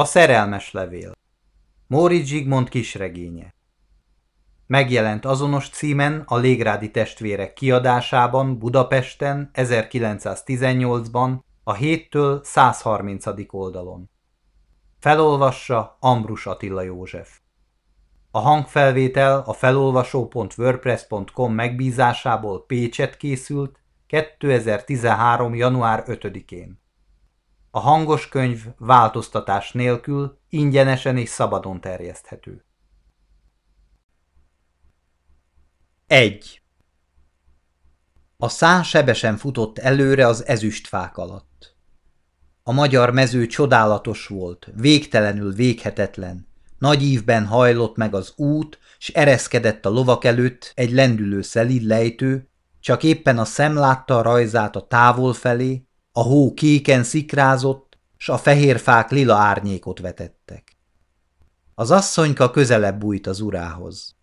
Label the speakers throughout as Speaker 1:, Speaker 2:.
Speaker 1: A szerelmes levél. Móricz Zsigmond kisregénye. Megjelent azonos címen a Légrádi testvérek kiadásában Budapesten 1918-ban a 7-től 130. oldalon. Felolvassa Ambrus Attila József. A hangfelvétel a felolvasó.wordpress.com megbízásából Pécset készült 2013. január 5-én. A hangos könyv változtatás nélkül ingyenesen és szabadon terjeszthető. 1. A szán sebesen futott előre az ezüstfák alatt. A magyar mező csodálatos volt, végtelenül véghetetlen. Nagy ívben hajlott meg az út, s ereszkedett a lovak előtt egy lendülő szelíd lejtő, csak éppen a szem látta a rajzát a távol felé, a hó kéken szikrázott, s a fehér fák lila árnyékot vetettek. Az asszonyka közelebb bújt az urához.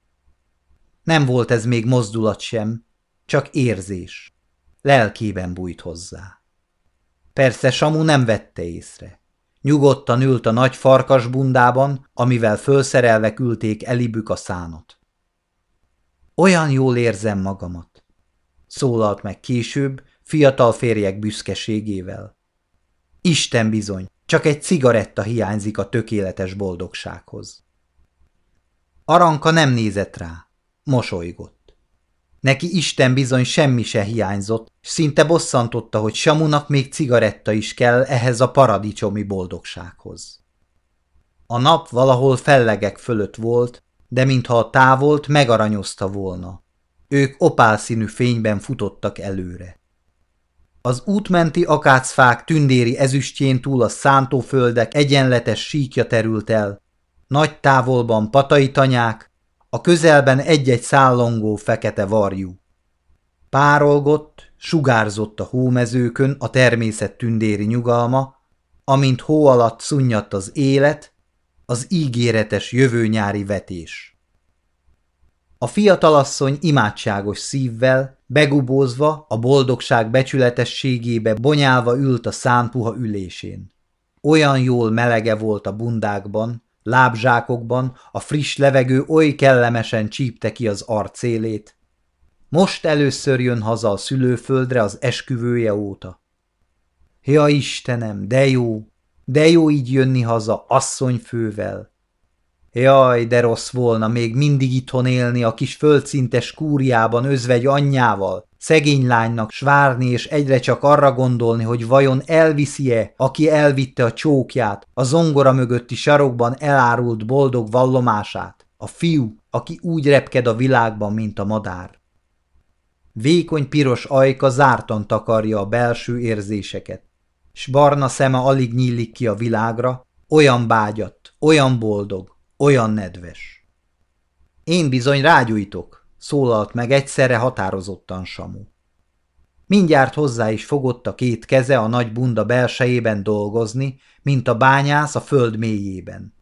Speaker 1: Nem volt ez még mozdulat sem, csak érzés. Lelkében bújt hozzá. Persze Samu nem vette észre. Nyugodtan ült a nagy farkas bundában, amivel fölszerelve küldték elibük a szánot. Olyan jól érzem magamat, szólalt meg később, fiatal férjek büszkeségével. Isten bizony, csak egy cigaretta hiányzik a tökéletes boldogsághoz. Aranka nem nézett rá, mosolygott. Neki Isten bizony semmi se hiányzott, szinte bosszantotta, hogy Samunak még cigaretta is kell ehhez a paradicsomi boldogsághoz. A nap valahol fellegek fölött volt, de mintha a távolt megaranyozta volna. Ők opálszínű fényben futottak előre. Az útmenti akácfák tündéri ezüstjén túl a szántóföldek egyenletes síkja terült el, nagy távolban patai tanyák, a közelben egy-egy szállongó fekete varjú. Párolgott, sugárzott a hómezőkön a természet tündéri nyugalma, amint hó alatt szunnyadt az élet, az ígéretes jövőnyári vetés. A fiatalasszony imádságos szívvel, begubózva, a boldogság becsületességébe bonyálva ült a szánpuha ülésén. Olyan jól melege volt a bundákban, lábzsákokban, a friss levegő oly kellemesen csípte ki az arcélét. Most először jön haza a szülőföldre az esküvője óta. Ja Istenem, de jó, de jó így jönni haza asszonyfővel, Jaj, de rossz volna még mindig itthon élni a kis földszintes kúriában özvegy anyjával, szegény lánynak svárni és egyre csak arra gondolni, hogy vajon elviszi-e, aki elvitte a csókját, a zongora mögötti sarokban elárult boldog vallomását, a fiú, aki úgy repked a világban, mint a madár. Vékony piros ajka zártan takarja a belső érzéseket, s barna szeme alig nyílik ki a világra, olyan bágyat, olyan boldog, olyan nedves. Én bizony rágyújtok, szólalt meg egyszerre határozottan Samu. Mindjárt hozzá is fogott a két keze a nagy bunda belsejében dolgozni, mint a bányász a föld mélyében.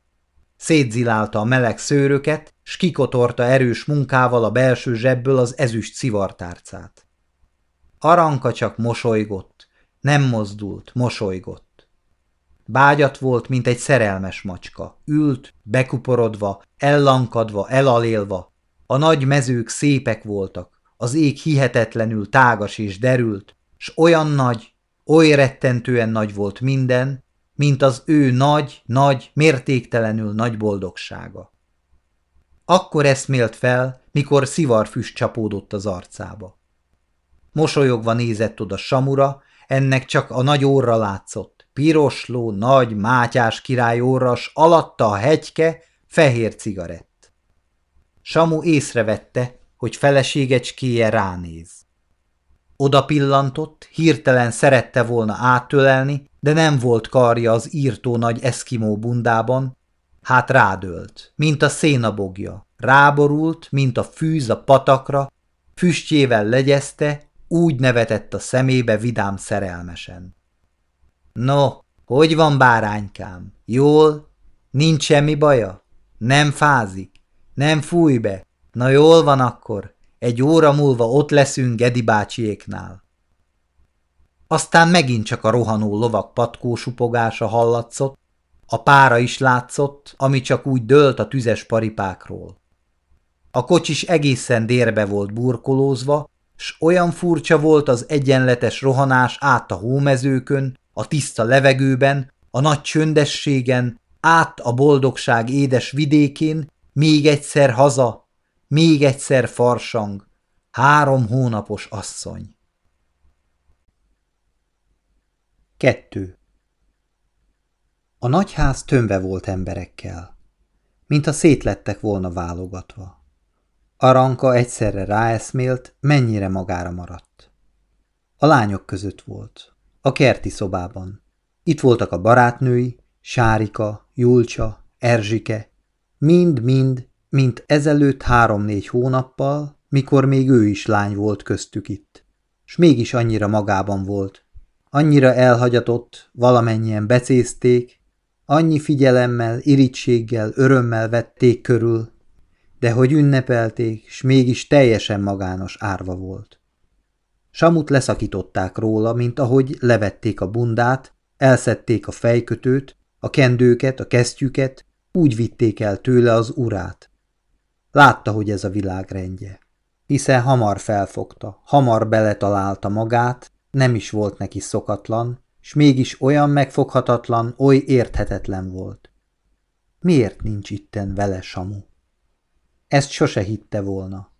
Speaker 1: Szétzilálta a meleg szőröket, s kikotorta erős munkával a belső zsebből az ezüst szivartárcát. Aranka csak mosolygott, nem mozdult, mosolygott. Bágyat volt, mint egy szerelmes macska. Ült, bekuporodva, ellankadva, elalélva. A nagy mezők szépek voltak, az ég hihetetlenül tágas és derült, s olyan nagy, oly rettentően nagy volt minden, mint az ő nagy, nagy, mértéktelenül nagy boldogsága. Akkor eszmélt fel, mikor szivarfüst csapódott az arcába. Mosolyogva nézett oda Samura, ennek csak a nagy óra látszott, pirosló, nagy Mátyás király orras, alatta a hegyke, fehér cigarett. Samu észrevette, hogy feleségecskéje ránéz. Oda pillantott, hirtelen szerette volna áttölelni, de nem volt karja az írtó nagy eszkimó bundában, hát rádölt, mint a szénabogja, ráborult, mint a fűz a patakra, füstjével legyezte, úgy nevetett a szemébe vidám szerelmesen. No, hogy van báránykám? Jól? Nincs semmi baja? Nem fázik? Nem fúj be? Na jól van akkor, egy óra múlva ott leszünk Gedi bácsiéknál. Aztán megint csak a rohanó lovak patkósupogása hallatszott, A pára is látszott, ami csak úgy dőlt a tüzes paripákról. A kocsis egészen dérbe volt burkolózva, s olyan furcsa volt az egyenletes rohanás át a hómezőkön, a tiszta levegőben, a nagy csöndességen, át a boldogság édes vidékén, még egyszer haza, még egyszer farsang, három hónapos asszony. Kettő. A nagyház tömve volt emberekkel, mint a szétlettek volna válogatva. Aranka egyszerre ráeszmélt, mennyire magára maradt. A lányok között volt, a kerti szobában. Itt voltak a barátnői, Sárika, Julcsa, Erzsike, mind-mind, mint ezelőtt három-négy hónappal, mikor még ő is lány volt köztük itt. S mégis annyira magában volt, annyira elhagyatott, valamennyien becézték, annyi figyelemmel, irítséggel, örömmel vették körül, de hogy ünnepelték, s mégis teljesen magános árva volt. Samut leszakították róla, mint ahogy levették a bundát, elszedték a fejkötőt, a kendőket, a kesztyüket, úgy vitték el tőle az urát. Látta, hogy ez a világ rendje. Hiszen hamar felfogta, hamar beletalálta magát, nem is volt neki szokatlan, s mégis olyan megfoghatatlan, oly érthetetlen volt. Miért nincs itten vele Samu? Ezt sose hitte volna.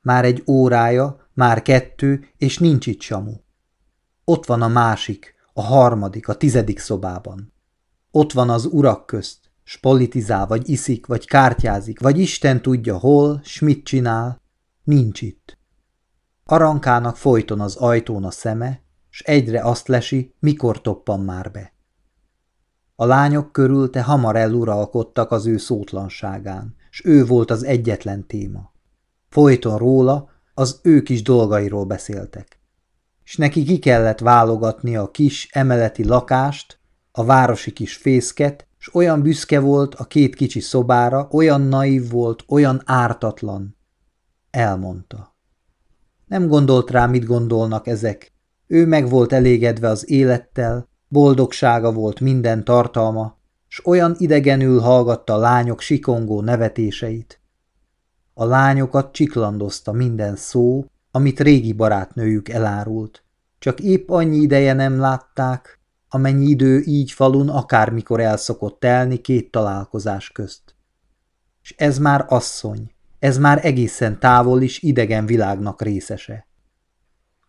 Speaker 1: Már egy órája, már kettő, és nincs itt Samu. Ott van a másik, a harmadik, a tizedik szobában. Ott van az urak közt, s politizál, vagy iszik, vagy kártyázik, vagy Isten tudja hol, s mit csinál, nincs itt. Arankának folyton az ajtón a szeme, s egyre azt lesi, mikor toppan már be. A lányok körülte hamar eluralkodtak az ő szótlanságán, s ő volt az egyetlen téma. Folyton róla, az ő kis dolgairól beszéltek. S neki ki kellett válogatni a kis emeleti lakást, a városi kis fészket, s olyan büszke volt a két kicsi szobára, olyan naív volt, olyan ártatlan. Elmondta. Nem gondolt rá, mit gondolnak ezek. Ő meg volt elégedve az élettel, boldogsága volt minden tartalma, s olyan idegenül hallgatta a lányok sikongó nevetéseit. A lányokat csiklandozta minden szó, amit régi barátnőjük elárult. Csak épp annyi ideje nem látták, amennyi idő így falun akármikor elszokott telni két találkozás közt. És ez már asszony, ez már egészen távol is idegen világnak részese.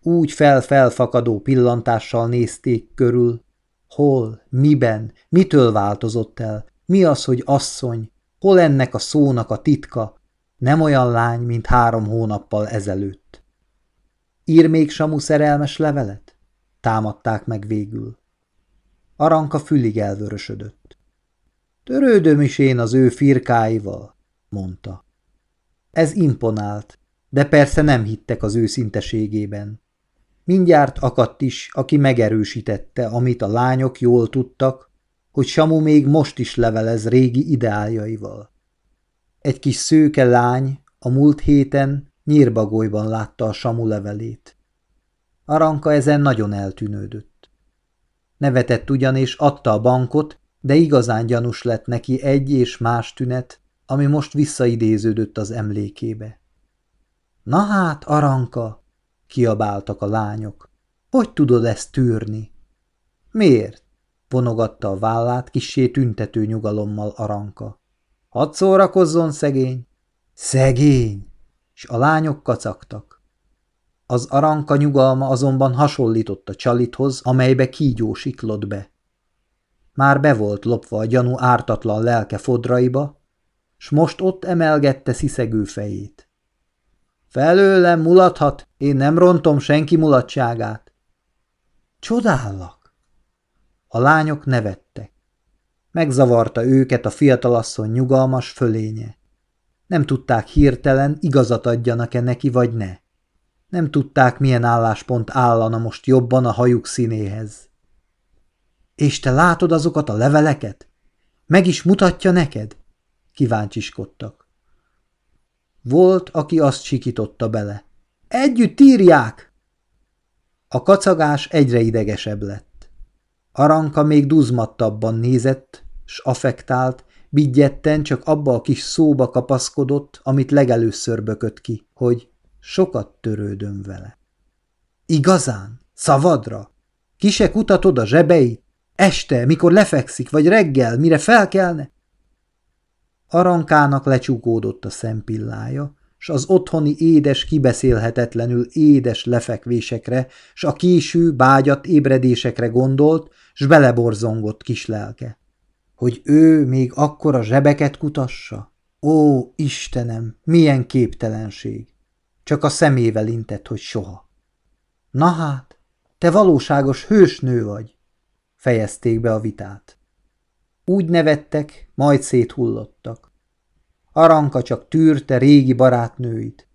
Speaker 1: Úgy fel-felfakadó pillantással nézték körül, hol, miben, mitől változott el, mi az, hogy asszony, hol ennek a szónak a titka, nem olyan lány, mint három hónappal ezelőtt. Ír még Samu szerelmes levelet? Támadták meg végül. Aranka fülig elvörösödött. Törődöm is én az ő firkáival, mondta. Ez imponált, de persze nem hittek az őszinteségében. Mindjárt akadt is, aki megerősítette, amit a lányok jól tudtak, hogy Samu még most is levelez régi ideáljaival. Egy kis szőke lány a múlt héten nyírbagolyban látta a Samu levelét. Aranka ezen nagyon eltűnődött. Nevetett ugyanis, adta a bankot, de igazán gyanús lett neki egy és más tünet, ami most visszaidéződött az emlékébe. Na hát, Aranka, kiabáltak a lányok. Hogy tudod ezt tűrni? Miért? vonogatta a vállát kissé tüntető nyugalommal Aranka. Hadd szórakozzon, szegény! Szegény! És a lányok kacagtak. Az aranka nyugalma azonban hasonlított a csalithoz, amelybe kígyó siklott be. Már be volt lopva a gyanú ártatlan lelke fodraiba, s most ott emelgette sziszegő fejét. Felőlem mulathat, én nem rontom senki mulatságát. Csodállak! A lányok nevettek. Megzavarta őket a fiatalasszony nyugalmas fölénye. Nem tudták hirtelen, igazat adjanak-e neki, vagy ne. Nem tudták, milyen álláspont állana most jobban a hajuk színéhez. És te látod azokat a leveleket? Meg is mutatja neked? Kíváncsiskodtak. Volt, aki azt sikította bele. Együtt írják! A kacagás egyre idegesebb lett. Aranka még duzmattabban nézett, s affektált, Bigyetten csak abba a kis szóba kapaszkodott, amit legelőször bökött ki, hogy sokat törődöm vele. Igazán? Szavadra? Ki se kutatod a zsebeit? Este, mikor lefekszik, vagy reggel, mire felkelne? Arankának lecsukódott a szempillája, s az otthoni édes, kibeszélhetetlenül édes lefekvésekre, s a késő, bágyat ébredésekre gondolt, s beleborzongott kis lelke. Hogy ő még akkor a zsebeket kutassa? Ó, Istenem, milyen képtelenség! Csak a szemével intett, hogy soha. Na hát, te valóságos hősnő vagy, fejezték be a vitát. Úgy nevettek, majd széthullottak. Aranka csak tűrte régi barátnőit.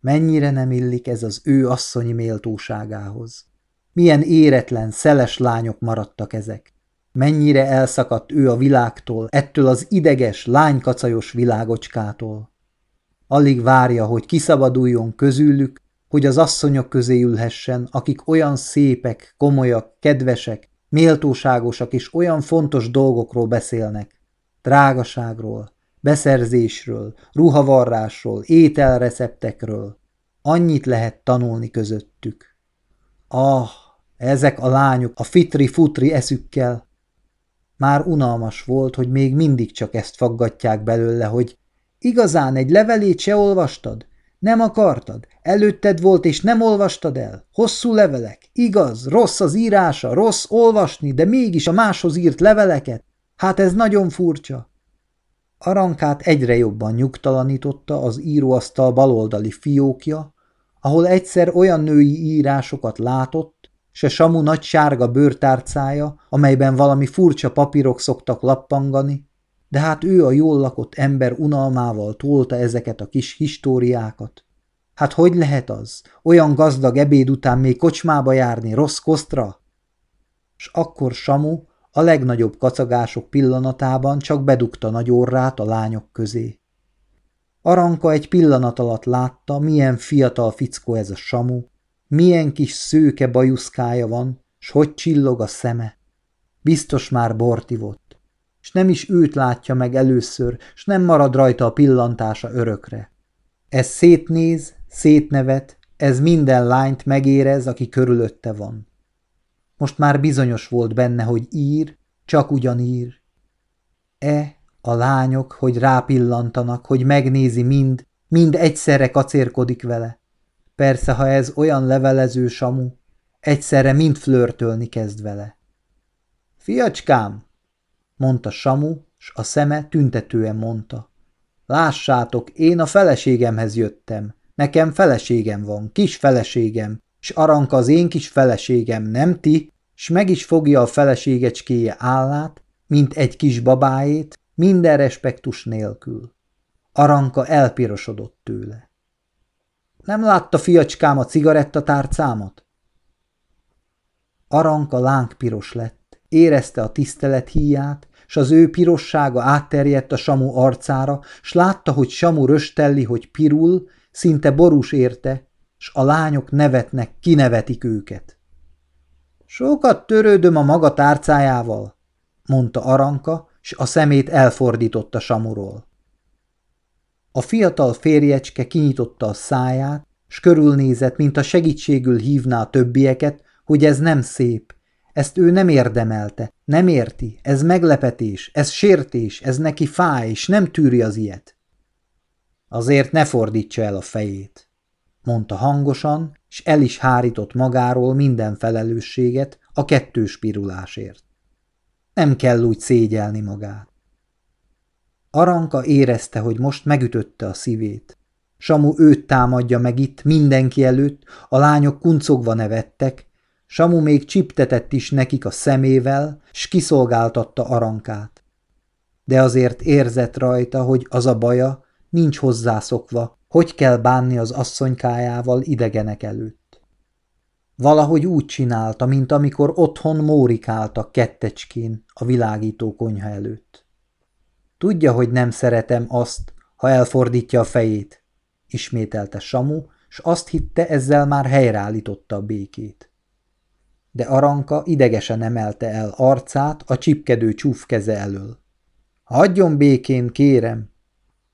Speaker 1: Mennyire nem illik ez az ő asszonyi méltóságához. Milyen éretlen, szeles lányok maradtak ezek. Mennyire elszakadt ő a világtól, ettől az ideges, lánykacajos világocskától. Alig várja, hogy kiszabaduljon közülük, hogy az asszonyok közé ülhessen, akik olyan szépek, komolyak, kedvesek, méltóságosak és olyan fontos dolgokról beszélnek. Drágaságról, beszerzésről, ruhavarrásról, ételreceptekről. Annyit lehet tanulni közöttük. Ah, ezek a lányok a fitri-futri eszükkel. Már unalmas volt, hogy még mindig csak ezt faggatják belőle, hogy igazán egy levelét se olvastad? Nem akartad? Előtted volt, és nem olvastad el? Hosszú levelek? Igaz, rossz az írása, rossz olvasni, de mégis a máshoz írt leveleket? Hát ez nagyon furcsa. Arankát egyre jobban nyugtalanította az íróasztal baloldali fiókja, ahol egyszer olyan női írásokat látott, se Samu nagy sárga bőrtárcája, amelyben valami furcsa papírok szoktak lappangani, de hát ő a jól lakott ember unalmával tolta ezeket a kis históriákat. Hát hogy lehet az, olyan gazdag ebéd után még kocsmába járni, rossz kosztra? S akkor Samu a legnagyobb kacagások pillanatában csak bedugta nagy orrát a lányok közé. Aranka egy pillanat alatt látta, milyen fiatal fickó ez a Samu, milyen kis szőke bajuszkája van, s hogy csillog a szeme. Biztos már bortivott, s nem is őt látja meg először, s nem marad rajta a pillantása örökre. Ez szétnéz, szétnevet, ez minden lányt megérez, aki körülötte van. Most már bizonyos volt benne, hogy ír, csak ugyan ír. E, a lányok, hogy rápillantanak, hogy megnézi mind, mind egyszerre kacérkodik vele. Persze, ha ez olyan levelező samu, egyszerre mind flörtölni kezd vele. Fiacskám, mondta Samu, s a szeme tüntetően mondta. Lássátok, én a feleségemhez jöttem. Nekem feleségem van, kis feleségem, s Aranka az én kis feleségem, nem ti, s meg is fogja a feleségecskéje állát, mint egy kis babáét, minden respektus nélkül. Aranka elpirosodott tőle. Nem látta fiacskám a cigarettatárcámat? Aranka lángpiros lett, érezte a tisztelet híját, s az ő pirossága átterjedt a Samu arcára, s látta, hogy Samu röstelli, hogy pirul, szinte borús érte, s a lányok nevetnek, kinevetik őket. Sokat törődöm a maga tárcájával, mondta Aranka, s a szemét elfordította Samuról. A fiatal férjecske kinyitotta a száját, s körülnézett, mint a segítségül hívná a többieket, hogy ez nem szép, ezt ő nem érdemelte, nem érti, ez meglepetés, ez sértés, ez neki fáj, és nem tűri az ilyet. Azért ne fordítsa el a fejét, mondta hangosan, s el is hárított magáról minden felelősséget a kettős pirulásért. Nem kell úgy szégyelni magát. Aranka érezte, hogy most megütötte a szívét. Samu őt támadja meg itt mindenki előtt, a lányok kuncogva nevettek, Samu még csiptetett is nekik a szemével, s kiszolgáltatta Arankát. De azért érzett rajta, hogy az a baja, nincs hozzászokva, hogy kell bánni az asszonykájával idegenek előtt. Valahogy úgy csinálta, mint amikor otthon mórikáltak kettecskén a világító konyha előtt. Tudja, hogy nem szeretem azt, ha elfordítja a fejét, ismételte Samu, s azt hitte, ezzel már helyreállította a békét. de Aranka idegesen emelte el arcát a csipkedő csúf keze elől. Hagyjon békén, kérem.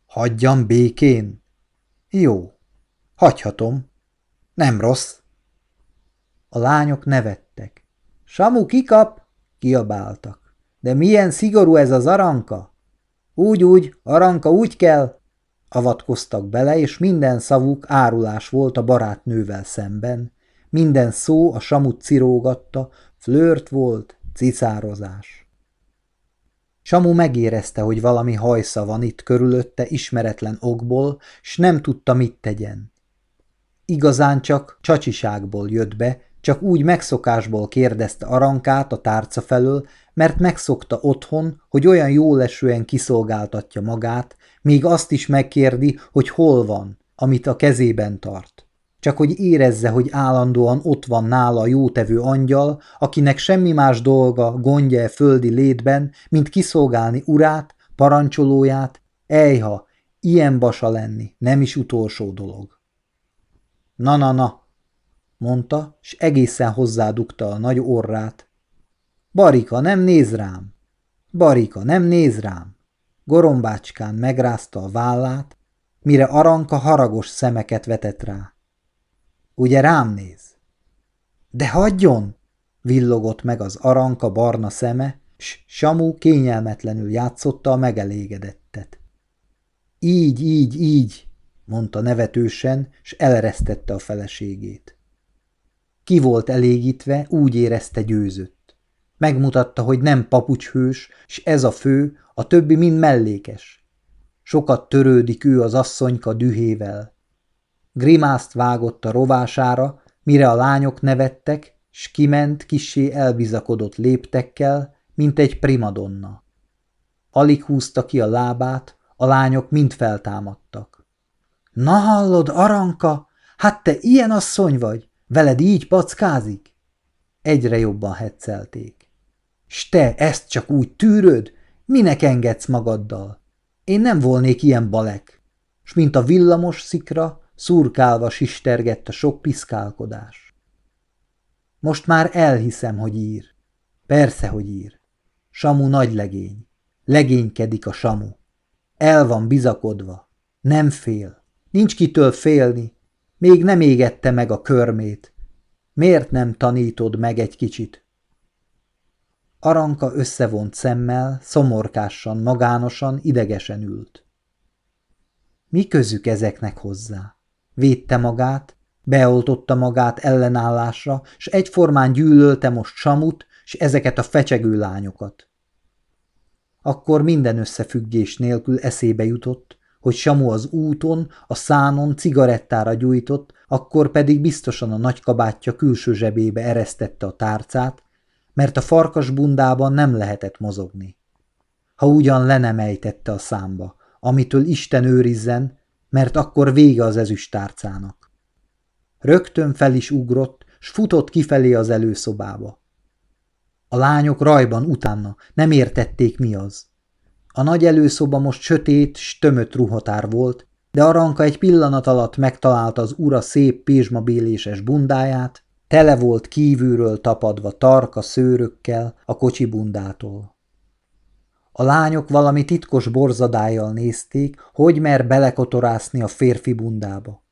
Speaker 1: Hagyjam békén? Jó, hagyhatom. Nem rossz. A lányok nevettek. Samu kikap, kiabáltak. De milyen szigorú ez az aranka? Úgy, úgy, aranka úgy kell, avatkoztak bele, és minden szavuk árulás volt a barátnővel szemben. Minden szó a samut cirógatta, flört volt, cicározás. Samu megérezte, hogy valami hajsza van itt körülötte ismeretlen okból, s nem tudta, mit tegyen. Igazán csak csacsiságból jött be, csak úgy megszokásból kérdezte Arankát a tárca felől, mert megszokta otthon, hogy olyan jólesően kiszolgáltatja magát, még azt is megkérdi, hogy hol van, amit a kezében tart. Csak hogy érezze, hogy állandóan ott van nála a jótevő angyal, akinek semmi más dolga, gondja e földi létben, mint kiszolgálni urát, parancsolóját, ejha, ilyen basa lenni, nem is utolsó dolog. Na-na-na, mondta, s egészen hozzádugta a nagy orrát. Barika, nem néz rám! Barika, nem néz rám! Gorombácskán megrázta a vállát, mire Aranka haragos szemeket vetett rá. Ugye rám néz? De hagyjon! villogott meg az Aranka barna szeme, s Samu kényelmetlenül játszotta a megelégedettet. Így, így, így, mondta nevetősen, s eleresztette a feleségét. Ki volt elégítve, úgy érezte győzött. Megmutatta, hogy nem papucshős, s ez a fő, a többi mind mellékes. Sokat törődik ő az asszonyka dühével. Grimászt vágott a rovására, mire a lányok nevettek, s kiment kissé elbizakodott léptekkel, mint egy primadonna. Alig húzta ki a lábát, a lányok mind feltámadtak. – Na hallod, Aranka, hát te ilyen asszony vagy! Veled így packázik? Egyre jobban hetszelték. S te ezt csak úgy tűröd? Minek engedsz magaddal? Én nem volnék ilyen balek. S mint a villamos szikra, szurkálva sistergett a sok piszkálkodás. Most már elhiszem, hogy ír. Persze, hogy ír. Samu nagy legény. Legénykedik a Samu. El van bizakodva. Nem fél. Nincs kitől félni, még nem égette meg a körmét. Miért nem tanítod meg egy kicsit? Aranka összevont szemmel, szomorkásan, magánosan, idegesen ült. Mi közük ezeknek hozzá? Védte magát, beoltotta magát ellenállásra, s egyformán gyűlölte most Samut, s ezeket a fecsegő lányokat. Akkor minden összefüggés nélkül eszébe jutott, hogy Samu az úton, a szánon cigarettára gyújtott, akkor pedig biztosan a nagykabátja külső zsebébe eresztette a tárcát, mert a farkas bundában nem lehetett mozogni. Ha ugyan le a számba, amitől Isten őrizzen, mert akkor vége az ezüstárcának. Rögtön fel is ugrott, s futott kifelé az előszobába. A lányok rajban utána nem értették mi az. A nagy előszoba most sötét, s tömött ruhatár volt, de Aranka egy pillanat alatt megtalálta az ura szép pézsmabéléses bundáját, tele volt kívülről tapadva tarka szőrökkel a kocsi bundától. A lányok valami titkos borzadájjal nézték, hogy mer belekotorászni a férfi bundába.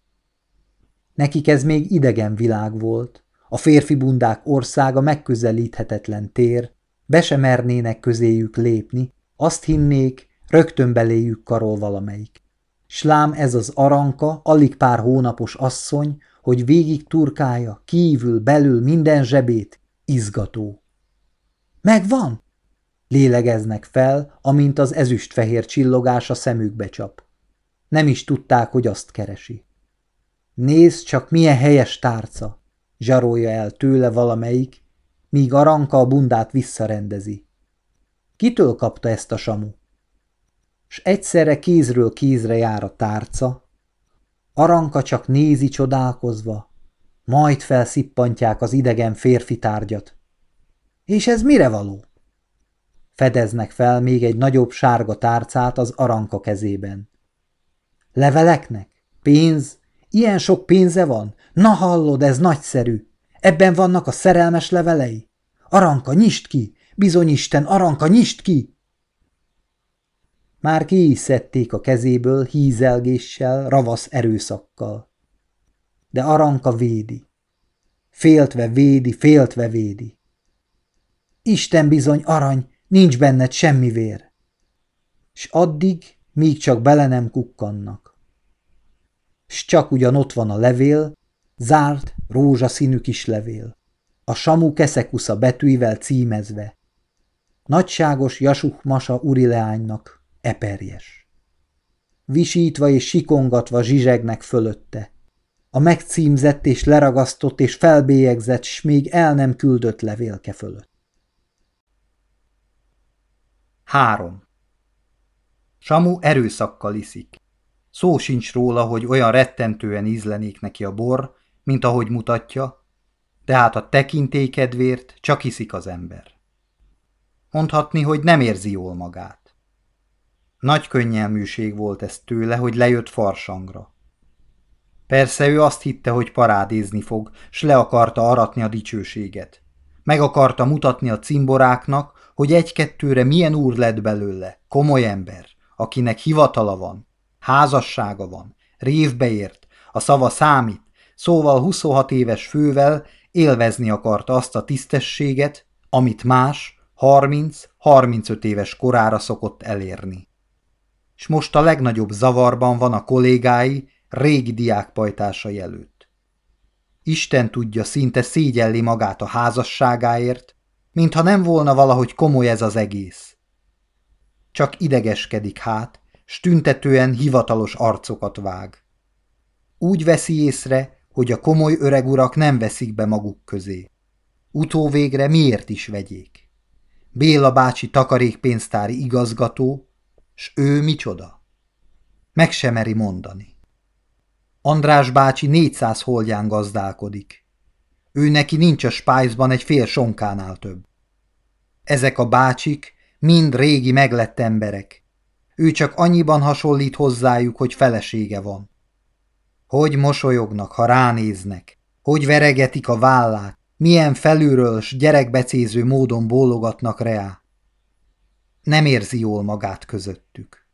Speaker 1: Nekik ez még idegen világ volt, a férfi bundák országa megközelíthetetlen tér, be se mernének közéjük lépni, azt hinnék, rögtön beléjük karol valamelyik. Slám ez az aranka, alig pár hónapos asszony, hogy végig turkálja, kívül, belül minden zsebét, izgató. Megvan? Lélegeznek fel, amint az ezüstfehér csillogás a szemükbe csap. Nem is tudták, hogy azt keresi. Nézd csak, milyen helyes tárca, zsarolja el tőle valamelyik, míg Aranka a bundát visszarendezi. Kitől kapta ezt a samu? S egyszerre kézről kézre jár a tárca, Aranka csak nézi csodálkozva, majd felszippantják az idegen férfi tárgyat. És ez mire való? Fedeznek fel még egy nagyobb sárga tárcát az aranka kezében. Leveleknek? Pénz? Ilyen sok pénze van? Na hallod, ez nagyszerű! Ebben vannak a szerelmes levelei? Aranka, nyisd ki! Bizony Isten, Aranka, nyisd ki! Már ki is szedték a kezéből hízelgéssel, ravasz erőszakkal. De Aranka védi. Féltve védi, féltve védi. Isten bizony arany, nincs benned semmi vér. S addig, míg csak bele nem kukkannak. S csak ugyan ott van a levél, zárt, rózsaszínű kis levél. A samu keszekusza betűivel címezve. Nagyságos Jasuh Masa urileánynak, eperjes. Visítva és sikongatva zsizsegnek fölötte. A megcímzett és leragasztott és felbélyegzett, s még el nem küldött levélke fölött. 3. Samu erőszakkal iszik. Szó sincs róla, hogy olyan rettentően ízlenék neki a bor, mint ahogy mutatja, de hát a tekintélykedvért csak iszik az ember. Mondhatni, hogy nem érzi jól magát. Nagy könnyelműség volt ez tőle, hogy lejött farsangra. Persze ő azt hitte, hogy parádézni fog, s le akarta aratni a dicsőséget. Meg akarta mutatni a cimboráknak, hogy egy-kettőre milyen úr lett belőle, komoly ember, akinek hivatala van, házassága van, révbe a szava számít, szóval 26 éves fővel élvezni akarta azt a tisztességet, amit más 30-35 éves korára szokott elérni. És most a legnagyobb zavarban van a kollégái régi diákpajtásai előtt. Isten tudja, szinte szégyelli magát a házasságáért, mintha nem volna valahogy komoly ez az egész. Csak idegeskedik hát, s tüntetően hivatalos arcokat vág. Úgy veszi észre, hogy a komoly öreg urak nem veszik be maguk közé. Utóvégre miért is vegyék? Béla bácsi takarékpénztári igazgató, s ő micsoda? Meg sem meri mondani. András bácsi 400 holdján gazdálkodik. Ő neki nincs a spájzban egy fél sonkánál több. Ezek a bácsik mind régi meglett emberek. Ő csak annyiban hasonlít hozzájuk, hogy felesége van. Hogy mosolyognak, ha ránéznek, hogy veregetik a vállát, milyen felülről s gyerekbecéző módon bólogatnak reá. Nem érzi jól magát közöttük.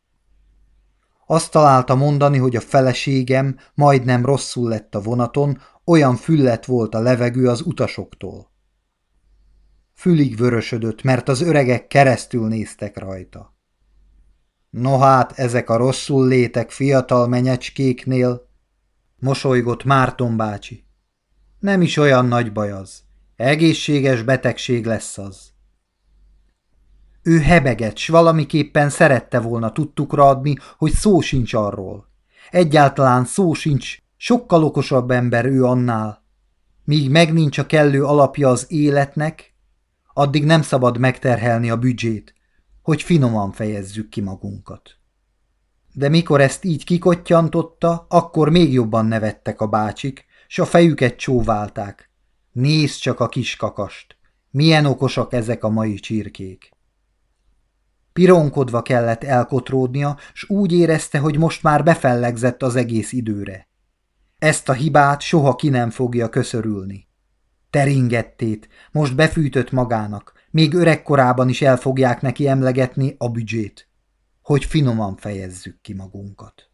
Speaker 1: Azt találta mondani, hogy a feleségem majdnem rosszul lett a vonaton, olyan füllet volt a levegő az utasoktól. Fülig vörösödött, mert az öregek keresztül néztek rajta. No hát, ezek a rosszul létek fiatal menyecskéknél, mosolygott Márton bácsi. Nem is olyan nagy baj az. Egészséges betegség lesz az. Ő hebeget, s valamiképpen szerette volna tudtukra adni, hogy szó sincs arról. Egyáltalán szó sincs, sokkal okosabb ember ő annál. Míg meg nincs a kellő alapja az életnek, addig nem szabad megterhelni a büdzsét, hogy finoman fejezzük ki magunkat. De mikor ezt így kikottyantotta, akkor még jobban nevettek a bácsik, s a fejüket csóválták. Nézd csak a kis kakast! Milyen okosak ezek a mai csirkék! Pironkodva kellett elkotródnia, s úgy érezte, hogy most már befellegzett az egész időre. Ezt a hibát soha ki nem fogja köszörülni. Teringettét, most befűtött magának, még öregkorában is el fogják neki emlegetni a büdzsét, hogy finoman fejezzük ki magunkat.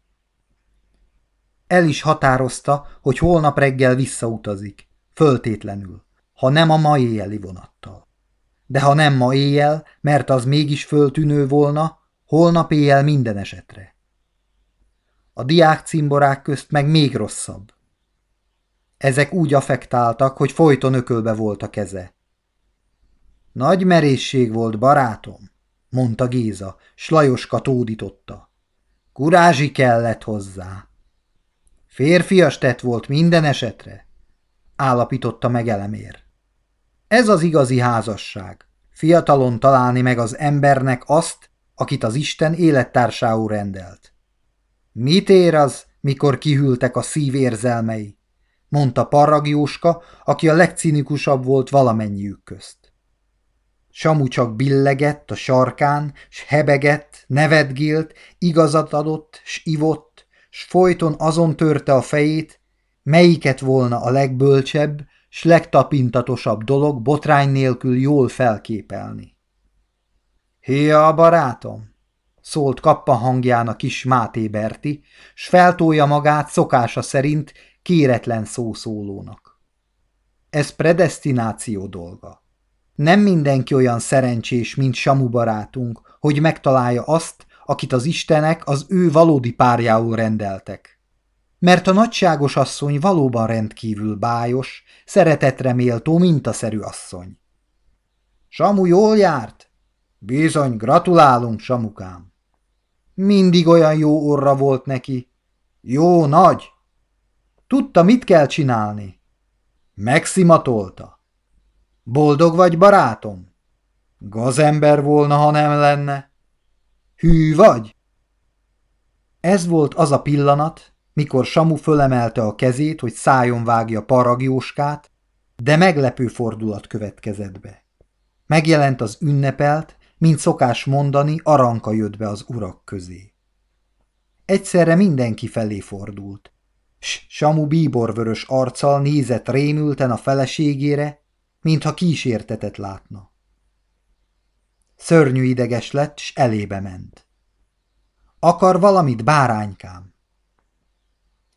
Speaker 1: El is határozta, hogy holnap reggel visszautazik, föltétlenül, ha nem a mai éjjeli vonattal. De ha nem ma éjjel, mert az mégis föltűnő volna, holnap éjjel minden esetre. A diák cimborák közt meg még rosszabb. Ezek úgy affektáltak, hogy folyton ökölbe volt a keze. Nagy merészség volt, barátom, mondta Géza, s Lajoska tódította. Kurázsi kellett hozzá. Férfias tett volt minden esetre, állapította meg elemér. Ez az igazi házasság. Fiatalon találni meg az embernek azt, akit az Isten élettársául rendelt. Mit ér az, mikor kihűltek a szív érzelmei? mondta Parragjóska, aki a legcinikusabb volt valamennyiük közt. Samu csak billegett a sarkán, s hebegett, nevetgélt, igazat adott, s ivott, s folyton azon törte a fejét, melyiket volna a legbölcsebb, s legtapintatosabb dolog botrány nélkül jól felképelni. Hia, barátom! szólt kappa hangján a kis Máté Berti, s feltolja magát szokása szerint kéretlen szószólónak. Ez predestináció dolga. Nem mindenki olyan szerencsés, mint Samu barátunk, hogy megtalálja azt, akit az istenek az ő valódi párjául rendeltek. Mert a nagyságos asszony valóban rendkívül bájos, szeretetre méltó mintaszerű asszony. Samu jól járt? Bizony, gratulálunk, Samukám. Mindig olyan jó orra volt neki. Jó nagy. Tudta, mit kell csinálni. Megszimatolta. Boldog vagy, barátom? Gazember volna, ha nem lenne. Hű vagy? Ez volt az a pillanat, mikor Samu fölemelte a kezét, hogy szájon vágja paragjóskát, de meglepő fordulat következett be. Megjelent az ünnepelt, mint szokás mondani, aranka jött be az urak közé. Egyszerre mindenki felé fordult. S Samu bíborvörös arccal nézett rémülten a feleségére, mintha kísértetet látna. Szörnyű ideges lett, s elébe ment. Akar valamit, báránykám?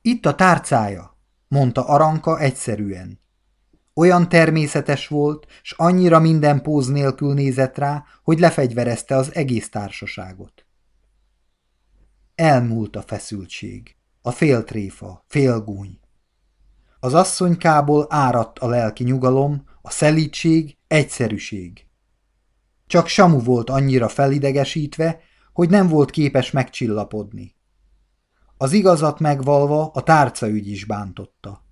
Speaker 1: Itt a tárcája, mondta Aranka egyszerűen. Olyan természetes volt, s annyira minden póz nélkül nézett rá, hogy lefegyverezte az egész társaságot. Elmúlt a feszültség, a féltréfa, félgúny. Az asszonykából áradt a lelki nyugalom, a szelítség, egyszerűség. Csak Samu volt annyira felidegesítve, hogy nem volt képes megcsillapodni. Az igazat megvalva a tárcaügy is bántotta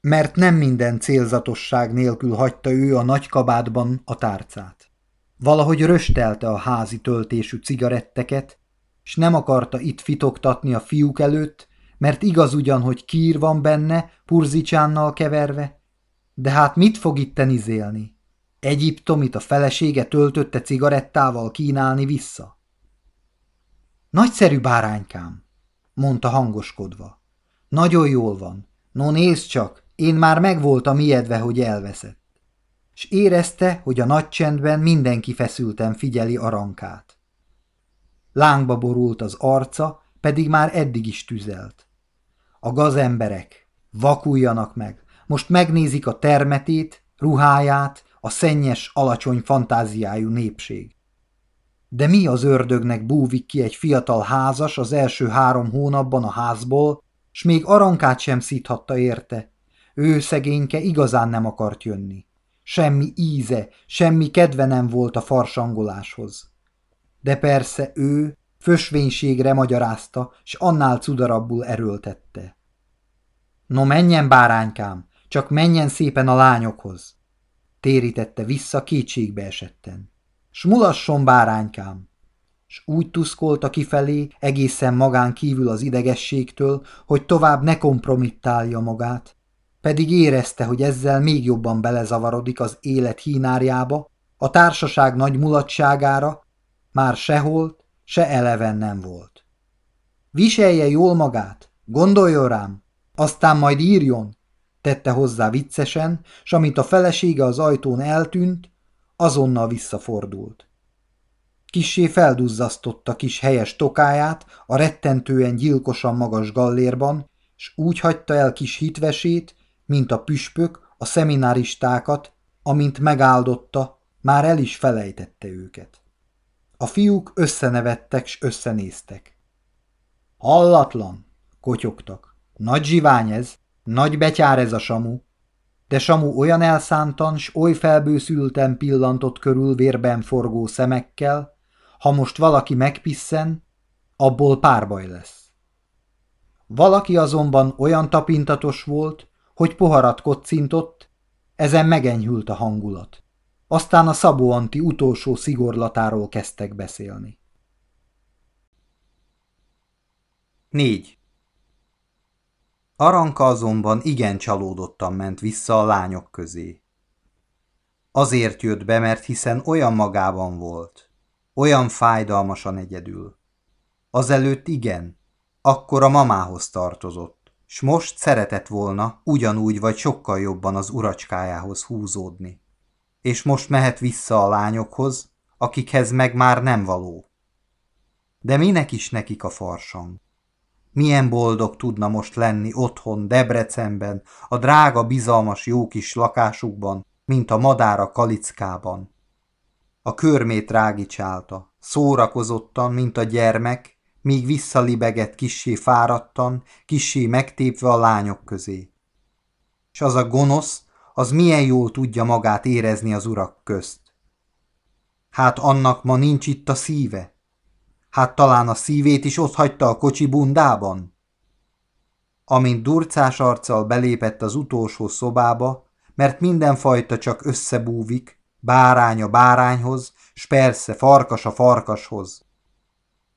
Speaker 1: mert nem minden célzatosság nélkül hagyta ő a nagy kabátban a tárcát. Valahogy röstelte a házi töltésű cigaretteket, s nem akarta itt fitoktatni a fiúk előtt, mert igaz ugyan, hogy kír van benne, purzicsánnal keverve, de hát mit fog itt izélni? Egyiptomit a felesége töltötte cigarettával kínálni vissza? Nagyszerű báránykám, mondta hangoskodva. Nagyon jól van. No nézd csak, én már megvoltam ijedve, hogy elveszett. S érezte, hogy a nagy csendben mindenki feszülten figyeli arankát. Lángba borult az arca, pedig már eddig is tüzelt. A gazemberek, vakuljanak meg, most megnézik a termetét, ruháját, a szennyes, alacsony fantáziájú népség. De mi az ördögnek búvik ki egy fiatal házas az első három hónapban a házból, s még arankát sem szíthatta érte, ő szegényke igazán nem akart jönni. Semmi íze, semmi kedve nem volt a farsangoláshoz. De persze ő fösvénységre magyarázta, s annál cudarabbul erőltette. No menjen, báránykám, csak menjen szépen a lányokhoz, térítette vissza kétségbe esetten. S mulasson, báránykám, s úgy tuszkolta kifelé, egészen magán kívül az idegességtől, hogy tovább ne kompromittálja magát, pedig érezte, hogy ezzel még jobban belezavarodik az élet hínárjába, a társaság nagy mulatságára, már sehol, se eleven nem volt. Viselje jól magát, gondoljon rám, aztán majd írjon, tette hozzá viccesen, s amint a felesége az ajtón eltűnt, azonnal visszafordult. Kissé felduzzasztotta kis helyes tokáját a rettentően gyilkosan magas gallérban, s úgy hagyta el kis hitvesét, mint a püspök a szemináristákat, amint megáldotta, már el is felejtette őket. A fiúk összenevettek s összenéztek. Hallatlan, kotyogtak. Nagy zsivány ez, nagy betyár ez a Samu. De Samu olyan elszántan s oly felbőszülten pillantott körül vérben forgó szemekkel, ha most valaki megpisszen, abból párbaj lesz. Valaki azonban olyan tapintatos volt, hogy poharat kocintott, ezen megenyhült a hangulat. Aztán a Szabó Anti utolsó szigorlatáról kezdtek beszélni. 4. Aranka azonban igen csalódottan ment vissza a lányok közé. Azért jött be, mert hiszen olyan magában volt, olyan fájdalmasan egyedül. Azelőtt igen, akkor a mamához tartozott s most szeretett volna ugyanúgy vagy sokkal jobban az uracskájához húzódni. És most mehet vissza a lányokhoz, akikhez meg már nem való. De minek is nekik a farsang? Milyen boldog tudna most lenni otthon Debrecenben, a drága, bizalmas jó kis lakásukban, mint a madár a kalickában. A körmét rágicsálta, szórakozottan, mint a gyermek, míg visszalibegett kissé fáradtan, kissé megtépve a lányok közé. És az a gonosz, az milyen jól tudja magát érezni az urak közt. Hát annak ma nincs itt a szíve? Hát talán a szívét is ott a kocsi bundában? Amint durcás arccal belépett az utolsó szobába, mert mindenfajta csak összebúvik, bárány a bárányhoz, s persze farkas a farkashoz.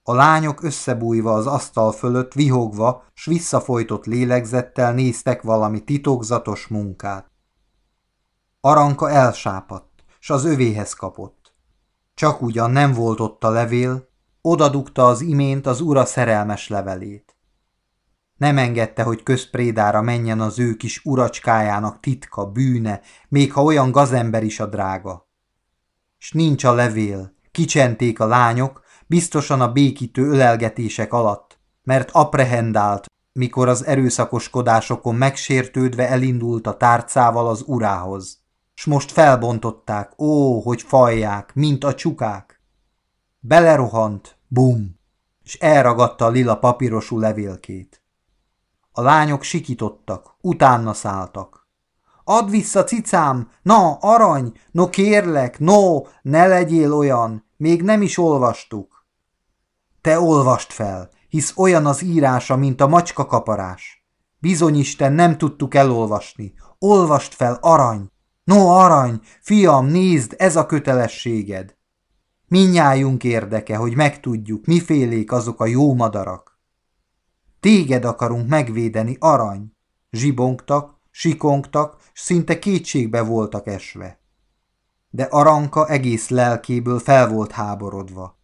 Speaker 1: A lányok összebújva az asztal fölött, vihogva, s visszafolytott lélegzettel néztek valami titokzatos munkát. Aranka elsápadt, s az övéhez kapott. Csak ugyan nem volt ott a levél, odadugta az imént az ura szerelmes levelét. Nem engedte, hogy közprédára menjen az ő kis uracskájának titka, bűne, még ha olyan gazember is a drága. S nincs a levél, kicsenték a lányok, biztosan a békítő ölelgetések alatt, mert aprehendált, mikor az erőszakoskodásokon megsértődve elindult a tárcával az urához. S most felbontották, ó, hogy fajják, mint a csukák. Belerohant, bum, és elragadta a lila papírosú levélkét. A lányok sikítottak, utána szálltak. Add vissza, cicám! Na, arany! No, kérlek! No, ne legyél olyan! Még nem is olvastuk. Te olvast fel, hisz olyan az írása, mint a macska kaparás. Bizonyisten nem tudtuk elolvasni. Olvast fel, arany! No, arany! Fiam, nézd, ez a kötelességed! Minnyájunk érdeke, hogy megtudjuk, mifélék azok a jó madarak. Téged akarunk megvédeni, arany! Zsibongtak, sikongtak, s szinte kétségbe voltak esve. De Aranka egész lelkéből fel volt háborodva.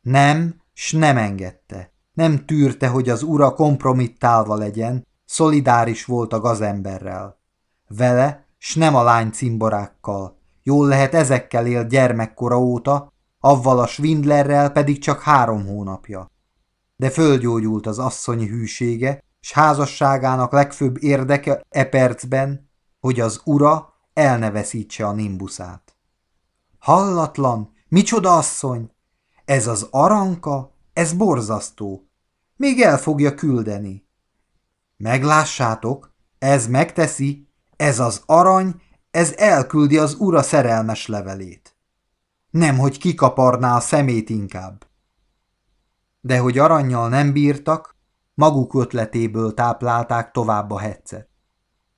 Speaker 1: Nem, s nem engedte. Nem tűrte, hogy az ura kompromittálva legyen, szolidáris volt a gazemberrel. Vele, s nem a lány cimborákkal. Jól lehet ezekkel él gyermekkora óta, avval a Svindlerrel pedig csak három hónapja. De földgyógyult az asszonyi hűsége, s házasságának legfőbb érdeke e percben, hogy az ura el a nimbuszát. Hallatlan, micsoda asszony! Ez az aranka, ez borzasztó. Még el fogja küldeni. Meglássátok, ez megteszi, ez az arany, ez elküldi az ura szerelmes levelét. Nem, hogy kikaparná a szemét inkább. De hogy aranyjal nem bírtak, maguk ötletéből táplálták tovább a hetszet.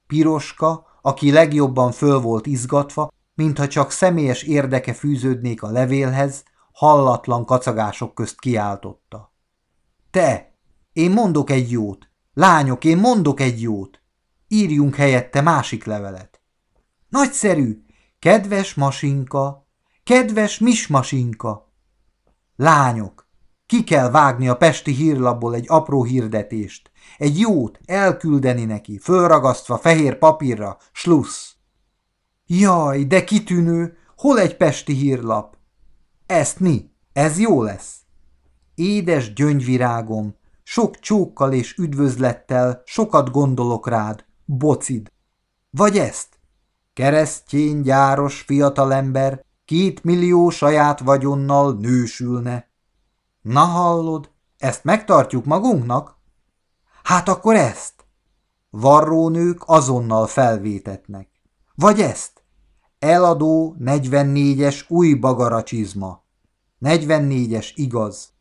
Speaker 1: Piroska, aki legjobban föl volt izgatva, mintha csak személyes érdeke fűződnék a levélhez, hallatlan kacagások közt kiáltotta. Te, én mondok egy jót, lányok, én mondok egy jót. Írjunk helyette másik levelet. Nagyszerű, kedves masinka, kedves mismasinka. Lányok, ki kell vágni a pesti hírlapból egy apró hirdetést, egy jót elküldeni neki, fölragasztva fehér papírra, slussz. Jaj, de kitűnő, hol egy pesti hírlap? Ezt mi? Ez jó lesz. Édes gyöngyvirágom, sok csókkal és üdvözlettel sokat gondolok rád, bocid. Vagy ezt? Keresztény, gyáros fiatalember két millió saját vagyonnal nősülne. Na hallod, ezt megtartjuk magunknak? Hát akkor ezt. Varrónők azonnal felvétetnek. Vagy ezt. Eladó 44-es új bagaracsizma. 44-es igaz.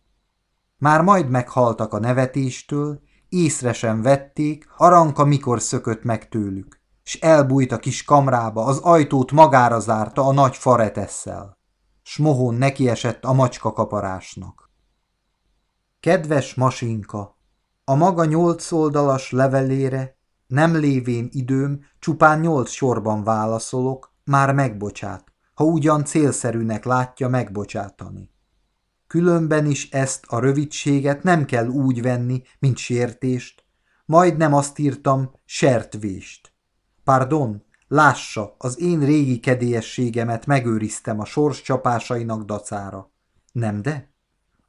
Speaker 1: Már majd meghaltak a nevetéstől, észre sem vették, Aranka mikor szökött meg tőlük, s elbújt a kis kamrába, az ajtót magára zárta a nagy faretesszel. Smohón nekiesett a macska kaparásnak. Kedves masinka, a maga nyolc oldalas levelére, nem lévén időm, csupán nyolc sorban válaszolok, már megbocsát, ha ugyan célszerűnek látja megbocsátani. Különben is ezt a rövidséget nem kell úgy venni, mint sértést.
Speaker 2: majdnem azt írtam, sertvést. Pardon, lássa, az én régi kedélyességemet megőriztem a sors csapásainak dacára. Nem de?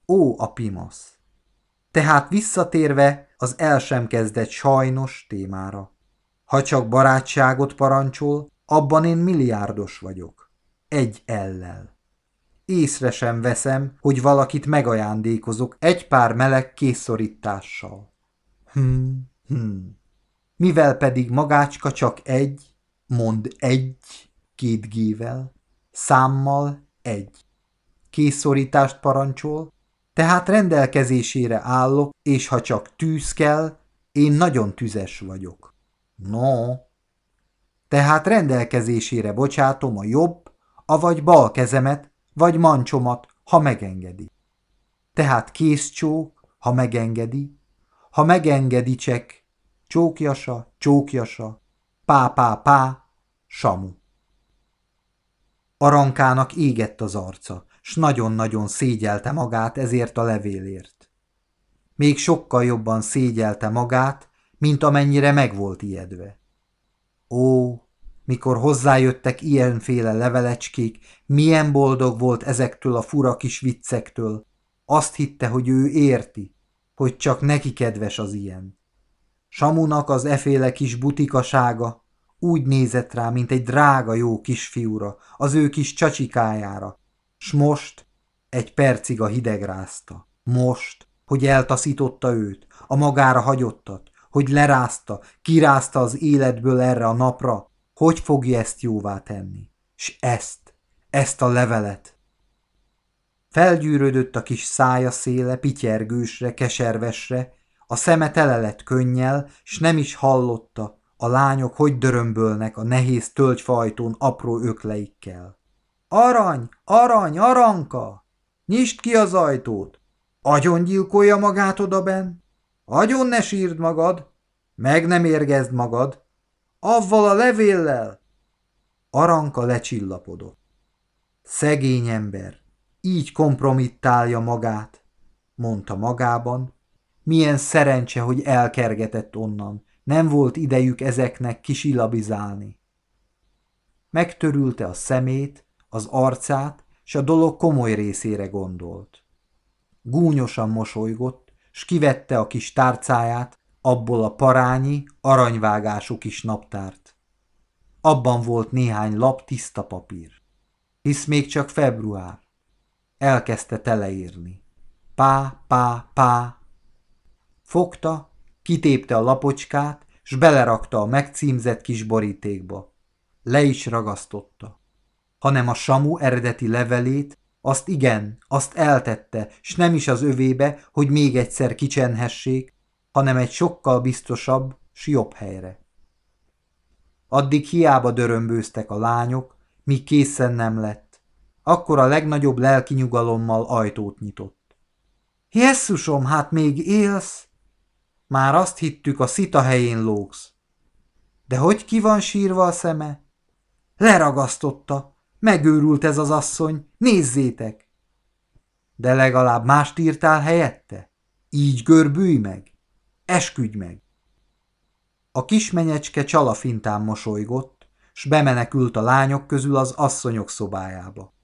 Speaker 2: Ó, a pimasz! Tehát visszatérve az el sem kezdett sajnos témára. Ha csak barátságot parancsol, abban én milliárdos vagyok. Egy ellel. Észre sem veszem, hogy valakit megajándékozok egy pár meleg készorítással. Hmm, hmm. Mivel pedig magácska csak egy, mond egy, két gével, számmal egy. Készorítást parancsol, tehát rendelkezésére állok, és ha csak tűz kell, én nagyon tüzes vagyok. No. Tehát rendelkezésére bocsátom a jobb, avagy bal kezemet, vagy mancsomat, ha megengedi. Tehát készcsók, ha megengedi, ha megengedi csek, csókjasa, csókjasa, pá, pá, pá, samu. Arankának égett az arca, s nagyon-nagyon szégyelte magát ezért a levélért. Még sokkal jobban szégyelte magát, mint amennyire meg volt ijedve. Ó, mikor hozzájöttek ilyenféle levelecskék, milyen boldog volt ezektől a fura kis viccektől. Azt hitte, hogy ő érti, hogy csak neki kedves az ilyen. Samunak az eféle kis butikasága úgy nézett rá, mint egy drága jó kisfiúra, az ő kis csacsikájára, s most egy percig a hideg rázta. Most, hogy eltaszította őt, a magára hagyottat, hogy lerázta, kirázta az életből erre a napra, hogy fogja ezt jóvá tenni? S ezt, ezt a levelet. Felgyűrődött a kis szája széle, pityergősre, keservesre, a szeme tele lett könnyel, s nem is hallotta, a lányok hogy dörömbölnek a nehéz tölgyfajtón apró ökleikkel. Arany, arany, aranka! Nyisd ki az ajtót! Agyon gyilkolja magát odaben? Agyon ne sírd magad! Meg nem érgezd magad! Avval a levéllel! Aranka lecsillapodott. Szegény ember, így kompromittálja magát, mondta magában. Milyen szerencse, hogy elkergetett onnan, nem volt idejük ezeknek kisilabizálni. Megtörülte a szemét, az arcát, s a dolog komoly részére gondolt. Gúnyosan mosolygott, s kivette a kis tárcáját, abból a parányi, aranyvágású kis naptárt. Abban volt néhány lap tiszta papír. Hisz még csak február. Elkezdte teleírni. Pá, pá, pá. Fogta, kitépte a lapocskát, s belerakta a megcímzett kis borítékba. Le is ragasztotta. Hanem a Samu eredeti levelét, azt igen, azt eltette, s nem is az övébe, hogy még egyszer kicsenhessék, hanem egy sokkal biztosabb, s jobb helyre. Addig hiába dörömbőztek a lányok, míg készen nem lett. Akkor a legnagyobb lelki nyugalommal ajtót nyitott. Jesszusom, hát még élsz? Már azt hittük, a szita helyén lógsz. De hogy ki van sírva a szeme? Leragasztotta. Megőrült ez az asszony, nézzétek! De legalább mást írtál helyette? Így görbülj meg! Esküdj meg! A kismenyecske csalafintán mosolygott, s bemenekült a lányok közül az asszonyok szobájába.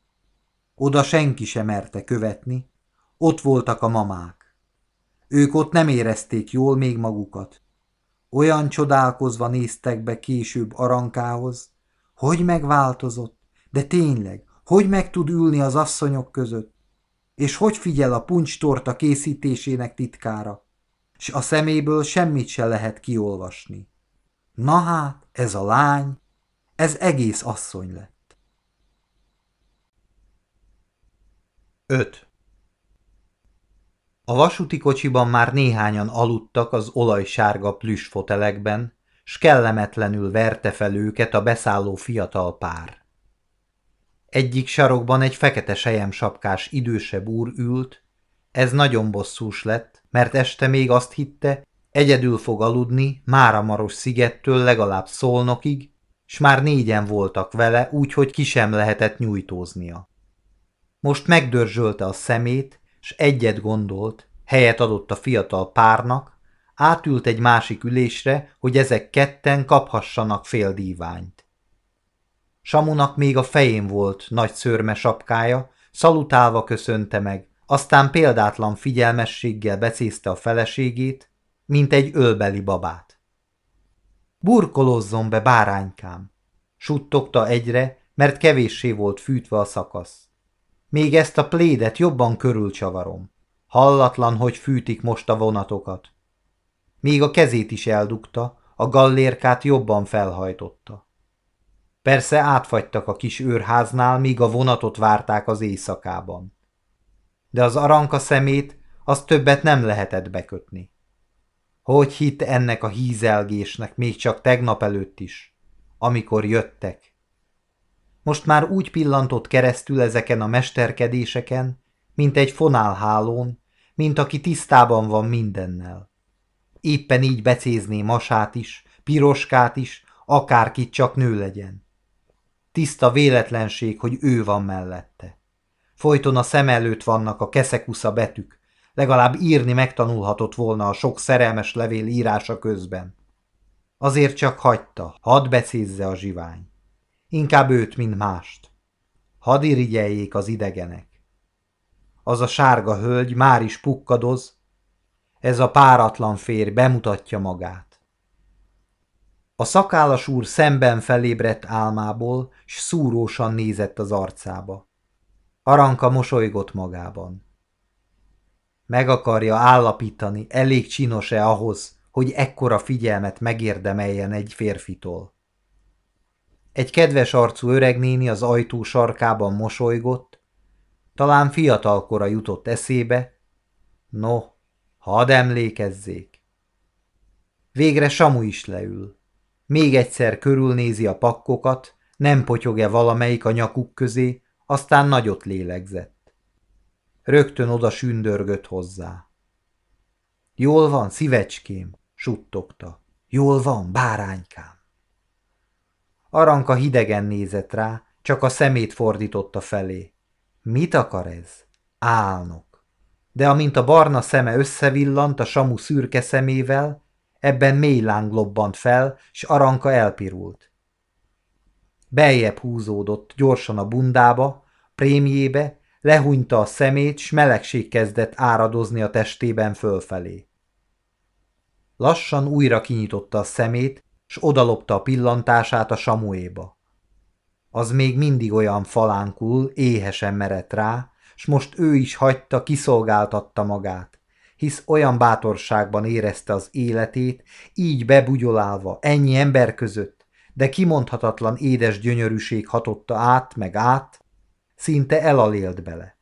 Speaker 2: Oda senki sem merte követni, ott voltak a mamák. Ők ott nem érezték jól még magukat. Olyan csodálkozva néztek be később arankához, hogy megváltozott, de tényleg, hogy meg tud ülni az asszonyok között, és hogy figyel a puncstorta készítésének titkára s a szeméből semmit se lehet kiolvasni. Na hát, ez a lány, ez egész asszony lett.
Speaker 1: 5. A vasúti kocsiban már néhányan aludtak az olajsárga plüss fotelekben, s kellemetlenül verte fel őket a beszálló fiatal pár. Egyik sarokban egy fekete sejemsapkás idősebb úr ült, ez nagyon bosszús lett, mert este még azt hitte, egyedül fog aludni Máramaros szigettől legalább szolnokig, s már négyen voltak vele, úgyhogy ki sem lehetett nyújtóznia. Most megdörzsölte a szemét, s egyet gondolt, helyet adott a fiatal párnak, átült egy másik ülésre, hogy ezek ketten kaphassanak fél díványt. Samunak még a fején volt nagy szörme sapkája, szalutálva köszönte meg, aztán példátlan figyelmességgel becézte a feleségét, mint egy ölbeli babát. Burkolozzon be, báránykám! Suttogta egyre, mert kevéssé volt fűtve a szakasz. Még ezt a plédet jobban körülcsavarom. Hallatlan, hogy fűtik most a vonatokat. Még a kezét is eldugta, a gallérkát jobban felhajtotta. Persze átfagytak a kis őrháznál, míg a vonatot várták az éjszakában. De az aranka szemét az többet nem lehetett bekötni. Hogy hitt ennek a hízelgésnek még csak tegnap előtt is, amikor jöttek? Most már úgy pillantott keresztül ezeken a mesterkedéseken, mint egy fonálhálón, mint aki tisztában van mindennel. Éppen így becézné masát is, piroskát is, akárkit csak nő legyen. Tiszta véletlenség, hogy ő van mellette. Folyton a szem előtt vannak a keszekusza betűk, legalább írni megtanulhatott volna a sok szerelmes levél írása közben. Azért csak hagyta, hadd becézze a zsivány. Inkább őt, mint mást. Hadd irigyeljék az idegenek. Az a sárga hölgy már is pukkadoz, ez a páratlan férj bemutatja magát. A szakállas úr szemben felébredt álmából, s szúrósan nézett az arcába. Aranka mosolygott magában. Meg akarja állapítani, elég csinos-e ahhoz, hogy ekkora figyelmet megérdemeljen egy férfitól. Egy kedves arcú öregnéni az ajtó sarkában mosolygott, talán fiatalkora jutott eszébe, no, hadd emlékezzék. Végre Samu is leül. Még egyszer körülnézi a pakkokat, nem potyog-e valamelyik a nyakuk közé, aztán nagyot lélegzett. Rögtön oda sündörgött hozzá. Jól van, szívecském, suttogta. Jól van, báránykám. Aranka hidegen nézett rá, csak a szemét fordította felé. Mit akar ez? Álnok. De amint a barna szeme összevillant a samu szürke szemével, ebben mély láng lobbant fel, s Aranka elpirult. Beljebb húzódott gyorsan a bundába, prémjébe, lehúnyta a szemét, s melegség kezdett áradozni a testében fölfelé. Lassan újra kinyitotta a szemét, s odalopta a pillantását a samuéba. Az még mindig olyan falánkul, éhesen merett rá, s most ő is hagyta, kiszolgáltatta magát, hisz olyan bátorságban érezte az életét, így bebugyolálva, ennyi ember között, de kimondhatatlan édes gyönyörűség hatotta át meg át, szinte elalélt bele.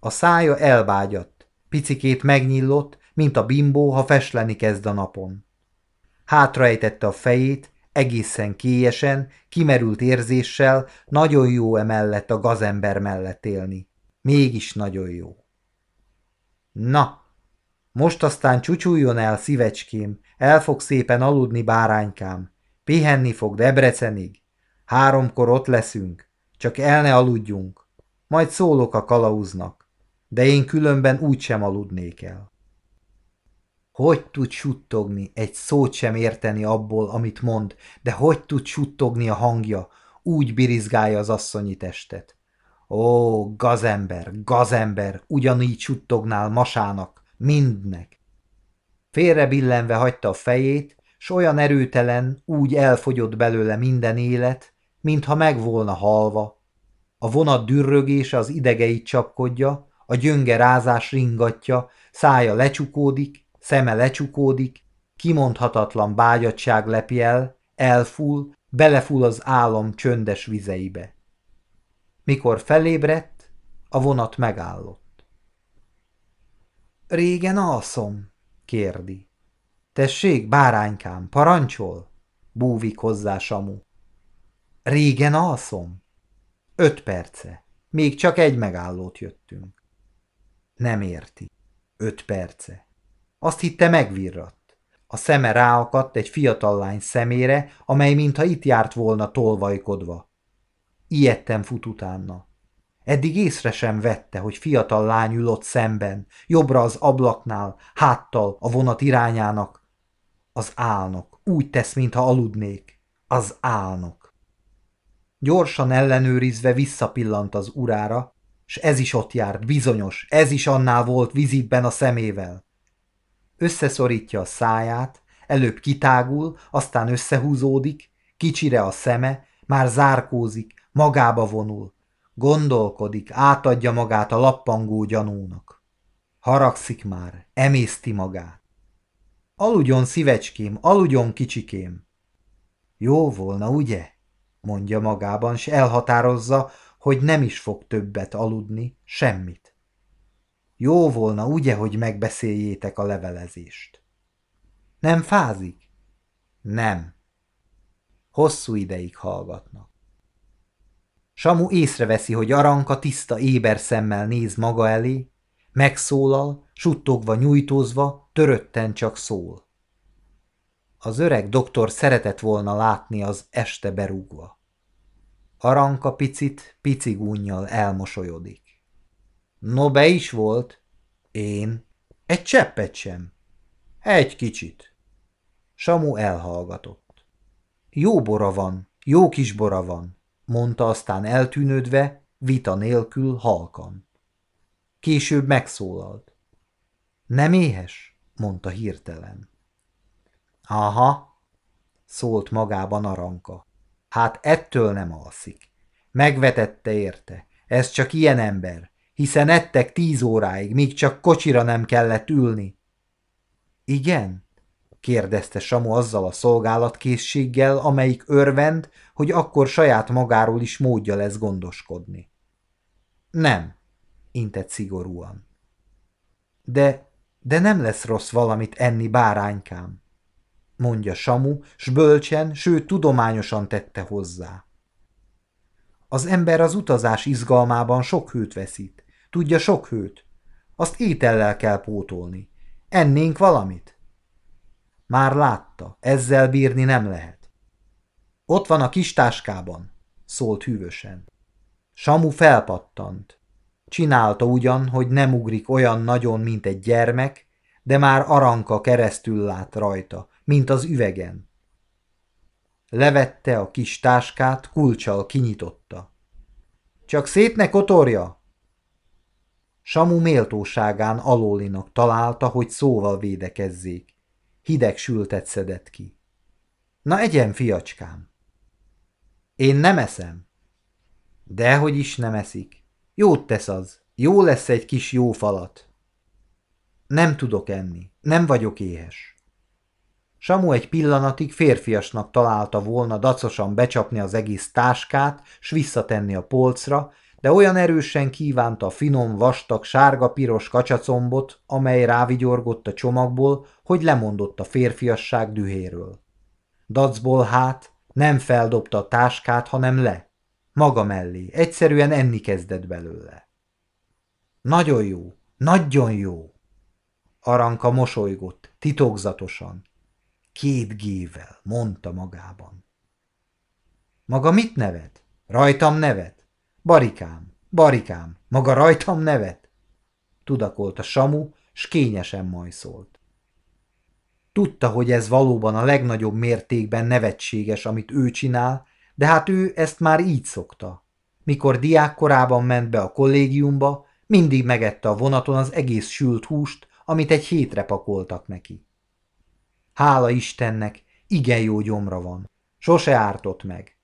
Speaker 1: A szája elbágyadt, picikét megnyillott, mint a bimbó, ha fesleni kezd a napon. Hátraejtette a fejét, egészen kélyesen, kimerült érzéssel, nagyon jó emellett a gazember mellett élni. Mégis nagyon jó. Na, most aztán csúcsuljon el, szívecském, el fog szépen aludni, báránykám. Pihenni fog Debrecenig. Háromkor ott leszünk, csak el ne aludjunk. Majd szólok a kalauznak, de én különben úgysem aludnék el. Hogy tud suttogni, egy szót sem érteni abból, amit mond, de hogy tud suttogni a hangja, úgy birizgálja az asszonyi testet. Ó, gazember, gazember, ugyanígy suttognál masának, mindnek. Félre billenve hagyta a fejét, s olyan erőtelen, úgy elfogyott belőle minden élet, mintha meg volna halva. A vonat dürrögése az idegeit csapkodja, a gyönge rázás ringatja, szája lecsukódik, Szeme lecsukódik, kimondhatatlan bágyadság lepi el, elfúl, belefúl az álom csöndes vizeibe. Mikor felébredt, a vonat megállott. Régen alszom, kérdi. Tessék, báránykám, parancsol? Búvik hozzá Samu. Régen alszom? Öt perce. Még csak egy megállót jöttünk. Nem érti. Öt perce. Azt hitte megvirratt. A szeme ráakadt egy fiatal lány szemére, amely mintha itt járt volna tolvajkodva. Ijedten fut utána.
Speaker 2: Eddig észre sem vette, hogy fiatal lány ül szemben, jobbra az ablaknál, háttal a vonat irányának. Az álnok. Úgy tesz, mintha aludnék. Az álnok. Gyorsan ellenőrizve visszapillant az urára, s ez is ott járt, bizonyos, ez is annál volt vizitben a szemével. Összeszorítja a száját, előbb kitágul, aztán összehúzódik, kicsire a szeme, már zárkózik, magába vonul, gondolkodik, átadja magát a lappangó gyanúnak. Haragszik már, emészti magát. Aludjon, szívecském, aludjon, kicsikém. Jó volna, ugye? mondja magában, s elhatározza, hogy nem is fog többet aludni, semmit. Jó volna, ugye, hogy megbeszéljétek a levelezést. Nem fázik? Nem. Hosszú ideig hallgatnak. Samu észreveszi, hogy Aranka tiszta éber szemmel néz maga elé, megszólal, suttogva, nyújtózva, törötten csak szól. Az öreg doktor szeretett volna látni az este berúgva. Aranka picit, pici gúnyjal elmosolyodik. No, be is volt. Én. Egy cseppet sem. Egy kicsit. Samu elhallgatott. Jó bora van, jó kis bora van, mondta aztán eltűnődve, vita nélkül halkan. Később megszólalt. Nem éhes? mondta hirtelen. Aha, szólt magában Aranka. Hát ettől nem alszik. Megvetette érte. Ez csak ilyen ember, hiszen ettek tíz óráig, míg csak kocsira nem kellett ülni. Igen? kérdezte Samu azzal a szolgálatkészséggel, amelyik örvend, hogy akkor saját magáról is módja lesz gondoskodni. Nem, intett szigorúan. De, de nem lesz rossz valamit enni, báránykám, mondja Samu, s bölcsen, sőt tudományosan tette hozzá. Az ember az utazás izgalmában sok hőt veszít. Tudja, sok hőt. Azt étellel kell pótolni. Ennénk valamit? Már látta, ezzel bírni nem lehet. Ott van a kis táskában, szólt hűvösen. Samu felpattant. Csinálta ugyan, hogy nem ugrik olyan nagyon, mint egy gyermek, de már aranka keresztül lát rajta, mint az üvegen. Levette a kis táskát, kulcsal kinyitotta. Csak szét ne kotorja! Samu méltóságán alólinak találta, hogy szóval védekezzék. Hideg sültet szedett ki. Na egyen, fiacskám! Én nem eszem. Dehogy is nem eszik. Jót tesz az. Jó lesz egy kis jó falat. Nem tudok enni. Nem vagyok éhes. Samu egy pillanatig férfiasnak találta volna dacosan becsapni az egész táskát, s visszatenni a polcra, de olyan erősen kívánta a finom, vastag, sárga-piros kacsacombot, amely rávigyorgott a csomagból, hogy lemondott a férfiasság dühéről. Dacból hát nem feldobta a táskát, hanem le. Maga mellé, egyszerűen enni kezdett belőle. Nagyon jó, nagyon jó. Aranka mosolygott, titokzatosan. Két gével, mondta magában. Maga mit nevet? Rajtam nevet? Barikám, barikám, maga rajtam nevet? Tudakolt a Samu, s kényesen majszolt. Tudta, hogy ez valóban a legnagyobb mértékben nevetséges, amit ő csinál, de hát ő ezt már így szokta. Mikor diákkorában ment be a kollégiumba, mindig megette a vonaton az egész sült húst, amit egy hétre pakoltak neki. Hála Istennek, igen jó gyomra van. Sose ártott meg.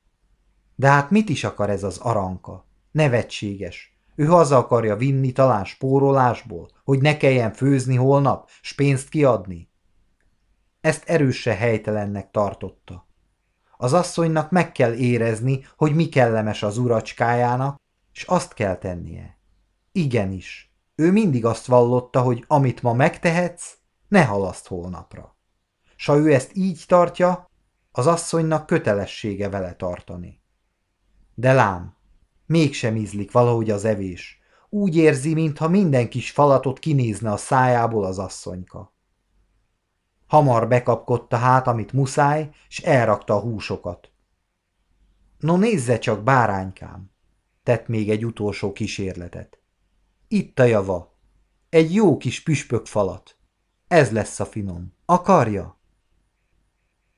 Speaker 2: De hát mit is akar ez az aranka? Nevetséges. Ő haza akarja vinni talán spórolásból, hogy ne kelljen főzni holnap, s pénzt kiadni. Ezt erőse helytelennek tartotta. Az asszonynak meg kell érezni, hogy mi kellemes az uracskájának, és azt kell tennie. Igenis, ő mindig azt vallotta, hogy amit ma megtehetsz, ne halaszt holnapra s ha ő ezt így tartja, az asszonynak kötelessége vele tartani. De lám, mégsem ízlik valahogy az evés. Úgy érzi, mintha minden kis falatot kinézne a szájából az asszonyka. Hamar bekapkodta hát, amit muszáj, s elrakta a húsokat. No nézze csak, báránykám! tett még egy utolsó kísérletet. Itt a java. Egy jó kis püspök falat. Ez lesz a finom. Akarja?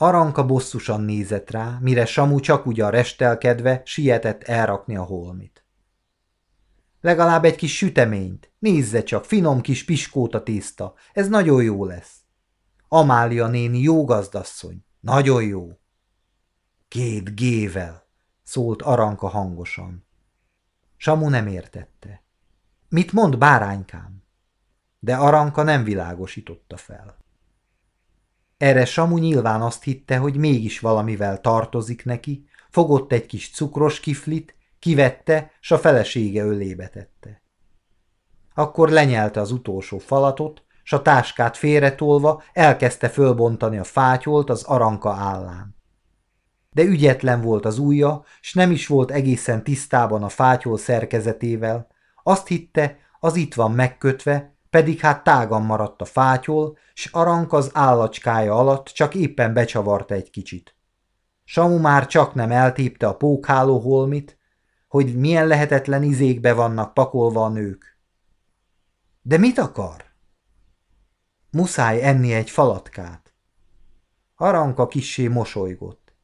Speaker 2: Aranka bosszusan nézett rá, mire Samu csak ugyan restelkedve sietett elrakni a holmit. Legalább egy kis süteményt. Nézze csak, finom kis piskóta tészta. Ez nagyon jó lesz. Amália néni jó gazdasszony. Nagyon jó. Két gével, szólt Aranka hangosan. Samu nem értette. Mit mond báránykám? De Aranka nem világosította fel. Erre Samu nyilván azt hitte, hogy mégis valamivel tartozik neki, fogott egy kis cukros kiflit, kivette, s a felesége ölébe tette. Akkor lenyelte az utolsó falatot, s a táskát félretolva elkezdte fölbontani a fátyolt az aranka állán. De ügyetlen volt az ujja, s nem is volt egészen tisztában a fátyol szerkezetével. Azt hitte, az itt van megkötve, pedig hát tágan maradt a fátyol, s Arank az állacskája alatt csak éppen becsavarta egy kicsit. Samu már csak nem eltépte a pókháló holmit, hogy milyen lehetetlen izékbe vannak pakolva a nők. De mit akar? Muszáj enni egy falatkát. Aranka kissé mosolygott.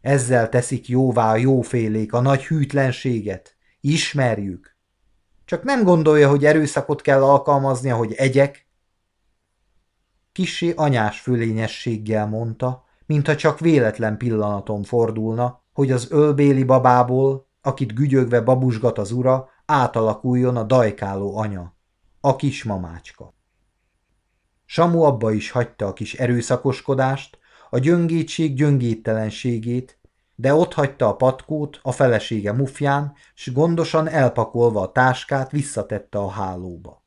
Speaker 2: Ezzel teszik jóvá a jófélék a nagy hűtlenséget. Ismerjük. Csak nem gondolja, hogy erőszakot kell alkalmaznia, hogy egyek? Kissé anyás fölényességgel mondta, mintha csak véletlen pillanaton fordulna, hogy az ölbéli babából, akit gügyögve babusgat az ura, átalakuljon a dajkáló anya, a kismamácska. Samu abba is hagyta a kis erőszakoskodást, a gyöngétség gyöngéttelenségét, de ott hagyta a patkót a felesége mufján, s gondosan elpakolva a táskát visszatette a hálóba.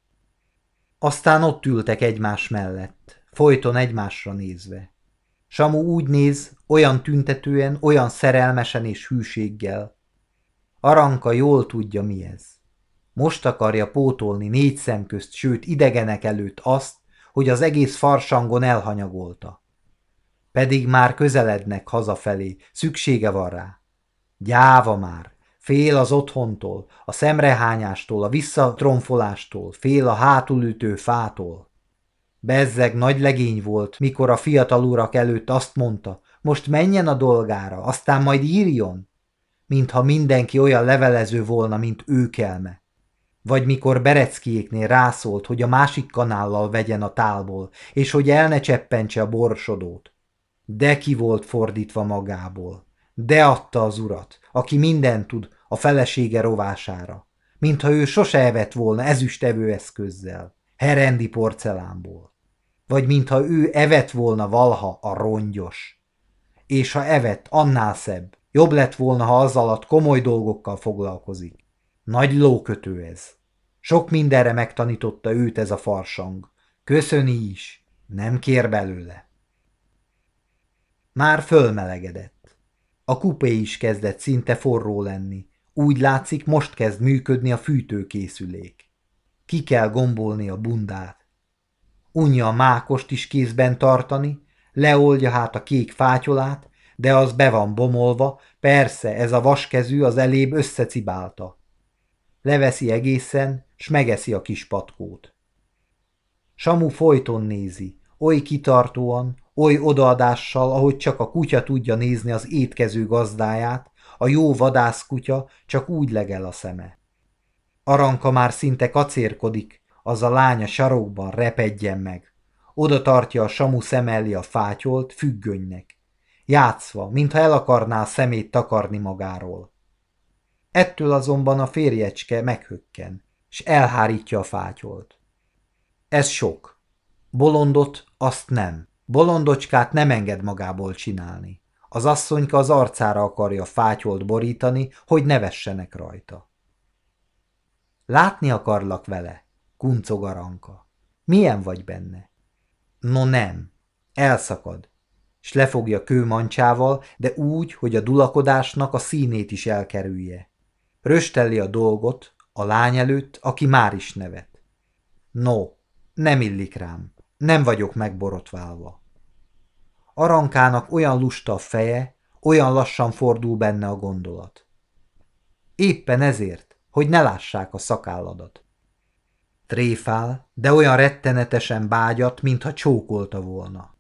Speaker 2: Aztán ott ültek egymás mellett, folyton egymásra nézve. Samu úgy néz, olyan tüntetően, olyan szerelmesen és hűséggel. Aranka jól tudja, mi ez. Most akarja pótolni négy szem közt, sőt idegenek előtt azt, hogy az egész farsangon elhanyagolta. Pedig már közelednek hazafelé, szüksége van rá. Gyáva már, fél az otthontól, a szemrehányástól, a visszatronfolástól, fél a hátulütő fától. Bezzeg nagy legény volt, mikor a fiatal urak előtt azt mondta, most menjen a dolgára, aztán majd írjon, mintha mindenki olyan levelező volna, mint őkelme. Vagy mikor Bereckiéknél rászólt, hogy a másik kanállal vegyen a tálból, és hogy el ne cseppentse a borsodót. De ki volt fordítva magából. De adta az urat, aki mindent tud a felesége rovására, mintha ő sose evett volna ezüstevő eszközzel, herendi porcelánból. Vagy mintha ő evett volna valha a rongyos. És ha evett, annál szebb. Jobb lett volna, ha az alatt komoly dolgokkal foglalkozik. Nagy lókötő ez. Sok mindenre megtanította őt ez a farsang. Köszöni is, nem kér belőle. Már fölmelegedett. A kupé is kezdett szinte forró lenni. Úgy látszik, most kezd működni a fűtőkészülék. Ki kell gombolni a bundát. Unja a mákost is kézben tartani, leoldja hát a kék fátyolát, de az be van bomolva, persze ez a vaskezű az elébb összecibálta. Leveszi egészen, s megeszi a kis patkót. Samu folyton nézi, oly kitartóan, oly odaadással, ahogy csak a kutya tudja nézni az étkező gazdáját, a jó vadászkutya csak úgy legel a szeme. Aranka már szinte kacérkodik, az a lánya sarokban repedjen meg. Oda tartja a Samu szem elé a fátyolt függönynek. Játszva, mintha el akarná a szemét takarni magáról. Ettől azonban a férjecske meghökken, s elhárítja a fátyolt. Ez sok. Bolondot azt nem. Bolondocskát nem enged magából csinálni. Az asszonyka az arcára akarja fátyolt borítani, hogy ne vessenek rajta. Látni akarlak vele, kuncog Aranka. Milyen vagy benne? No nem, elszakad, s lefogja kőmancsával, de úgy, hogy a dulakodásnak a színét is elkerülje. Rösteli a dolgot a lány előtt, aki már is nevet. No, nem illik rám, nem vagyok megborotválva. Arankának olyan lusta a feje, olyan lassan fordul benne a gondolat. Éppen ezért, hogy ne lássák a szakálladat. Tréfál, de olyan rettenetesen bágyat, mintha csókolta volna.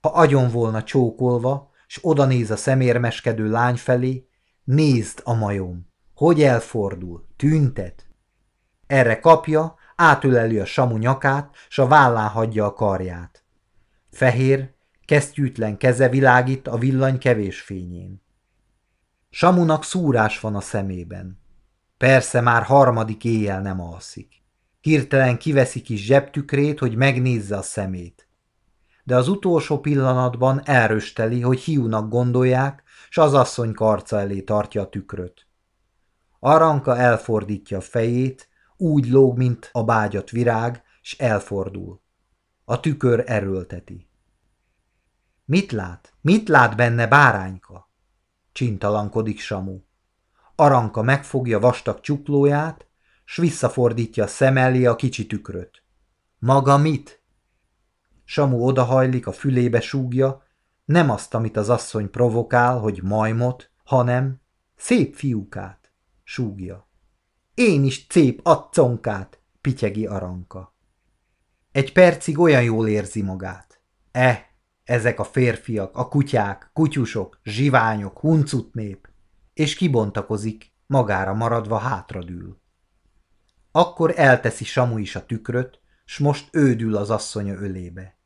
Speaker 2: Ha agyon volna csókolva, s oda néz a szemérmeskedő lány felé, nézd a majom, hogy elfordul, tüntet. Erre kapja, átüleli a samu nyakát, s a vállán hagyja a karját. Fehér, kesztyűtlen keze világít a villany kevés fényén. Samunak szúrás van a szemében. Persze már harmadik éjjel nem alszik. Hirtelen kiveszi kis zsebtükrét, hogy megnézze a szemét. De az utolsó pillanatban elrösteli, hogy hiúnak gondolják, s az asszony karca elé tartja a tükröt. Aranka elfordítja a fejét, úgy lóg, mint a bágyat virág, s elfordul. A tükör erőlteti. Mit lát? Mit lát benne bárányka? Csintalankodik Samu. Aranka megfogja vastag csuklóját, s visszafordítja szem elé a kicsi tükröt. Maga mit? Samu odahajlik, a fülébe súgja, nem azt, amit az asszony provokál, hogy majmot, hanem szép fiúkát, súgja. Én is szép acconkát, pityegi Aranka. Egy percig olyan jól érzi magát. Eh, ezek a férfiak, a kutyák, kutyusok, zsiványok, huncut nép, és kibontakozik, magára maradva hátradül. Akkor elteszi Samu is a tükröt, s most ődül az asszonya ölébe.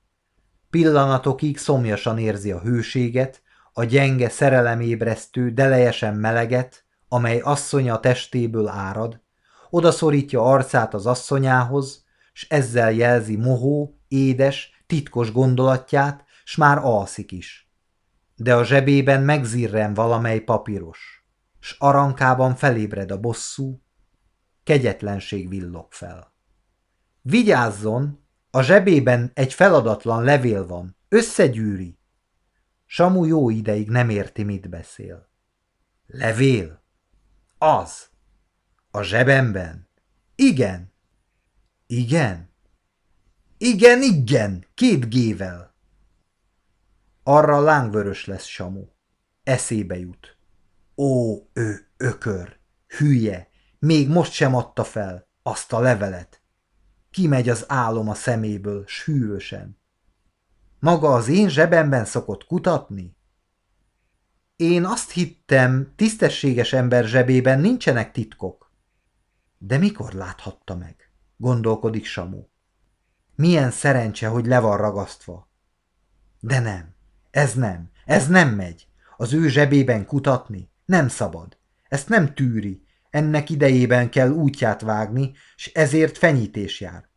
Speaker 2: Pillanatokig szomjasan érzi a hőséget, a gyenge szerelemébresztő, delejesen meleget, amely asszonya testéből árad, odaszorítja arcát az asszonyához, s ezzel jelzi mohó, édes, titkos gondolatját, s már alszik is. De a zsebében megzirren valamely papíros, s arankában felébred a bosszú, kegyetlenség villog fel. Vigyázzon, a zsebében egy feladatlan levél van, összegyűri. Samu jó ideig nem érti, mit beszél. Levél? Az. A zsebemben? Igen. Igen. Igen, igen, két gével. Arra lángvörös lesz Samu. Eszébe jut. Ó, ő ökör, hülye, még most sem adta fel azt a levelet. Kimegy az álom a szeméből, sűrösen. Maga az én zsebemben szokott kutatni? Én azt hittem, tisztességes ember zsebében nincsenek titkok. De mikor láthatta meg? Gondolkodik Samu. Milyen szerencse, hogy le van ragasztva. De nem, ez nem, ez nem megy. Az ő zsebében kutatni nem szabad. Ezt nem tűri, ennek idejében kell útját vágni, s ezért fenyítés jár.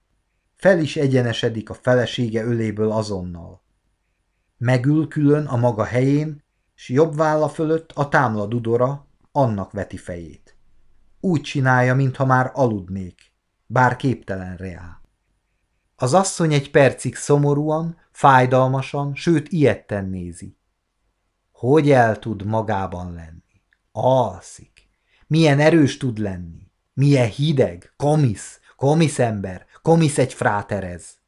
Speaker 2: Fel is egyenesedik a felesége öléből azonnal. Megül külön a maga helyén, s jobb válla fölött a támla dudora, annak veti fejét. Úgy csinálja, mintha már aludnék, bár képtelen reá. Az asszony egy percig szomorúan, fájdalmasan, sőt ilyetten nézi. Hogy el tud magában lenni? Alszik. Milyen erős tud lenni. Milyen hideg, komisz, komisz ember, komisz egy fráterez.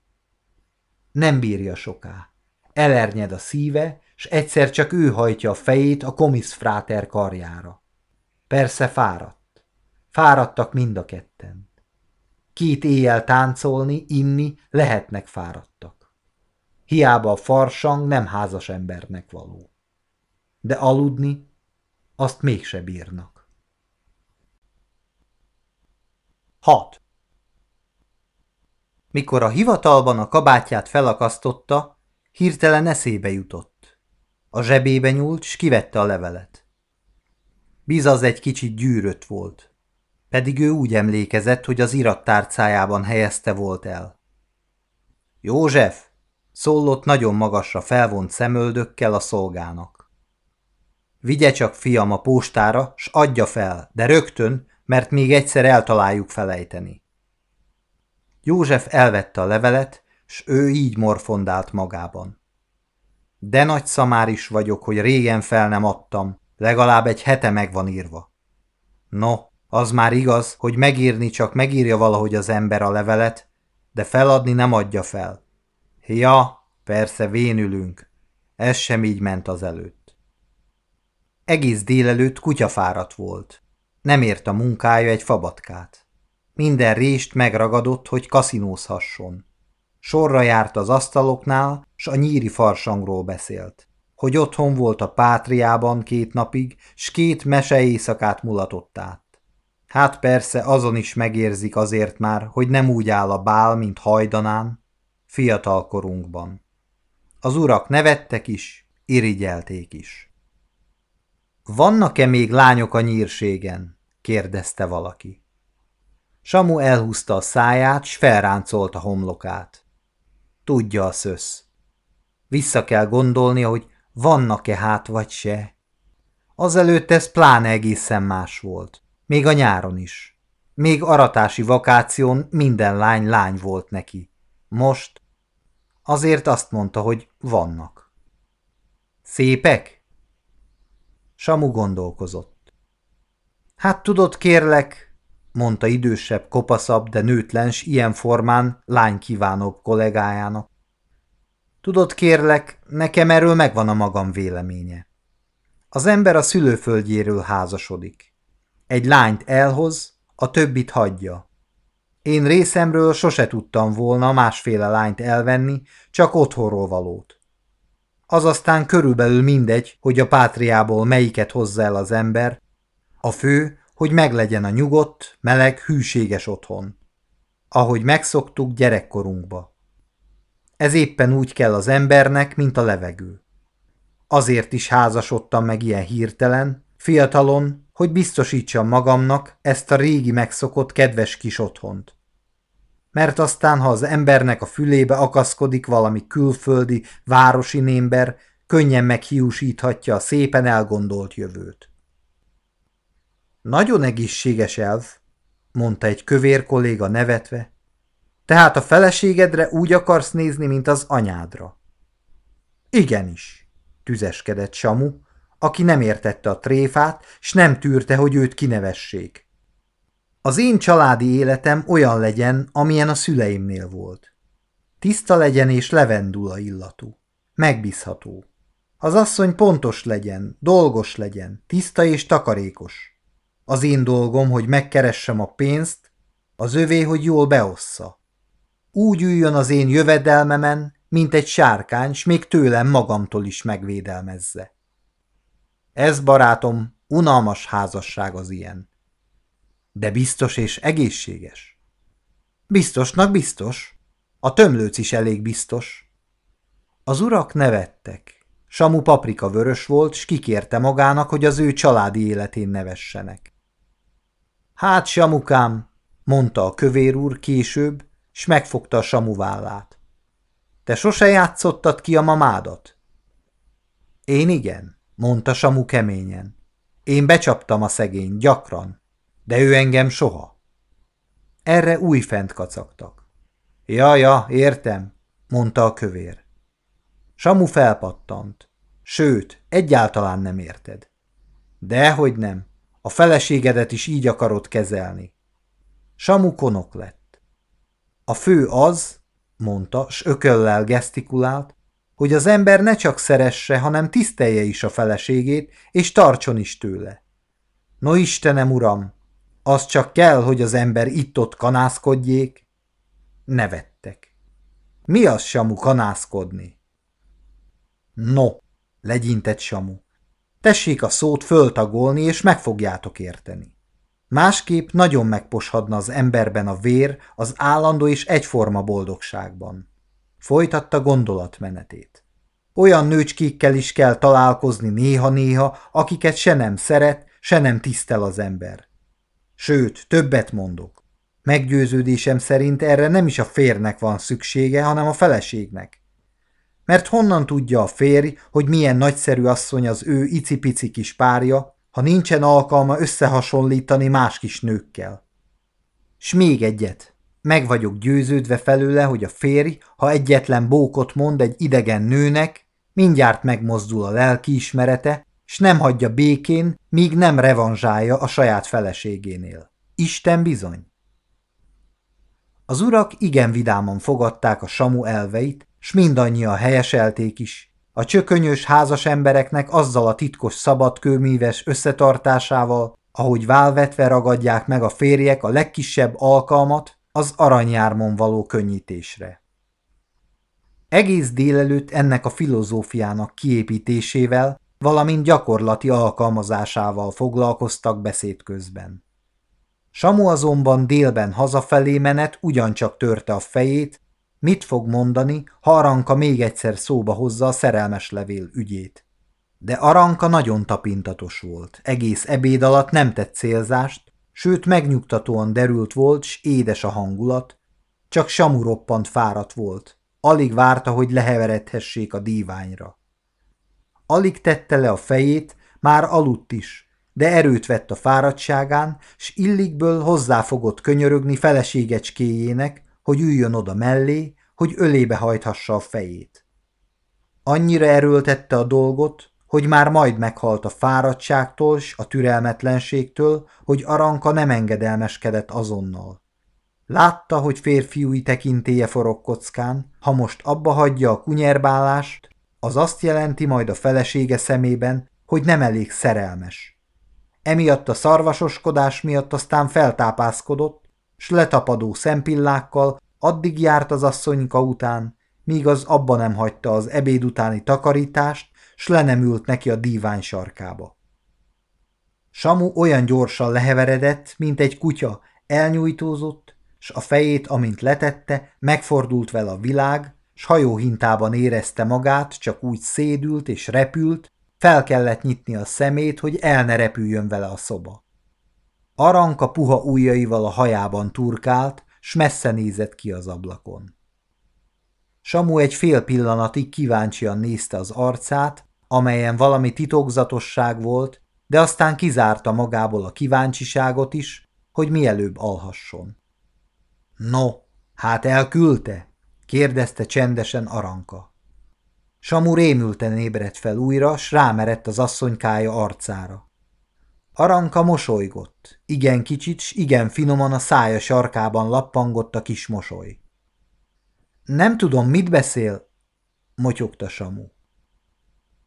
Speaker 2: Nem bírja soká. Elernyed a szíve, s egyszer csak ő hajtja a fejét a komisz fráter karjára. Persze fáradt. Fáradtak mind a ketten. Két éjjel táncolni, inni lehetnek fáradtak. Hiába a farsang nem házas embernek való. De aludni azt mégse bírnak. 6. Mikor a hivatalban a kabátját felakasztotta, hirtelen eszébe jutott. A zsebébe nyúlt, s kivette a levelet. Bizaz egy kicsit gyűrött volt pedig ő úgy emlékezett, hogy az irattárcájában helyezte volt el. József! Szólott nagyon magasra felvont szemöldökkel a szolgának. Vigye csak, fiam, a postára, s adja fel, de rögtön, mert még egyszer eltaláljuk felejteni. József elvette a levelet, s ő így morfondált magában. De nagy szamár is vagyok, hogy régen fel nem adtam, legalább egy hete meg van írva. No, az már igaz, hogy megírni csak megírja valahogy az ember a levelet, de feladni nem adja fel. Ja, persze vénülünk. Ez sem így ment az előtt. Egész délelőtt kutyafáradt volt.
Speaker 1: Nem ért a munkája egy fabatkát. Minden rést megragadott, hogy kaszinózhasson. Sorra járt az asztaloknál, s a nyíri farsangról beszélt. Hogy otthon volt a pátriában két napig, s két mese éjszakát mulatott át. Hát persze azon is megérzik azért már, hogy nem úgy áll a bál, mint hajdanán, fiatal korunkban. Az urak nevettek is, irigyelték is. Vannak-e még lányok a nyírségen? kérdezte valaki. Samu elhúzta a száját, s felráncolta homlokát. Tudja a szösz. Vissza kell gondolnia, hogy vannak-e hát vagy se. Azelőtt ez pláne egészen más volt. Még a nyáron is. Még aratási vakáción minden lány lány volt neki. Most azért azt mondta, hogy vannak. Szépek? Samu gondolkozott. Hát tudod, kérlek, mondta idősebb, kopaszabb, de nőtlens, ilyen formán lány kívánóbb kollégájának. Tudod, kérlek, nekem erről megvan a magam véleménye. Az ember a szülőföldjéről házasodik. Egy lányt elhoz, a többit hagyja. Én részemről sose tudtam volna másféle lányt elvenni, csak otthonról valót. Az aztán körülbelül mindegy, hogy a pátriából melyiket hozza el az ember. A fő, hogy meglegyen a nyugodt, meleg, hűséges otthon. Ahogy megszoktuk gyerekkorunkba. Ez éppen úgy kell az embernek, mint a levegő. Azért is házasodtam meg ilyen hirtelen, fiatalon, hogy biztosítsam magamnak ezt a régi megszokott kedves kis otthont. Mert aztán, ha az embernek a fülébe akaszkodik valami külföldi, városi némber, könnyen meghiúsíthatja a szépen elgondolt jövőt. Nagyon egészséges elv, mondta egy kövér kolléga nevetve, tehát a feleségedre úgy akarsz nézni, mint az anyádra. Igenis, tüzeskedett Samu, aki nem értette a tréfát, s nem tűrte, hogy őt kinevessék. Az én családi életem olyan legyen, amilyen a szüleimnél volt. Tiszta legyen és levendula illatú. Megbízható. Az asszony pontos legyen, dolgos legyen, tiszta és takarékos. Az én dolgom, hogy megkeressem a pénzt, az övé, hogy jól beossza. Úgy üljön az én jövedelmemen, mint egy sárkány, s még tőlem magamtól is megvédelmezze. Ez, barátom, unalmas házasság az ilyen. De biztos és egészséges. Biztosnak biztos. A tömlőc is elég biztos. Az urak nevettek. Samu paprika vörös volt, s kikérte magának, hogy az ő családi életén nevessenek. Hát, Samukám, mondta a kövér úr később, s megfogta a Samu vállát. Te sose játszottad ki a mamádat? Én igen, mondta Samu keményen. Én becsaptam a szegény, gyakran, de ő engem soha. Erre újfent kacagtak. Ja, ja, értem, mondta a kövér. Samu felpattant. Sőt, egyáltalán nem érted. Dehogy nem, a feleségedet is így akarod kezelni. Samu konok lett. A fő az, mondta, s ököllel gesztikulált, hogy az ember ne csak szeresse, hanem tisztelje is a feleségét, és tartson is tőle. No Istenem, uram, az csak kell, hogy az ember itt-ott kanászkodjék. Nevettek. Mi az, Samu, kanászkodni? No, legyintett Samu. Tessék a szót föltagolni, és meg fogjátok érteni. Másképp nagyon megposhadna az emberben a vér az állandó és egyforma boldogságban. Folytatta gondolatmenetét. Olyan nőcskékkel is kell találkozni néha-néha, akiket se nem szeret, se nem tisztel az ember. Sőt, többet mondok. Meggyőződésem szerint erre nem is a férnek van szüksége, hanem a feleségnek. Mert honnan tudja a férj, hogy milyen nagyszerű asszony az ő icipici kis párja, ha nincsen alkalma összehasonlítani más kis nőkkel. S még egyet. Meg vagyok győződve felőle, hogy a férj, ha egyetlen bókot mond egy idegen nőnek, mindjárt megmozdul a lelkiismerete, s nem hagyja békén, míg nem revanzsálja a saját feleségénél. Isten bizony. Az urak igen vidáman fogadták a Samu elveit, s mindannyian helyeselték is. A csökönyös házas embereknek azzal a titkos szabadkőmíves összetartásával,
Speaker 2: ahogy válvetve ragadják meg a férjek a legkisebb alkalmat az aranyjármon való könnyítésre. Egész délelőtt ennek a filozófiának kiépítésével, valamint gyakorlati alkalmazásával foglalkoztak beszéd közben. Samu azonban délben hazafelé menet ugyancsak törte a fejét, mit fog mondani, ha Aranka még egyszer szóba hozza a szerelmes levél ügyét. De Aranka nagyon tapintatos volt, egész ebéd alatt nem tett célzást, sőt megnyugtatóan derült volt, s édes a hangulat, csak Samu roppant fáradt volt, alig várta, hogy leheveredhessék a díványra. Alig tette le a fejét, már aludt is, de erőt vett a fáradtságán, s illikből hozzáfogott könyörögni feleségecskéjének, hogy üljön oda mellé, hogy ölébe hajthassa a fejét. Annyira erőltette a dolgot, hogy már majd meghalt a fáradtságtól s a türelmetlenségtől, hogy Aranka nem engedelmeskedett azonnal. Látta, hogy férfiúi tekintéje forog kockán, ha most abba hagyja a kunyerbálást, az azt jelenti majd a felesége szemében, hogy nem elég szerelmes. Emiatt a szarvasoskodás miatt aztán feltápászkodott, s letapadó szempillákkal addig járt az asszonyka után, míg az abba nem hagyta az ebéd utáni takarítást, s le nem ült neki a dívány sarkába. Samu olyan gyorsan leheveredett, mint egy kutya, elnyújtózott, s a fejét, amint letette, megfordult vele a világ, s hajóhintában érezte magát, csak úgy szédült és repült, fel kellett nyitni a szemét, hogy el ne repüljön vele a szoba. Aranka puha ujjaival a hajában turkált, s messze nézett ki az ablakon. Samu egy fél pillanatig kíváncsian nézte az arcát, amelyen valami titokzatosság volt, de aztán kizárta magából a kíváncsiságot is, hogy mielőbb alhasson. No, hát elküldte? kérdezte csendesen Aranka. Samu rémülten ébredt fel újra, s rámerett az asszonykája arcára. Aranka mosolygott, igen kicsit, s igen finoman a szája sarkában lappangott a kis mosoly. Nem tudom, mit beszél, motyogta Samu.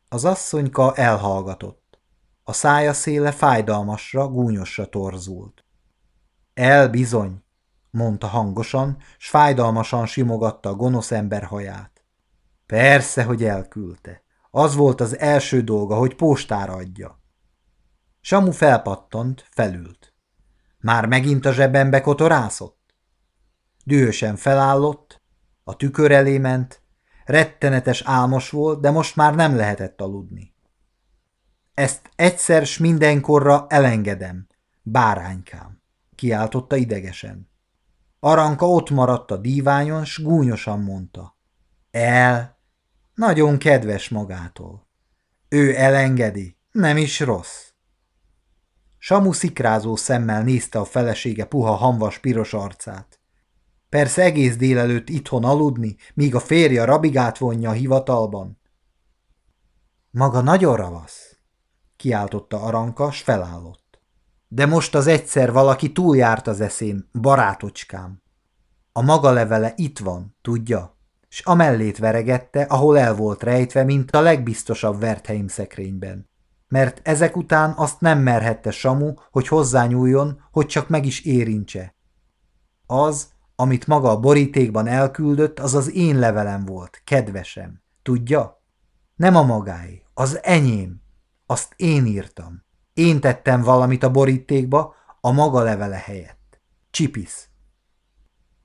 Speaker 2: Az asszonyka elhallgatott. A szája széle fájdalmasra, gúnyosra torzult. El bizony, mondta hangosan, s fájdalmasan simogatta a gonosz ember haját. Persze, hogy elküldte. Az volt az első dolga, hogy postára adja. Samu felpattant, felült. Már megint a zsebembe kotorászott? Dühösen felállott, a tükör elé ment, rettenetes álmos volt, de most már nem lehetett aludni. Ezt egyszer s mindenkorra elengedem, báránykám, kiáltotta idegesen. Aranka ott maradt a díványon, s gúnyosan mondta. El, nagyon kedves magától. Ő elengedi, nem is rossz. Samu szikrázó szemmel nézte a felesége puha hamvas piros arcát. Persze egész délelőtt itthon aludni, míg a férje rabigát vonja a hivatalban. Maga nagyon ravasz, kiáltotta Aranka, s felállott. De most az egyszer valaki túljárt az eszén, barátocskám. A maga levele itt van, tudja? S mellét veregette, ahol el volt rejtve, mint a legbiztosabb Wertheim szekrényben mert ezek után azt nem merhette Samu, hogy hozzányúljon, hogy csak meg is érintse. Az, amit maga a borítékban elküldött, az az én levelem volt, kedvesem. Tudja? Nem a magáé, az enyém. Azt én írtam. Én tettem valamit a borítékba, a maga levele helyett. Csipisz.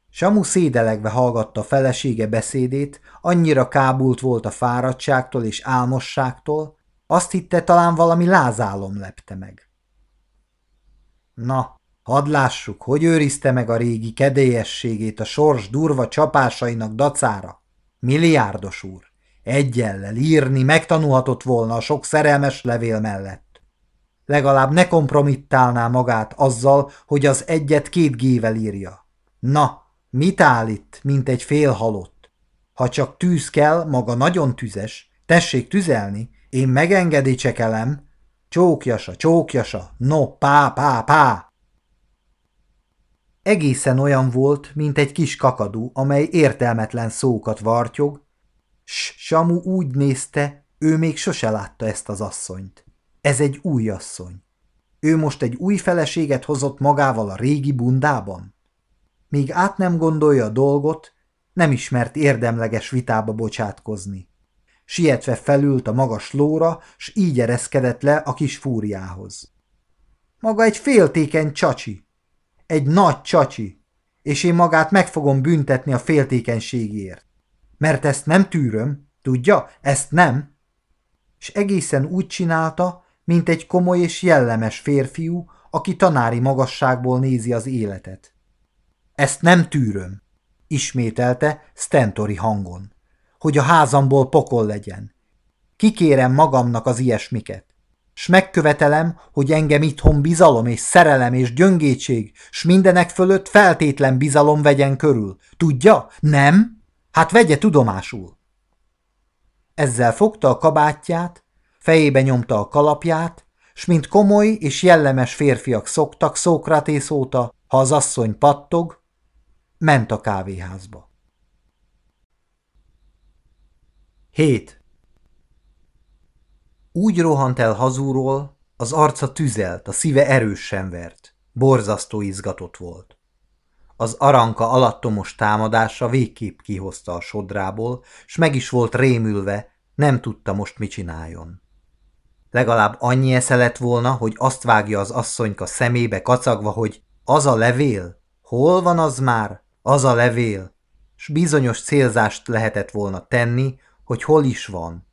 Speaker 2: Samu szédelegve hallgatta felesége beszédét, annyira kábult volt a fáradtságtól és álmosságtól, azt hitte, talán valami lázálom lepte meg. Na, hadd lássuk, hogy őrizte meg a régi kedélyességét a sors durva csapásainak dacára. Milliárdos úr, egyellel írni megtanulhatott volna a sok szerelmes levél mellett. Legalább ne kompromittálná magát azzal, hogy az egyet két gével írja. Na, mit áll itt, mint egy fél halott? Ha csak tűz kell, maga nagyon tüzes, tessék tüzelni, én megengedi csekelem. Csókjasa, csókjasa, no, pá, pá, pá. Egészen olyan volt, mint egy kis kakadú, amely értelmetlen szókat vartyog, s Samu úgy nézte, ő még sose látta ezt az asszonyt. Ez egy új asszony. Ő most egy új feleséget hozott magával a régi bundában? Míg át nem gondolja a dolgot, nem ismert érdemleges vitába bocsátkozni. Sietve felült a magas lóra, s így ereszkedett le a kis fúriához. Maga egy féltékeny csacsi. Egy nagy csacsi. És én magát meg fogom büntetni a féltékenységért. Mert ezt nem tűröm, tudja, ezt nem. És egészen úgy csinálta, mint egy komoly és jellemes férfiú, aki tanári magasságból nézi az életet. Ezt nem tűröm, ismételte Stentori hangon, hogy a házamból pokol legyen. Kikérem magamnak az ilyesmiket, s megkövetelem, hogy engem itthon bizalom és szerelem és gyöngétség, s mindenek fölött feltétlen bizalom vegyen körül. Tudja? Nem? Hát vegye tudomásul. Ezzel fogta a kabátját, fejébe nyomta a kalapját, s mint komoly és jellemes férfiak szoktak Szókratész óta, ha az asszony pattog, ment a kávéházba. 7. Úgy rohant el hazúról, az arca tüzelt, a szíve erősen vert, borzasztó izgatott volt. Az aranka alattomos támadása végképp kihozta a sodrából, s meg is volt rémülve, nem tudta most mit csináljon. Legalább annyi esze lett volna, hogy azt vágja az asszonyka szemébe kacagva, hogy az a levél? Hol van az már? Az a levél? S bizonyos célzást lehetett volna tenni, hogy hol is van.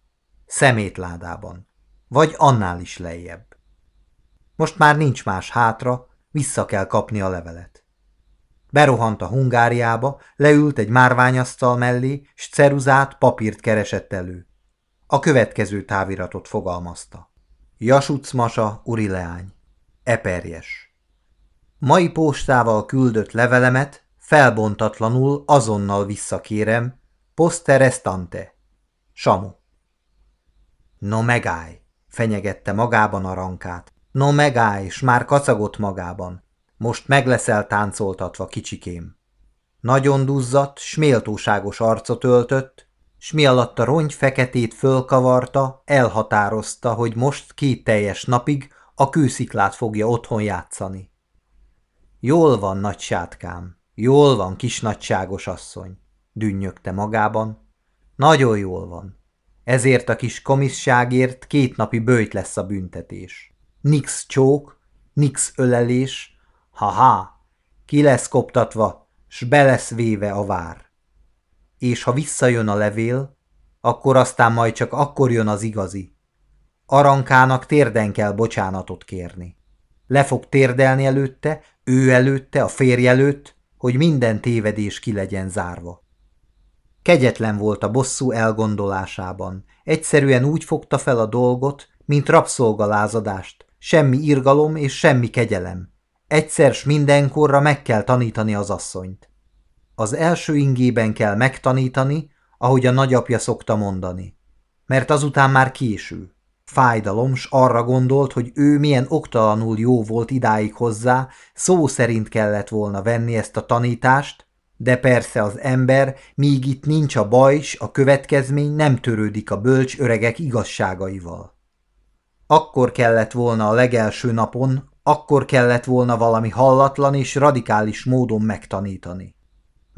Speaker 2: Szemétládában. Vagy annál is lejjebb. Most már nincs más hátra, vissza kell kapni a levelet. Berohant a Hungáriába, leült egy márványasztal mellé, s ceruzát, papírt keresett elő. A következő táviratot fogalmazta. Jasuc Masa, uri leány. Eperjes. Mai postával küldött levelemet felbontatlanul azonnal visszakérem, poste restante. Samu. No megállj, fenyegette magában a rankát. No megállj, s már kacagott magában. Most meg leszel táncoltatva, kicsikém. Nagyon duzzadt, s méltóságos arcot öltött, s mi alatt a rongy feketét fölkavarta, elhatározta, hogy most két teljes napig a kősziklát fogja otthon játszani. Jól van, nagy jól van, kis nagyságos asszony, dünnyögte magában. Nagyon jól van. Ezért a kis komisságért két napi bőjt lesz a büntetés. Nix csók, nix ölelés, ha-ha, ki lesz koptatva, s be lesz véve a vár és ha visszajön a levél, akkor aztán majd csak akkor jön az igazi. Arankának térden kell bocsánatot kérni. Le fog térdelni előtte, ő előtte, a férj előtt, hogy minden tévedés ki legyen zárva. Kegyetlen volt a bosszú elgondolásában. Egyszerűen úgy fogta fel a dolgot, mint rabszolgalázadást. Semmi irgalom és semmi kegyelem. Egyszer s mindenkorra meg kell tanítani az asszonyt. Az első ingében kell megtanítani, ahogy a nagyapja szokta mondani. Mert azután már késő. Fájdalom, s arra gondolt, hogy ő milyen oktalanul jó volt idáig hozzá, szó szerint kellett volna venni ezt a tanítást, de persze az ember, míg itt nincs a baj, s a következmény nem törődik a bölcs öregek igazságaival. Akkor kellett volna a legelső napon, akkor kellett volna valami hallatlan és radikális módon megtanítani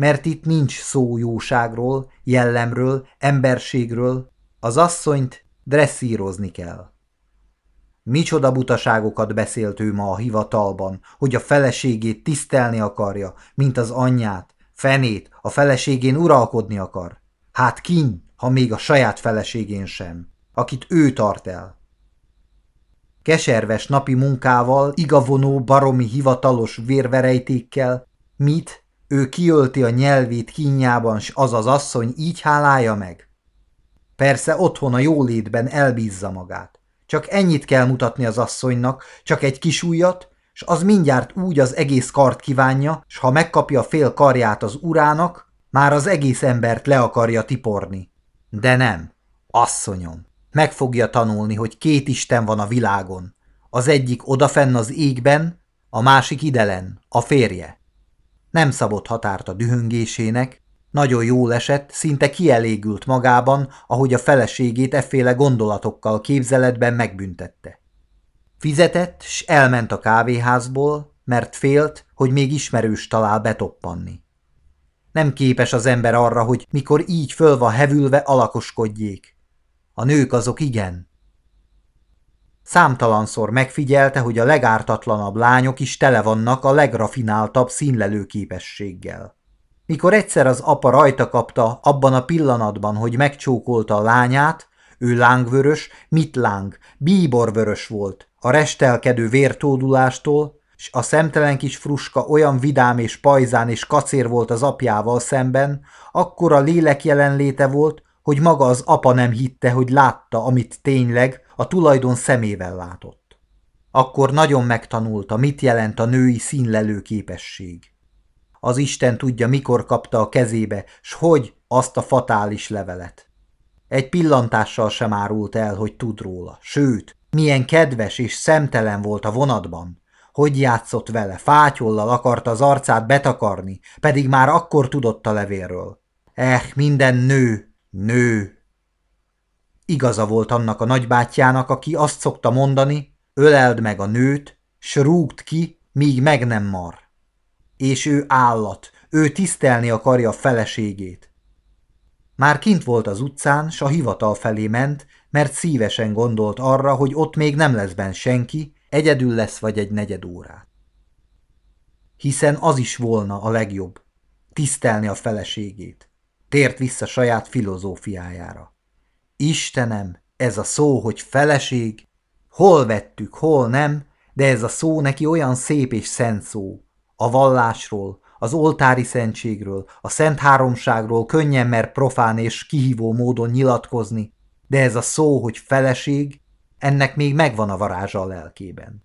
Speaker 2: mert itt nincs szó jóságról, jellemről, emberségről, az asszonyt dresszírozni kell. Micsoda butaságokat beszélt ő ma a hivatalban, hogy a feleségét tisztelni akarja, mint az anyját, fenét, a feleségén uralkodni akar. Hát kin, ha még a saját feleségén sem, akit ő tart el. Keserves napi munkával, igavonó, baromi hivatalos vérverejtékkel, mit ő kiölti a nyelvét kínjában, s az az asszony így hálálja meg? Persze otthon a jólétben elbízza magát. Csak ennyit kell mutatni az asszonynak, csak egy kis ujjat, s az mindjárt úgy az egész kart kívánja, s ha megkapja fél karját az urának, már az egész embert le akarja tiporni. De nem, asszonyom, meg fogja tanulni, hogy két Isten van a világon. Az egyik odafenn az égben, a másik idelen, a férje. Nem szabott határt a dühöngésének, nagyon jól esett, szinte kielégült magában, ahogy a feleségét efféle gondolatokkal képzeletben megbüntette.
Speaker 1: Fizetett, s elment a kávéházból, mert félt, hogy még ismerős talál betoppanni. Nem képes az ember arra, hogy mikor így föl van hevülve alakoskodjék. A nők azok igen. Számtalanszor megfigyelte, hogy a legártatlanabb lányok is tele vannak a legrafináltabb színlelő képességgel. Mikor egyszer az apa rajta kapta abban a pillanatban, hogy megcsókolta a lányát, ő lángvörös, mit láng, bíborvörös volt, a restelkedő vértódulástól, s a szemtelen kis fruska olyan vidám és pajzán és kacér volt az apjával szemben, akkor a lélek jelenléte volt, hogy maga az apa nem hitte, hogy látta, amit tényleg a tulajdon szemével látott. Akkor nagyon megtanulta, mit jelent a női színlelő képesség. Az Isten tudja, mikor kapta a kezébe, s hogy azt a fatális levelet. Egy pillantással sem árult el, hogy tud róla, sőt, milyen kedves és szemtelen volt a vonatban, hogy játszott vele, fátyollal akarta az arcát betakarni, pedig már akkor tudott a levélről. Eh, minden nő, nő. Igaza volt annak a nagybátyjának, aki azt szokta mondani, öleld meg a nőt, s rúgd ki, míg meg nem mar. És ő állat, ő tisztelni akarja a feleségét. Már kint volt az utcán, s a hivatal felé ment, mert szívesen gondolt arra, hogy ott még nem lesz benn senki, egyedül lesz vagy egy negyed órát. Hiszen az is volna a legjobb, tisztelni a feleségét. Tért vissza saját filozófiájára. Istenem, ez a szó, hogy feleség, hol vettük, hol nem, de ez a szó neki olyan szép és szent szó. A vallásról, az oltári szentségről, a szent háromságról könnyen mer profán és kihívó módon nyilatkozni, de ez a szó, hogy feleség, ennek még megvan a varázsa a lelkében.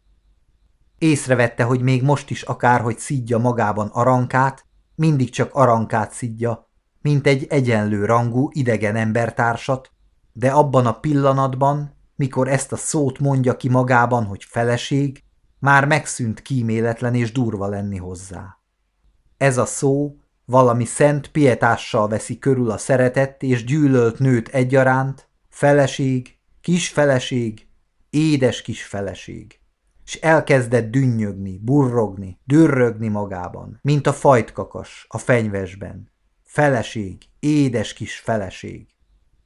Speaker 1: Észrevette, hogy még most is akárhogy szidja magában arankát, mindig csak arankát szidja, mint egy egyenlő rangú idegen embertársat, de abban a pillanatban, mikor ezt a szót mondja ki magában, hogy feleség, már megszűnt kíméletlen és durva lenni hozzá. Ez a szó valami szent pietással veszi körül a szeretett és gyűlölt nőt egyaránt, feleség, kis feleség, édes kis feleség. És elkezdett dünnyögni, burrogni, dürrögni magában, mint a fajtkakas a fenyvesben. Feleség, édes kis feleség.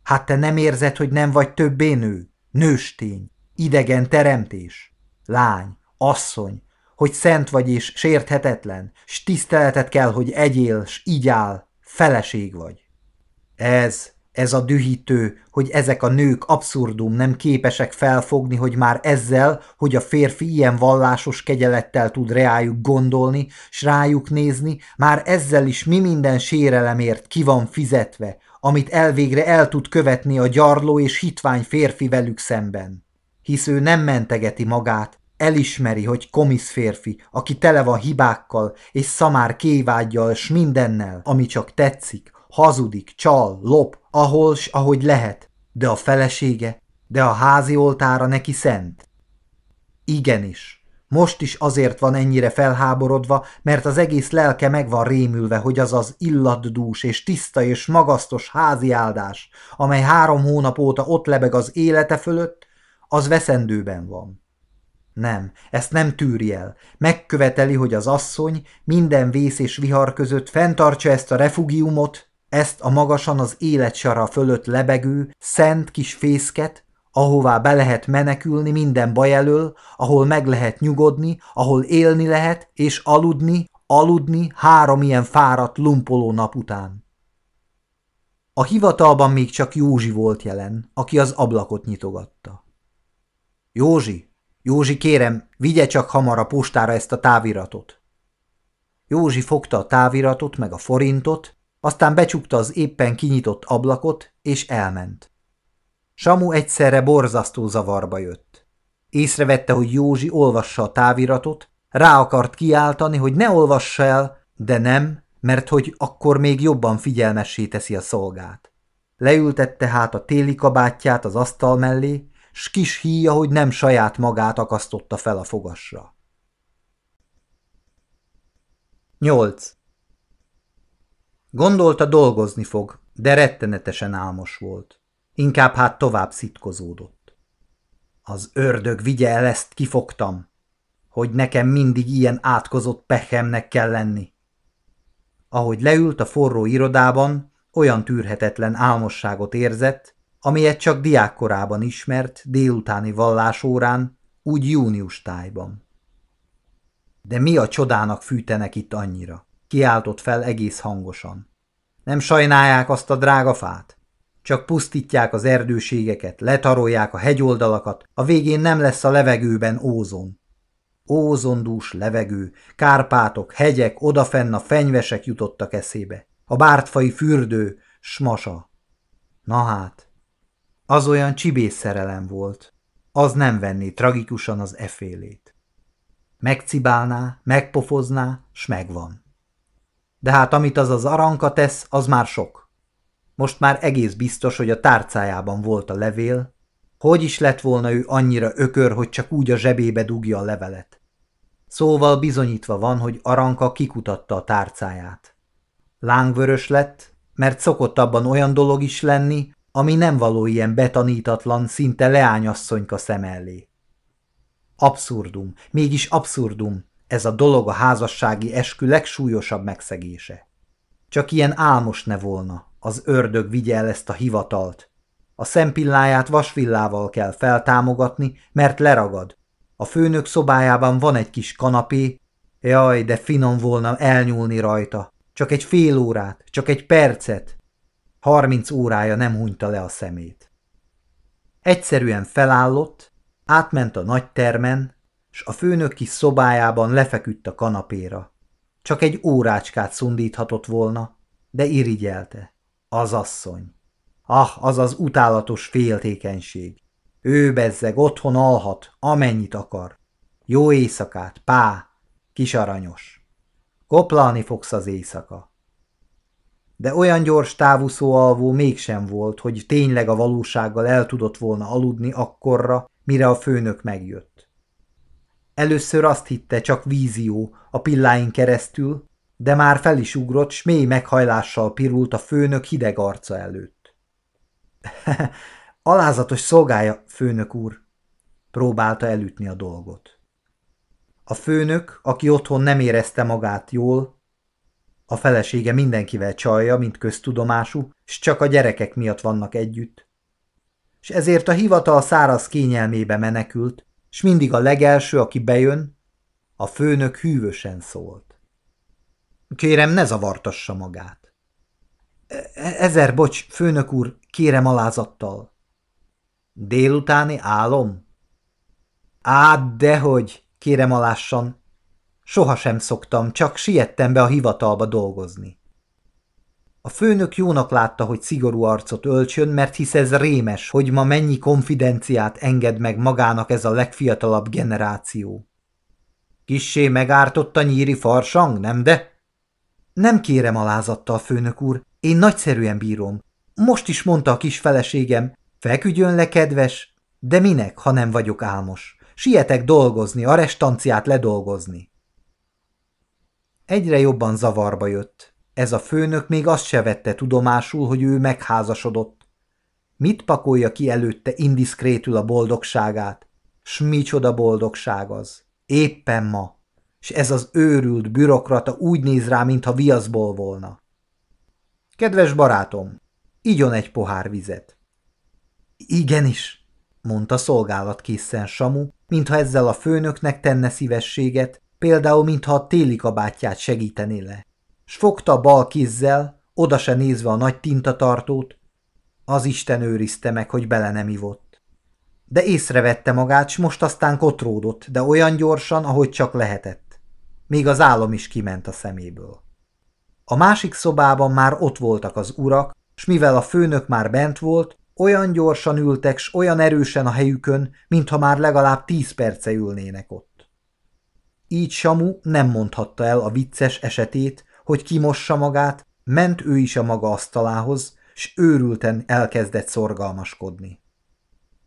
Speaker 1: Hát te nem érzed, hogy nem vagy többé nő? Nőstény, idegen teremtés, lány, asszony, hogy szent vagy és sérthetetlen, s tiszteletet kell, hogy egyél, s így feleség vagy. Ez, ez a dühítő, hogy ezek a nők abszurdum nem képesek felfogni, hogy már ezzel, hogy a férfi ilyen vallásos kegyelettel tud reájuk gondolni, s rájuk nézni, már ezzel is mi minden sérelemért ki van fizetve, amit elvégre el tud követni a gyarló és hitvány férfi velük szemben. Hisz ő nem mentegeti magát, elismeri, hogy komisz férfi, aki tele van hibákkal és szamár kévágyjal s mindennel, ami csak tetszik, hazudik, csal, lop, ahol s ahogy lehet, de a felesége, de a házi oltára neki szent. Igenis, most is azért van ennyire felháborodva, mert az egész lelke meg van rémülve, hogy az az illatdús és tiszta és magasztos házi áldás, amely három hónap óta ott lebeg az élete fölött, az veszendőben van. Nem, ezt nem tűri el. Megköveteli, hogy az asszony minden vész és vihar között fenntartsa ezt a refugiumot, ezt a magasan az életsara fölött lebegő, szent kis fészket, ahová be lehet menekülni minden baj elől, ahol meg lehet nyugodni, ahol élni lehet, és aludni, aludni három ilyen fáradt, lumpoló nap után. A hivatalban még csak Józsi volt jelen, aki az ablakot nyitogatta. Józsi, Józsi, kérem, vigye csak hamar a postára ezt a táviratot. Józsi fogta a táviratot meg a forintot, aztán becsukta az éppen kinyitott ablakot, és elment. Samu egyszerre borzasztó zavarba jött. Észrevette, hogy Józsi olvassa a táviratot, rá akart kiáltani, hogy ne olvassa el, de nem, mert hogy akkor még jobban figyelmessé teszi a szolgát. Leültette hát a téli kabátját az asztal mellé, s kis híja, hogy nem saját magát akasztotta fel a fogasra. 8. Gondolta dolgozni fog, de rettenetesen álmos volt. Inkább hát tovább szitkozódott. Az ördög vigye el ezt, kifogtam, hogy nekem mindig ilyen átkozott pehemnek kell lenni. Ahogy leült a forró irodában, olyan tűrhetetlen álmosságot érzett, amilyet csak diákkorában ismert délutáni vallásórán, úgy június tájban. De mi a csodának fűtenek itt annyira? Kiáltott fel egész hangosan. Nem sajnálják azt a drága fát? Csak pusztítják az erdőségeket, letarolják a hegyoldalakat, a végén nem lesz a levegőben ózon. Ózondús levegő, Kárpátok, hegyek, odafenn a fenyvesek jutottak eszébe. A bártfai fürdő, smasa. Na hát, az olyan csibész szerelem volt, az nem venné tragikusan az efélét. Megcibálná, megpofozná, s megvan. De hát amit az az aranka tesz, az már sok. Most már egész biztos, hogy a tárcájában volt a levél, hogy is lett volna ő annyira ökör, hogy csak úgy a zsebébe dugja a levelet. Szóval bizonyítva van, hogy Aranka kikutatta a tárcáját. Lángvörös lett, mert szokott abban olyan dolog is lenni, ami nem való ilyen betanítatlan, szinte leányasszonyka szem elé. Abszurdum, mégis abszurdum, ez a dolog a házassági eskü legsúlyosabb megszegése. Csak ilyen álmos ne volna, az ördög vigye el ezt a hivatalt. A szempilláját vasvillával kell feltámogatni, mert leragad. A főnök szobájában van egy kis kanapé, jaj, de finom volna elnyúlni rajta. Csak egy fél órát, csak egy percet. Harminc órája nem hunyta le a szemét. Egyszerűen felállott, átment a nagy termen, s a főnök kis szobájában lefeküdt a kanapéra. Csak egy órácskát szundíthatott volna, de irigyelte. Az asszony. Ah, az az utálatos féltékenység. Ő bezzeg, otthon alhat, amennyit akar. Jó éjszakát, pá, kis aranyos. Koplalni fogsz az éjszaka. De olyan gyors távúszó alvó mégsem volt, hogy tényleg a valósággal el tudott volna aludni akkorra, mire a főnök megjött. Először azt hitte, csak vízió a pilláin keresztül, de már fel is ugrott, s mély meghajlással pirult a főnök hideg arca előtt. Alázatos szolgája, főnök úr, próbálta elütni a dolgot. A főnök, aki otthon nem érezte magát jól, a felesége mindenkivel csalja, mint köztudomású, s csak a gyerekek miatt vannak együtt. És ezért a hivatal száraz kényelmébe menekült, s mindig a legelső, aki bejön, a főnök hűvösen szólt. Kérem, ne zavartassa magát. E-, ezer bocs, főnök úr, kérem alázattal. Délutáni álom? Á, dehogy, kérem alássan. Sohasem szoktam, csak siettem be a hivatalba dolgozni. A főnök jónak látta, hogy szigorú arcot öltsön, mert hisz ez rémes, hogy ma mennyi konfidenciát enged meg magának ez a legfiatalabb generáció. Kissé megártott a nyíri farsang, nem de? Nem kérem alázattal, főnök úr, én nagyszerűen bírom. Most is mondta a kis feleségem, feküdjön le, kedves, de minek, ha nem vagyok álmos? Sietek dolgozni, a restanciát ledolgozni. Egyre jobban zavarba jött. Ez a főnök még azt se vette tudomásul, hogy ő megházasodott. Mit pakolja ki előtte indiszkrétül a boldogságát? S micsoda boldogság az? Éppen ma. És ez az őrült bürokrata úgy néz rá, mintha viaszból volna. Kedves barátom, igyon egy pohár vizet. Igenis, mondta szolgálatkészen Samu, mintha ezzel a főnöknek tenne szívességet, például mintha a téli kabátját segítené le. S fogta a bal kézzel, oda se nézve a nagy tintatartót, az Isten őrizte meg, hogy bele nem ivott. De észrevette magát, s most aztán kotródott, de olyan gyorsan, ahogy csak lehetett. Még az álom is kiment a szeméből. A másik szobában már ott voltak az urak, s mivel a főnök már bent volt, olyan gyorsan ültek, s olyan erősen a helyükön, mintha már legalább tíz perce ülnének ott. Így Samu nem mondhatta el a vicces esetét, hogy kimossa magát, ment ő is a maga asztalához, s őrülten elkezdett szorgalmaskodni.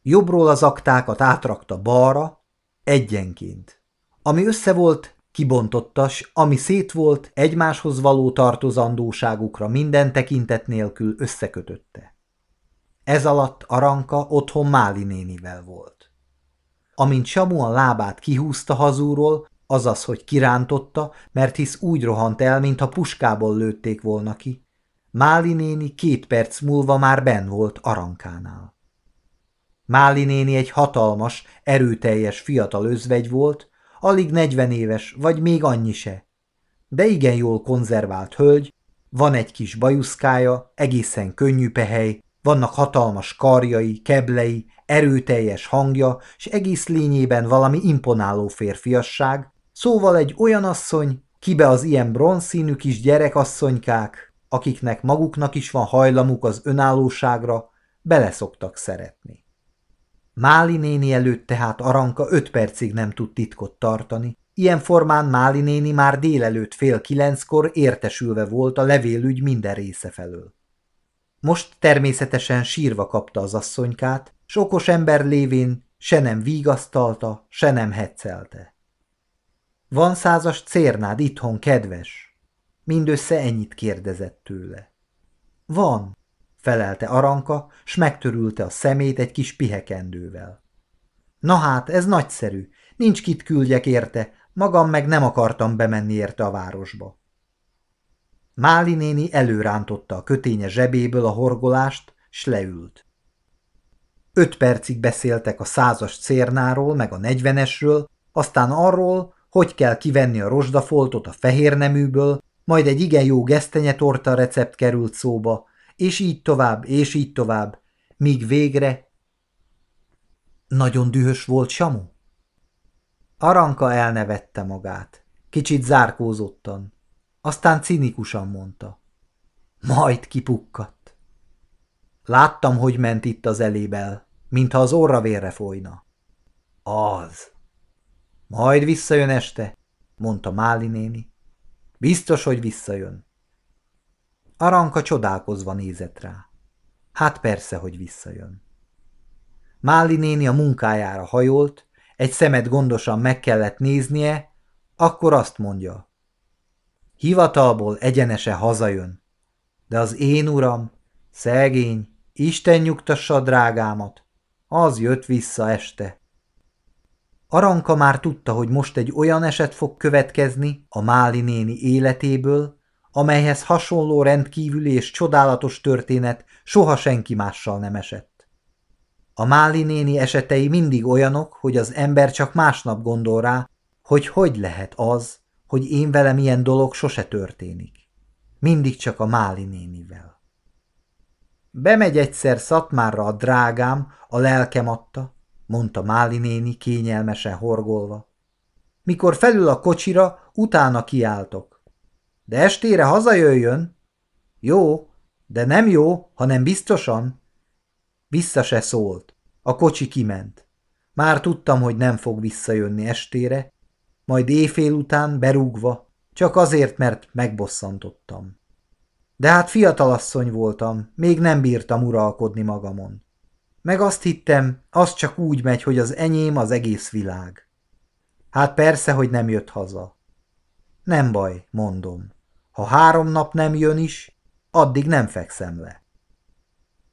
Speaker 1: Jobbról az aktákat átrakta balra, egyenként. Ami össze volt, kibontotta, s ami szét volt, egymáshoz való tartozandóságukra minden tekintet nélkül összekötötte. Ez alatt Aranka otthon Máli nénivel volt. amint Samu a lábát kihúzta hazúról, azaz, hogy kirántotta, mert hisz úgy rohant el, mintha puskából lőtték volna ki. Máli néni két perc múlva már ben volt Arankánál. Máli néni egy hatalmas, erőteljes fiatal özvegy volt, alig negyven éves, vagy még annyi se. De igen jól konzervált hölgy, van egy kis bajuszkája, egészen könnyű pehely, vannak hatalmas karjai, keblei, erőteljes hangja, és egész lényében valami imponáló férfiasság, szóval egy olyan asszony, kibe az ilyen bronzszínű kis gyerekasszonykák, akiknek maguknak is van hajlamuk az önállóságra, beleszoktak szeretni. Máli néni előtt tehát Aranka öt percig nem tud titkot tartani, Ilyen formán Máli néni már délelőtt fél kilenckor értesülve volt a levélügy minden része felől. Most természetesen sírva kapta az asszonykát, s okos ember lévén se nem vígasztalta, se nem heccelte. Van százas cérnád itthon, kedves? Mindössze ennyit kérdezett tőle. Van, felelte Aranka, s megtörülte a szemét egy kis pihekendővel. Na hát, ez nagyszerű, nincs kit küldjek érte, magam meg nem akartam bemenni érte a városba. Máli néni előrántotta a köténye zsebéből a horgolást, s leült. Öt percig beszéltek a százas cérnáról, meg a negyvenesről, aztán arról, hogy kell kivenni a rozsdafoltot a fehér neműből, majd egy igen jó gesztenyetorta recept került szóba, és így tovább, és így tovább, míg végre... Nagyon dühös volt Samu? Aranka elnevette magát. Kicsit zárkózottan. Aztán cinikusan mondta. Majd kipukkadt. Láttam, hogy ment itt az elébel, mintha az orra vérre folyna. Az. Majd visszajön este, mondta Máli néni. Biztos, hogy visszajön. Aranka csodálkozva nézett rá. Hát persze, hogy visszajön. Máli néni a munkájára hajolt, egy szemet gondosan meg kellett néznie, akkor azt mondja. Hivatalból egyenese hazajön, de az én uram, szegény, Isten nyugtassa a drágámat, az jött vissza este. Aranka már tudta, hogy most egy olyan eset fog következni a Máli néni életéből, amelyhez hasonló rendkívüli és csodálatos történet soha senki mással nem esett. A Máli néni esetei mindig olyanok, hogy az ember csak másnap gondol rá, hogy hogy lehet az, hogy én velem ilyen dolog sose történik. Mindig csak a Máli nénivel. Bemegy egyszer Szatmárra a drágám, a lelkem adta, mondta Máli néni kényelmesen horgolva. Mikor felül a kocsira, utána kiáltok. De estére hazajöjjön? Jó, de nem jó, hanem biztosan. Vissza se szólt. A kocsi kiment. Már tudtam, hogy nem fog visszajönni estére, majd éjfél után berúgva, csak azért, mert megbosszantottam. De hát fiatalasszony voltam, még nem bírtam uralkodni magamon. Meg azt hittem, az csak úgy megy, hogy az enyém az egész világ. Hát persze, hogy nem jött haza. Nem baj, mondom. Ha három nap nem jön is, addig nem fekszem le.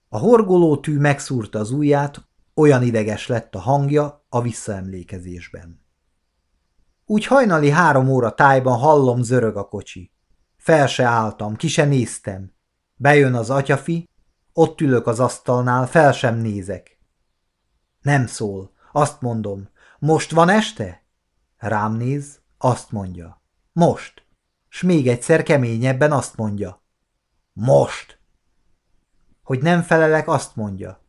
Speaker 1: A horgoló tű megszúrta az ujját, olyan ideges lett a hangja a visszaemlékezésben. Úgy hajnali három óra tájban hallom zörög a kocsi. Fel se álltam, ki se néztem. Bejön az atyafi, ott ülök az asztalnál, fel sem nézek. Nem szól, azt mondom, most van este? Rám néz, azt mondja. Most. S még egyszer keményebben azt mondja. Most. Hogy nem felelek, azt mondja.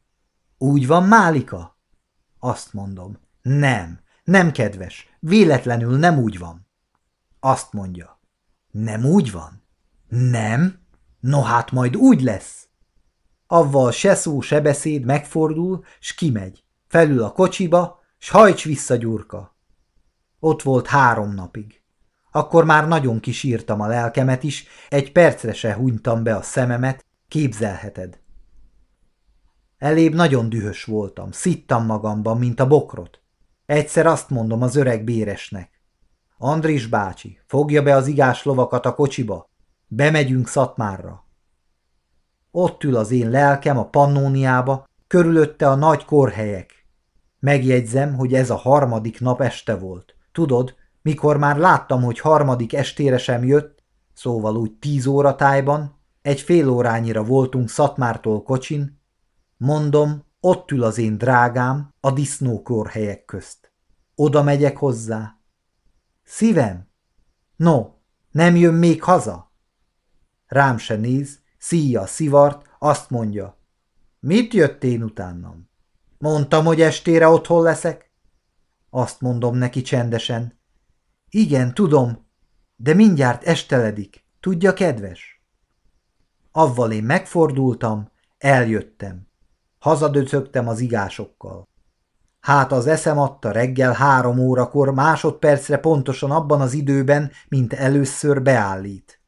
Speaker 1: Úgy van, Málika? Azt mondom. Nem, nem kedves, véletlenül nem úgy van. Azt mondja. Nem úgy van? Nem? No hát majd úgy lesz. Avval se szó, se beszéd megfordul, s kimegy. Felül a kocsiba, s hajts vissza gyurka. Ott volt három napig. Akkor már nagyon kisírtam a lelkemet is, egy percre se hunytam be a szememet, képzelheted. Elébb nagyon dühös voltam, szittam magamban, mint a bokrot. Egyszer azt mondom az öreg béresnek. Andris bácsi, fogja be az igás lovakat a kocsiba. Bemegyünk Szatmárra. Ott ül az én lelkem a pannóniába, körülötte a nagy korhelyek. Megjegyzem, hogy ez a harmadik nap este volt. Tudod, mikor már láttam, hogy harmadik estére sem jött, szóval úgy tíz óra tájban, egy fél órányira voltunk Szatmártól kocsin, mondom, ott ül az én drágám a disznókor közt. Oda megyek hozzá. Szívem? No, nem jön még haza? Rám se néz, szíja a szivart, azt mondja. Mit jött én utánam? Mondtam, hogy estére otthon leszek? Azt mondom neki csendesen. Igen, tudom, de mindjárt esteledik. Tudja, kedves? Avval én megfordultam, eljöttem. Hazadöcögtem az igásokkal. Hát az eszem adta reggel három órakor, másodpercre pontosan abban az időben, mint először beállít.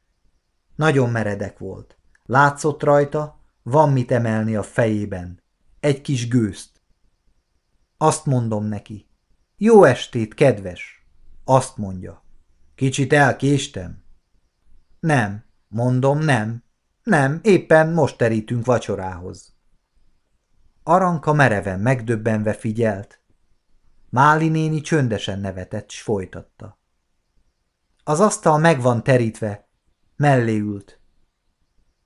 Speaker 1: Nagyon meredek volt. Látszott rajta, van mit emelni a fejében. Egy kis gőzt. Azt mondom neki. Jó estét, kedves! Azt mondja. Kicsit elkéstem? Nem, mondom, nem. Nem, éppen most terítünk vacsorához. Aranka mereven megdöbbenve figyelt. Máli néni csöndesen nevetett, s folytatta. Az asztal meg van terítve, mellé ült.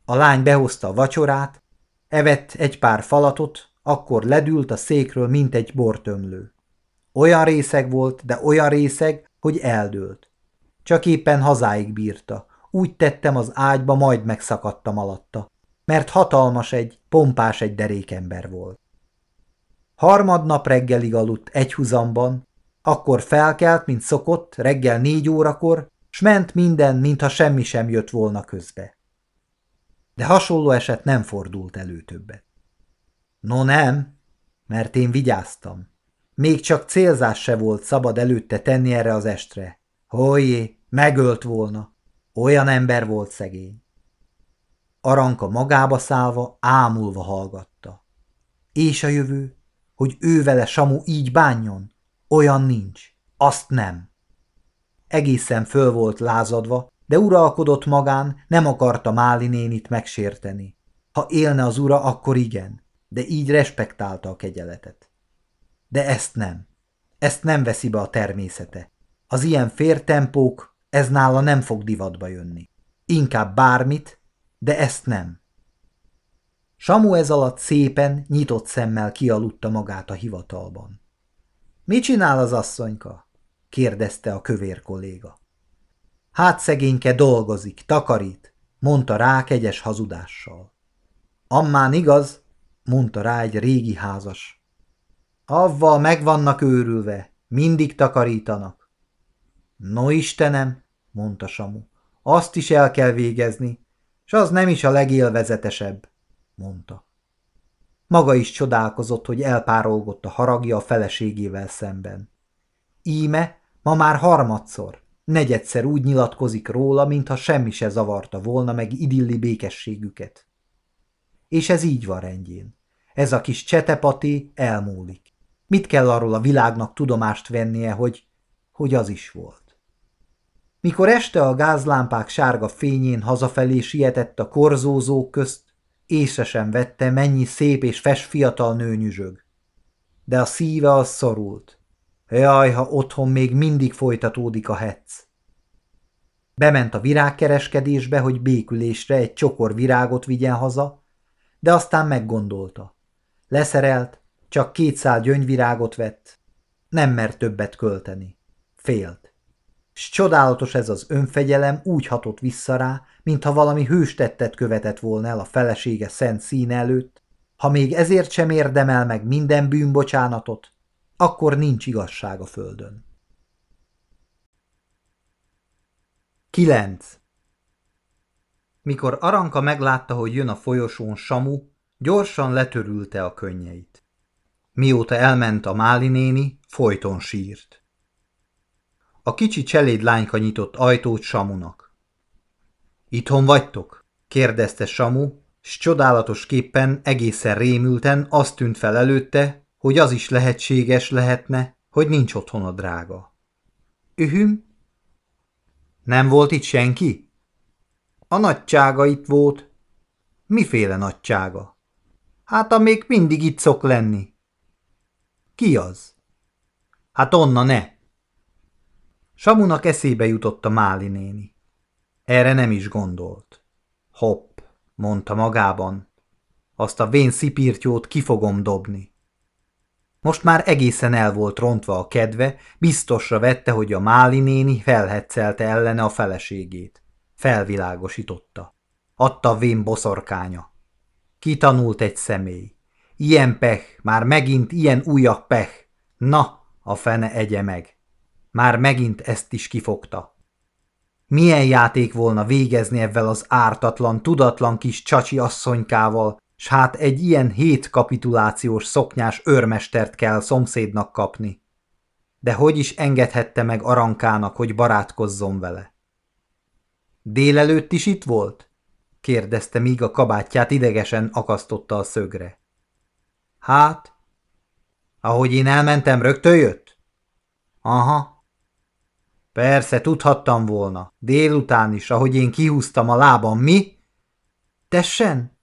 Speaker 1: A lány behozta a vacsorát, evett egy pár falatot, akkor ledült a székről, mint egy bortömlő. Olyan részeg volt, de olyan részeg, hogy eldőlt. Csak éppen hazáig bírta. Úgy tettem az ágyba, majd megszakadtam alatta, mert hatalmas egy, pompás egy derékember volt. Harmadnap reggelig aludt egy huzamban, akkor felkelt, mint szokott, reggel négy órakor, s ment minden, mintha semmi sem jött volna közbe. De hasonló eset nem fordult elő többet. No nem, mert én vigyáztam. Még csak célzás se volt szabad előtte tenni erre az estre. Hojjé, megölt volna. Olyan ember volt szegény. Aranka magába szállva, ámulva hallgatta. És a jövő, hogy ő vele Samu így bánjon? Olyan nincs. Azt nem. Egészen föl volt lázadva, de uralkodott magán, nem akarta Máli nénit megsérteni. Ha élne az ura, akkor igen, de így respektálta a kegyeletet. De ezt nem. Ezt nem veszi be a természete. Az ilyen fértempók, ez nála nem fog divatba jönni. Inkább bármit, de ezt nem. Samu ez alatt szépen, nyitott szemmel kialudta magát a hivatalban. – Mi csinál az asszonyka? – kérdezte a kövér kolléga. – Hát szegényke dolgozik, takarít – mondta rá kegyes hazudással. – Ammán igaz – mondta rá egy régi házas. – Avval meg vannak őrülve, mindig takarítanak. – No Istenem – mondta Samu – azt is el kell végezni, s az nem is a legélvezetesebb – mondta. Maga is csodálkozott, hogy elpárolgott a haragja a feleségével szemben. Íme ma már harmadszor, negyedszer úgy nyilatkozik róla, mintha semmi se zavarta volna meg idilli békességüket. És ez így van rendjén. Ez a kis csetepati elmúlik. Mit kell arról a világnak tudomást vennie, hogy, hogy az is volt? Mikor este a gázlámpák sárga fényén hazafelé sietett a korzózók közt, Észre sem vette, mennyi szép és fes fiatal nő. De a szíve az szorult. Jaj, ha otthon még mindig folytatódik a hetsz. Bement a virágkereskedésbe, hogy békülésre egy csokor virágot vigyen haza, de aztán meggondolta. Leszerelt, csak kétszál gyöngyvirágot vett, nem mert többet költeni. Félt. S csodálatos ez az önfegyelem úgy hatott vissza rá, mintha valami hőstettet követett volna el a felesége szent szín előtt, ha még ezért sem érdemel meg minden bűnbocsánatot, akkor nincs igazság a földön. 9. Mikor Aranka meglátta, hogy jön a folyosón Samu, gyorsan letörülte a könnyeit. Mióta elment a Máli néni, folyton sírt. A kicsi cseléd lányka nyitott ajtót Samunak. Itthon vagytok? kérdezte Samu, s csodálatos képpen egészen rémülten azt tűnt fel előtte, hogy az is lehetséges lehetne, hogy nincs otthon a drága. Ühüm? Nem volt itt senki? A nagysága itt volt. Miféle nagysága? Hát, a még mindig itt szok lenni. Ki az? Hát onna ne! Samunak eszébe jutott a Máli néni. Erre nem is gondolt. Hopp, mondta magában. Azt a vén szipírtyót ki fogom dobni. Most már egészen el volt rontva a kedve, biztosra vette, hogy a Máli néni felhetszelte ellene a feleségét. Felvilágosította. Adta vén boszorkánya. Kitanult egy személy. Ilyen peh, már megint ilyen újabb peh. Na, a fene egye meg. Már megint ezt is kifogta. Milyen játék volna végezni ebben az ártatlan, tudatlan kis csacsi asszonykával, s hát egy ilyen hét kapitulációs szoknyás őrmestert kell szomszédnak kapni. De hogy is engedhette meg Arankának, hogy barátkozzon vele? Délelőtt is itt volt? kérdezte, míg a kabátját idegesen akasztotta a szögre. Hát? Ahogy én elmentem, rögtön jött? Aha. Persze, tudhattam volna. Délután is, ahogy én kihúztam a lábam, mi? Tessen?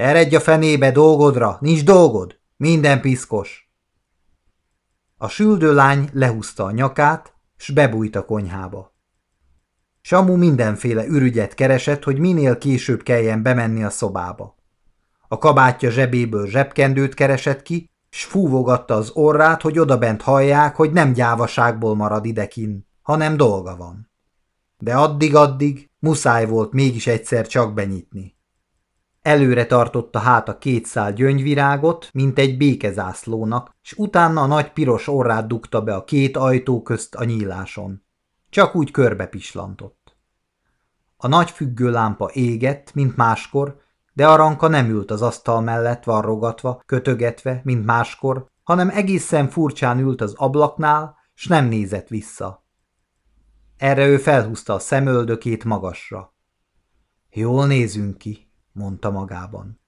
Speaker 1: Eredj a fenébe dolgodra, nincs dolgod, minden piszkos. A süldő lány lehúzta a nyakát, s bebújt a konyhába. Samu mindenféle ürügyet keresett, hogy minél később kelljen bemenni a szobába. A kabátja zsebéből zsebkendőt keresett ki, s fúvogatta az orrát, hogy odabent hallják, hogy nem gyávaságból marad idekin, hanem dolga van. De addig-addig muszáj volt mégis egyszer csak benyitni. Előre tartotta hát a két szál gyöngyvirágot, mint egy békezászlónak, s utána a nagy piros orrát dugta be a két ajtó közt a nyíláson. Csak úgy körbe pislantott. A nagy függő lámpa égett, mint máskor, de Aranka nem ült az asztal mellett varrogatva, kötögetve, mint máskor, hanem egészen furcsán ült az ablaknál, s nem nézett vissza. Erre ő felhúzta a szemöldökét magasra. Jól nézünk ki, mondta magában.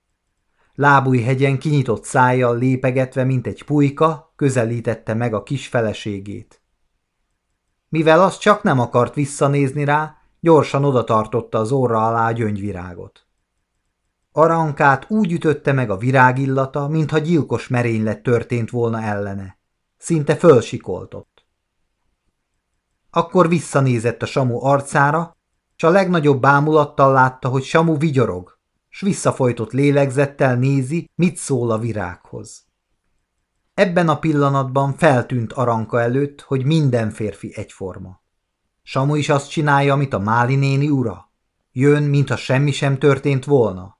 Speaker 1: Lábújhegyen kinyitott szájjal lépegetve, mint egy pulyka, közelítette meg a kis feleségét. Mivel az csak nem akart visszanézni rá, gyorsan odatartotta az orra alá a gyöngyvirágot. Arankát úgy ütötte meg a virágillata, mintha gyilkos merénylet történt volna ellene. Szinte fölsikoltott. Akkor visszanézett a Samu arcára, s a legnagyobb bámulattal látta, hogy Samu vigyorog, s visszafolytott lélegzettel nézi, mit szól a virághoz. Ebben a pillanatban feltűnt Aranka előtt, hogy minden férfi egyforma. Samu is azt csinálja, amit a Máli néni ura. Jön, mintha semmi sem történt volna.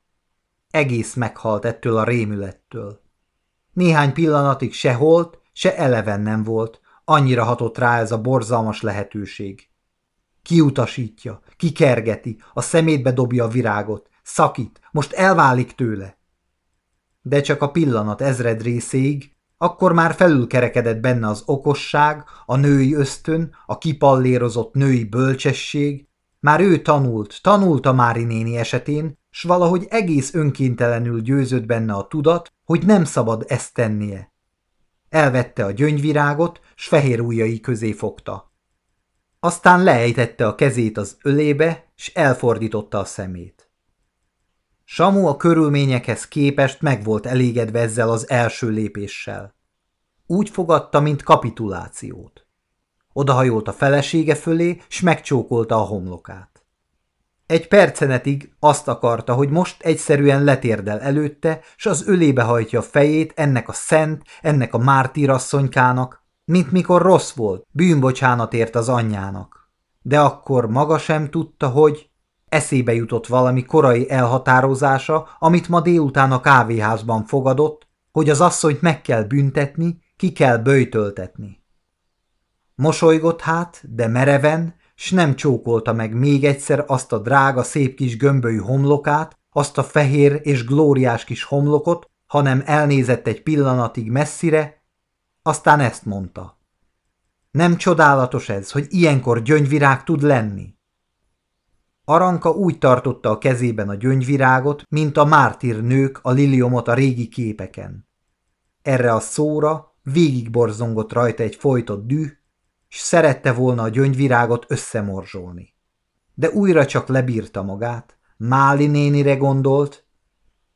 Speaker 1: Egész meghalt ettől a rémülettől. Néhány pillanatig se holt, se eleven nem volt, annyira hatott rá ez a borzalmas lehetőség. Kiutasítja, kikergeti, a szemétbe dobja a virágot, szakít, most elválik tőle. De csak a pillanat ezred részéig, akkor már felülkerekedett benne az okosság, a női ösztön, a kipallérozott női bölcsesség, már ő tanult, tanult a Mári néni esetén, s valahogy egész önkéntelenül győzött benne a tudat, hogy nem szabad ezt tennie. Elvette a gyöngyvirágot, s fehér ujjai közé fogta. Aztán leejtette a kezét az ölébe, s elfordította a szemét. Samu a körülményekhez képest meg volt elégedve ezzel az első lépéssel. Úgy fogadta, mint kapitulációt. Odahajolt a felesége fölé, s megcsókolta a homlokát. Egy percenetig azt akarta, hogy most egyszerűen letérdel előtte, s az ölébe hajtja a fejét ennek a szent, ennek a mártírasszonykának, mint mikor rossz volt, bűnbocsánat ért az anyjának. De akkor maga sem tudta, hogy eszébe jutott valami korai elhatározása, amit ma délután a kávéházban fogadott, hogy az asszonyt meg kell büntetni, ki kell böjtöltetni. Mosolygott hát, de mereven, s nem csókolta meg még egyszer azt a drága szép kis gömbölyű homlokát, azt a fehér és glóriás kis homlokot, hanem elnézett egy pillanatig messzire, aztán ezt mondta. Nem csodálatos ez, hogy ilyenkor gyöngyvirág tud lenni? Aranka úgy tartotta a kezében a gyöngyvirágot, mint a mártír nők a liliomot a régi képeken. Erre a szóra végigborzongott rajta egy folytott düh, s szerette volna a gyöngyvirágot összemorzsolni. De újra csak lebírta magát, Máli nénire gondolt,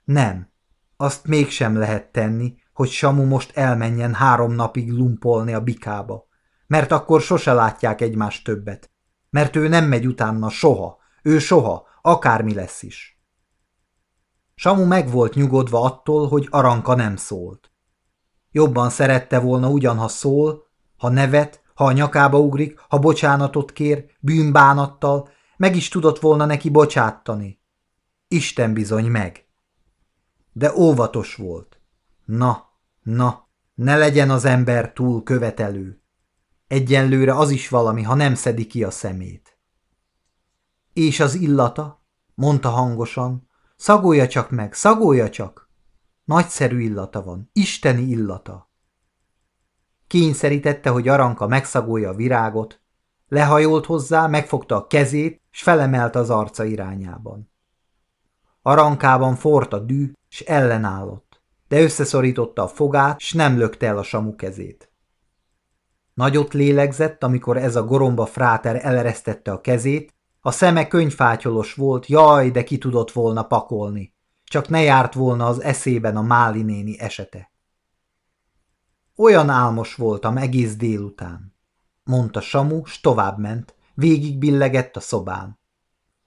Speaker 1: nem, azt mégsem lehet tenni,
Speaker 2: hogy Samu most elmenjen három napig lumpolni a bikába, mert akkor sose látják egymást többet, mert ő nem megy utána soha, ő soha, akármi lesz is. Samu meg volt nyugodva attól, hogy Aranka nem szólt. Jobban szerette volna ugyanha szól, ha nevet, ha a nyakába ugrik, ha bocsánatot kér, bűnbánattal, meg is tudott volna neki bocsátani. Isten bizony meg. De óvatos volt. Na, na, ne legyen az ember túl követelő. Egyenlőre az is valami, ha nem szedi ki a szemét. És az illata? mondta hangosan. Szagolja csak meg, szagolja csak. Nagyszerű illata van, isteni illata. Kényszerítette, hogy Aranka megszagolja a virágot, lehajolt hozzá, megfogta a kezét, s felemelte az arca irányában. Arankában fort a dű, s ellenállott, de összeszorította a fogát, s nem lökte el a samu kezét. Nagyot lélegzett, amikor ez a goromba fráter eleresztette a kezét, a szeme könyvfátyolos volt, jaj, de ki tudott volna pakolni. Csak ne járt volna az eszében a Máli néni esete. Olyan álmos voltam egész délután, mondta Samu, s továbbment, végig billegett a szobán.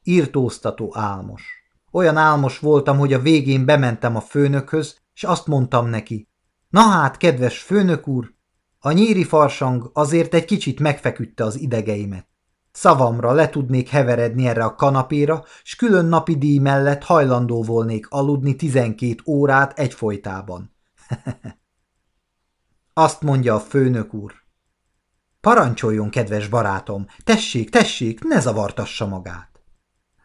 Speaker 2: Írtóztató álmos. Olyan álmos voltam, hogy a végén bementem a főnökhöz, és azt mondtam neki, na hát, kedves főnök úr, a nyíri farsang azért egy kicsit megfeküdte az idegeimet. Szavamra le tudnék heveredni erre a kanapéra, s külön napi díj mellett hajlandó volnék aludni tizenkét órát egyfolytában. Azt mondja a főnök úr. Parancsoljon, kedves barátom, tessék, tessék, ne zavartassa magát.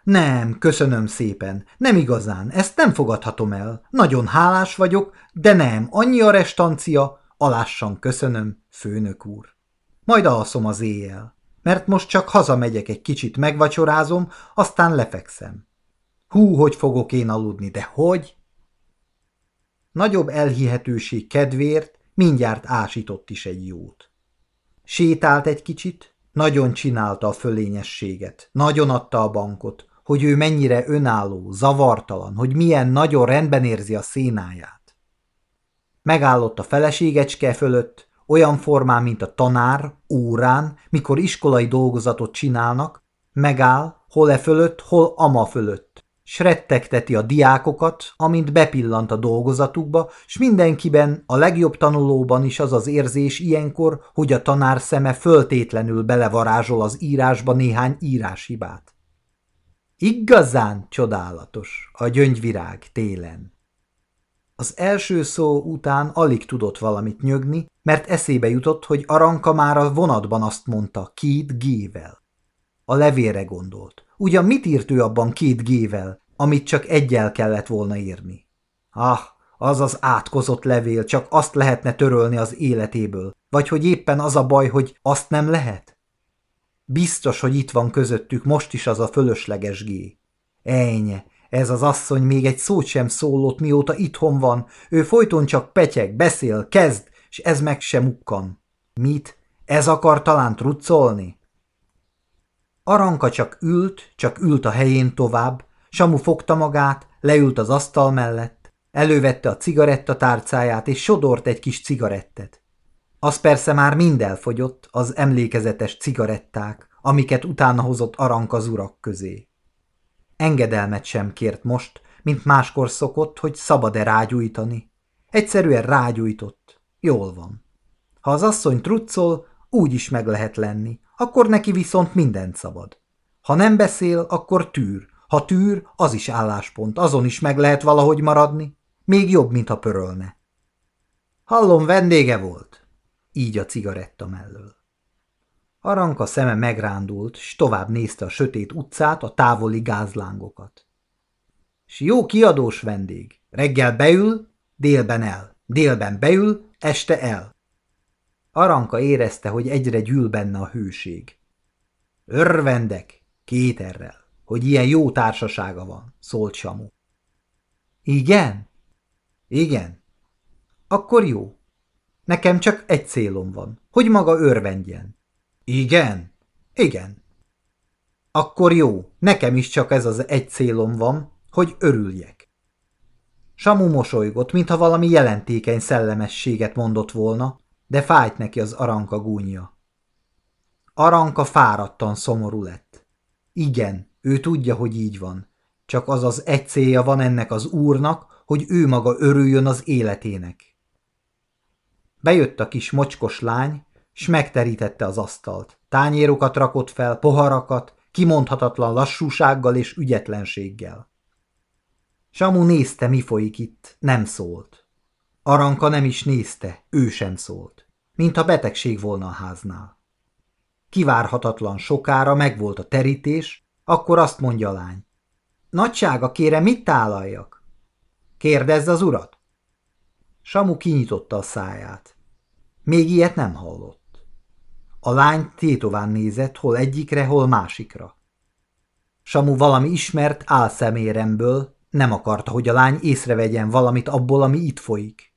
Speaker 2: Nem, köszönöm szépen, nem igazán, ezt nem fogadhatom el. Nagyon hálás vagyok, de nem, annyi a restancia, alássan köszönöm, főnök úr. Majd alszom az éjjel mert most csak hazamegyek egy kicsit megvacsorázom, aztán lefekszem. Hú, hogy fogok én aludni, de hogy? Nagyobb elhihetőség kedvéért mindjárt ásított is egy jót. Sétált egy kicsit, nagyon csinálta a fölényességet, nagyon adta a bankot, hogy ő mennyire önálló, zavartalan, hogy milyen nagyon rendben érzi a szénáját. Megállott a feleségecske fölött, olyan formán, mint a tanár, órán, mikor iskolai dolgozatot csinálnak, megáll, hol e fölött, hol ama fölött, s a diákokat, amint bepillant a dolgozatukba, s mindenkiben, a legjobb tanulóban is az az érzés ilyenkor, hogy a tanár szeme föltétlenül belevarázsol az írásba néhány íráshibát. Igazán csodálatos a gyöngyvirág télen. Az első szó után alig tudott valamit nyögni, mert eszébe jutott, hogy Aranka már a vonatban azt mondta, két gével. A levére gondolt. Ugyan mit írt ő abban két gével, amit csak egyel kellett volna írni? Ah, az az átkozott levél, csak azt lehetne törölni az életéből, vagy hogy éppen az a baj, hogy azt nem lehet? Biztos, hogy itt van közöttük most is az a fölösleges gé. Ejnye, ez az asszony még egy szót sem szólott, mióta itthon van. Ő folyton csak petyeg, beszél, kezd, és ez meg sem mukkan. Mit? Ez akar talán truccolni? Aranka csak ült, csak ült a helyén tovább, Samu fogta magát, leült az asztal mellett, elővette a cigarettatárcáját, és sodort egy kis cigarettet. Az persze már mind elfogyott, az emlékezetes cigaretták, amiket utána hozott Aranka az közé. Engedelmet sem kért most, mint máskor szokott, hogy szabad-e rágyújtani. Egyszerűen rágyújtott. Jól van. Ha az asszony truccol, úgy is meg lehet lenni, akkor neki viszont mindent szabad. Ha nem beszél, akkor tűr. Ha tűr, az is álláspont, azon is meg lehet valahogy maradni. Még jobb, mint ha pörölne. Hallom, vendége volt. Így a cigaretta mellől. Aranka szeme megrándult, s tovább nézte a sötét utcát, a távoli gázlángokat. S jó kiadós vendég. Reggel beül, délben el. Délben beül, este el. Aranka érezte, hogy egyre gyűl benne a hőség. Örvendek, kéterrel, hogy ilyen jó társasága van, szólt Samu. Igen? Igen. Akkor jó. Nekem csak egy célom van, hogy maga örvendjen. Igen? Igen. Akkor jó, nekem is csak ez az egy célom van, hogy örüljek.
Speaker 1: Samu mosolygott, mintha valami jelentékeny szellemességet mondott volna, de fájt neki az aranka gúnyja. Aranka fáradtan szomorú lett. Igen, ő tudja, hogy így van. Csak az az egy célja van ennek az úrnak, hogy ő maga örüljön az életének. Bejött a kis mocskos lány, s megterítette az asztalt. Tányérokat rakott fel, poharakat, kimondhatatlan lassúsággal és ügyetlenséggel. Samu nézte, mi folyik itt, nem szólt. Aranka nem is nézte, ő sem szólt, mintha betegség volna a háznál. Kivárhatatlan sokára megvolt a terítés, akkor azt mondja a lány. Nagysága, kérem, mit tálaljak? Kérdezz az urat. Samu kinyitotta a száját. Még ilyet nem hallott. A lány tétován nézett, hol egyikre, hol másikra. Samu valami ismert álszeméremből nem akarta, hogy a lány észrevegyen valamit abból, ami itt folyik.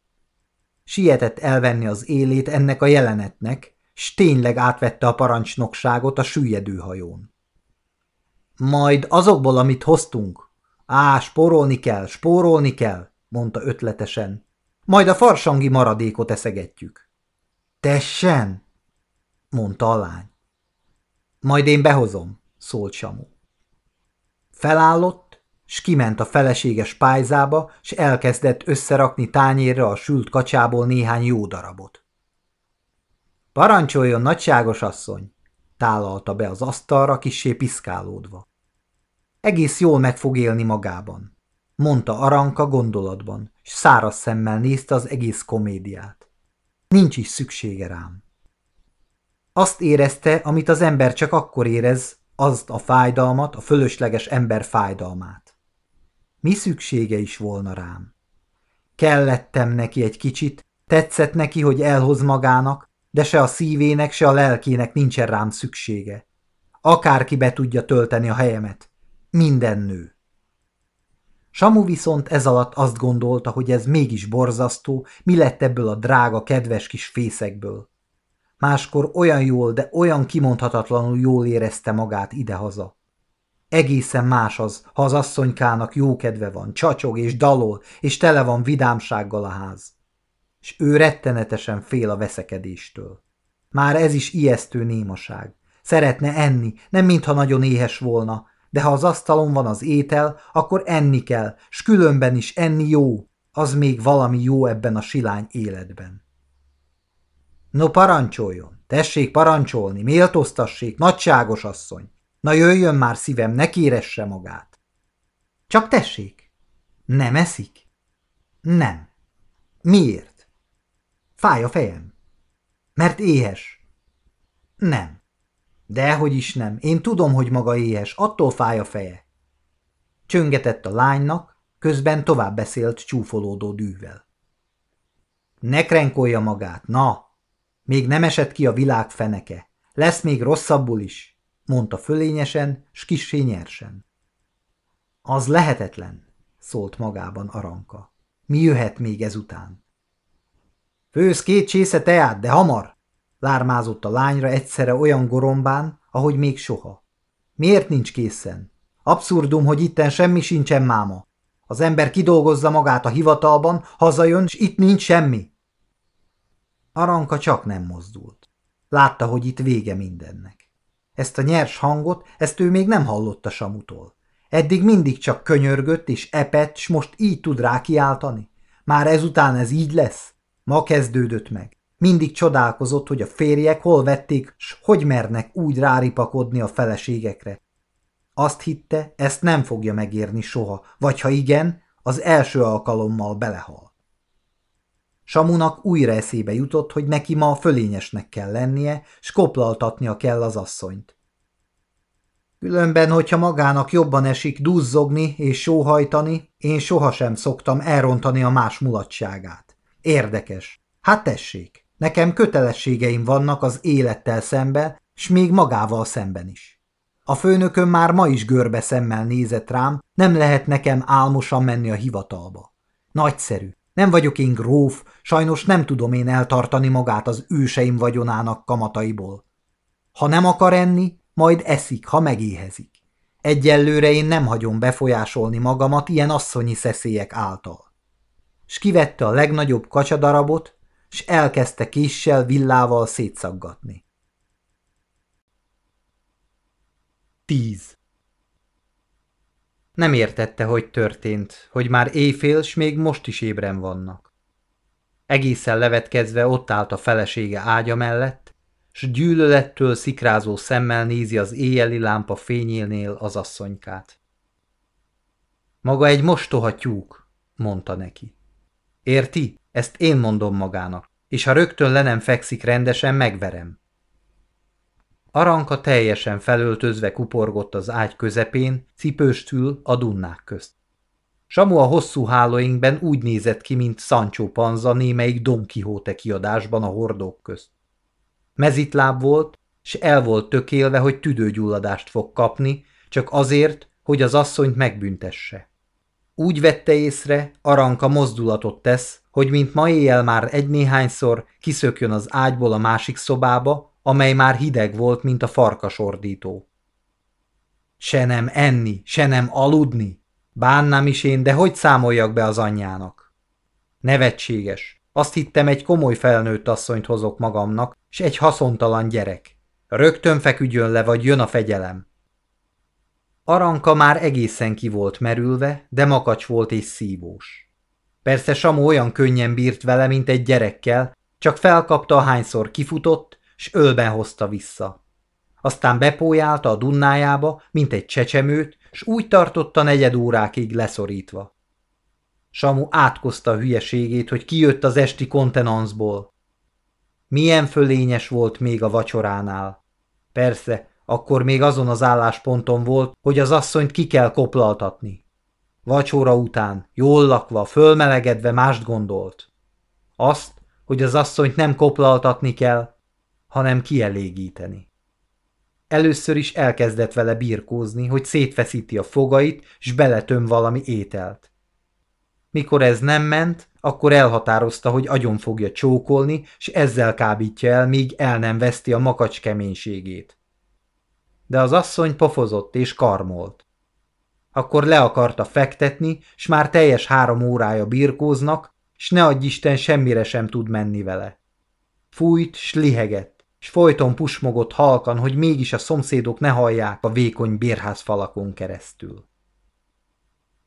Speaker 1: Sietett elvenni az élét ennek a jelenetnek, s tényleg átvette a parancsnokságot a süllyedő hajón. Majd azokból, amit hoztunk. Á, spórolni kell, spórolni kell, mondta ötletesen. Majd a farsangi maradékot eszegetjük. Tessen, mondta a lány. Majd én behozom, szólt Samu. Felállott, s kiment a feleséges pályzába, s elkezdett összerakni tányérre a sült kacsából néhány jó darabot. Parancsoljon, nagyságos asszony, tálalta be az asztalra kissé piszkálódva. Egész jól meg fog élni magában, mondta Aranka gondolatban, s száraz szemmel nézte az egész komédiát. Nincs is szüksége rám. Azt érezte, amit az ember csak akkor érez, azt a fájdalmat, a fölösleges ember fájdalmát. Mi szüksége is volna rám? Kellettem neki egy kicsit, tetszett neki, hogy elhoz magának, de se a szívének, se a lelkének nincsen rám szüksége. Akárki be tudja tölteni a helyemet. Minden nő. Samu viszont ez alatt azt gondolta, hogy ez mégis borzasztó, mi lett ebből a drága, kedves kis fészekből. Máskor olyan jól, de olyan kimondhatatlanul jól érezte magát idehaza. Egészen más az, ha az asszonykának jó kedve van, csacsog és dalol, és tele van vidámsággal a ház. És ő rettenetesen fél a veszekedéstől. Már ez is ijesztő némaság. Szeretne enni, nem mintha nagyon éhes volna, de ha az asztalon van az étel, akkor enni kell, s különben is enni jó, az még valami jó ebben a silány életben. No parancsoljon, tessék parancsolni, méltóztassék, nagyságos asszony. Na jöjjön már szívem, ne kéresse magát. Csak tessék. Nem eszik? Nem. Miért? Fáj a fejem. Mert éhes. Nem. Dehogy is nem. Én tudom, hogy maga éhes, attól fáj a feje. Csöngetett a lánynak, közben tovább beszélt csúfolódó dűvel. Ne krenkolja magát, na! Még nem esett ki a világ feneke. Lesz még rosszabbul is, mondta fölényesen, s kissé nyersen. Az lehetetlen, szólt magában Aranka. Mi jöhet még ezután? Fősz két csésze teát, de hamar! Lármázott a lányra egyszerre olyan gorombán, ahogy még soha. Miért nincs készen? Abszurdum, hogy itten semmi sincsen máma. Az ember kidolgozza magát a hivatalban, hazajön, és itt nincs semmi. Aranka csak nem mozdult. Látta, hogy itt vége mindennek. Ezt a nyers hangot, ezt ő még nem hallotta Samutól. Eddig mindig csak könyörgött és epett, s most így tud rákiáltani. Már ezután ez így lesz? Ma kezdődött meg. Mindig csodálkozott, hogy a férjek hol vették, s hogy mernek úgy ráripakodni a feleségekre. Azt hitte, ezt nem fogja megérni soha, vagy ha igen, az első alkalommal belehal. Samunak újra eszébe jutott, hogy neki ma fölényesnek kell lennie, s koplaltatnia kell az asszonyt. Különben, hogyha magának jobban esik duzzogni és sóhajtani, én sohasem szoktam elrontani a más mulatságát. Érdekes. Hát tessék, nekem kötelességeim vannak az élettel szemben, s még magával szemben is. A főnököm már ma is görbe szemmel nézett rám, nem lehet nekem álmosan menni a hivatalba. Nagyszerű. Nem vagyok én gróf, sajnos nem tudom én eltartani magát az őseim vagyonának kamataiból. Ha nem akar enni, majd eszik, ha megéhezik. Egyelőre én nem hagyom befolyásolni magamat ilyen asszonyi szeszélyek által. s kivette a legnagyobb kacsadarabot, s elkezdte késsel villával szétszaggatni. 10. Nem értette, hogy történt, hogy már éjfél, s még most is ébren vannak. Egészen levetkezve ott állt a felesége ágya mellett, s gyűlölettől szikrázó szemmel nézi az éjjeli lámpa fényénél az asszonykát. Maga egy mostoha tyúk, mondta neki. Érti? Ezt én mondom magának, és ha rögtön le nem fekszik rendesen, megverem. Aranka teljesen felöltözve kuporgott az ágy közepén, cipőstül a dunnák közt. Samu a hosszú hálóinkben úgy nézett ki, mint Sancho Panza némelyik Don Quixote kiadásban a hordók közt. Mezitláb volt, s el volt tökélve, hogy tüdőgyulladást fog kapni, csak azért, hogy az asszonyt megbüntesse. Úgy vette észre, Aranka mozdulatot tesz, hogy mint ma éjjel már egy-néhányszor kiszökjön az ágyból a másik szobába, amely már hideg volt, mint a farkasordító. Se nem enni, se nem aludni. Bánnám is én, de hogy számoljak be az anyjának? Nevetséges. Azt hittem, egy komoly felnőtt asszonyt hozok magamnak, s egy haszontalan gyerek. Rögtön feküdjön le, vagy jön a fegyelem. Aranka már egészen ki volt merülve, de makacs volt és szívós. Persze Samu olyan könnyen bírt vele, mint egy gyerekkel, csak felkapta, hányszor kifutott, s ölben hozta vissza. Aztán bepójálta a dunnájába, mint egy csecsemőt, s úgy tartotta negyed órákig leszorítva. Samu átkozta a hülyeségét, hogy kijött az esti kontenanszból. Milyen fölényes volt még a vacsoránál. Persze, akkor még azon az állásponton volt, hogy az asszonyt ki kell koplaltatni. Vacsora után, jól lakva, fölmelegedve mást gondolt. Azt, hogy az asszonyt nem koplaltatni kell, hanem kielégíteni. Először is elkezdett vele birkózni, hogy szétfeszíti a fogait, s beletöm valami ételt. Mikor ez nem ment, akkor elhatározta, hogy agyon fogja csókolni, s ezzel kábítja el, míg el nem veszti a makacs keménységét. De az asszony pofozott és karmolt. Akkor le akarta fektetni, s már teljes három órája birkóznak, s ne adj Isten semmire sem tud menni vele. Fújt, s lihegett s folyton pusmogott halkan, hogy mégis a szomszédok ne hallják a vékony bérház falakon keresztül.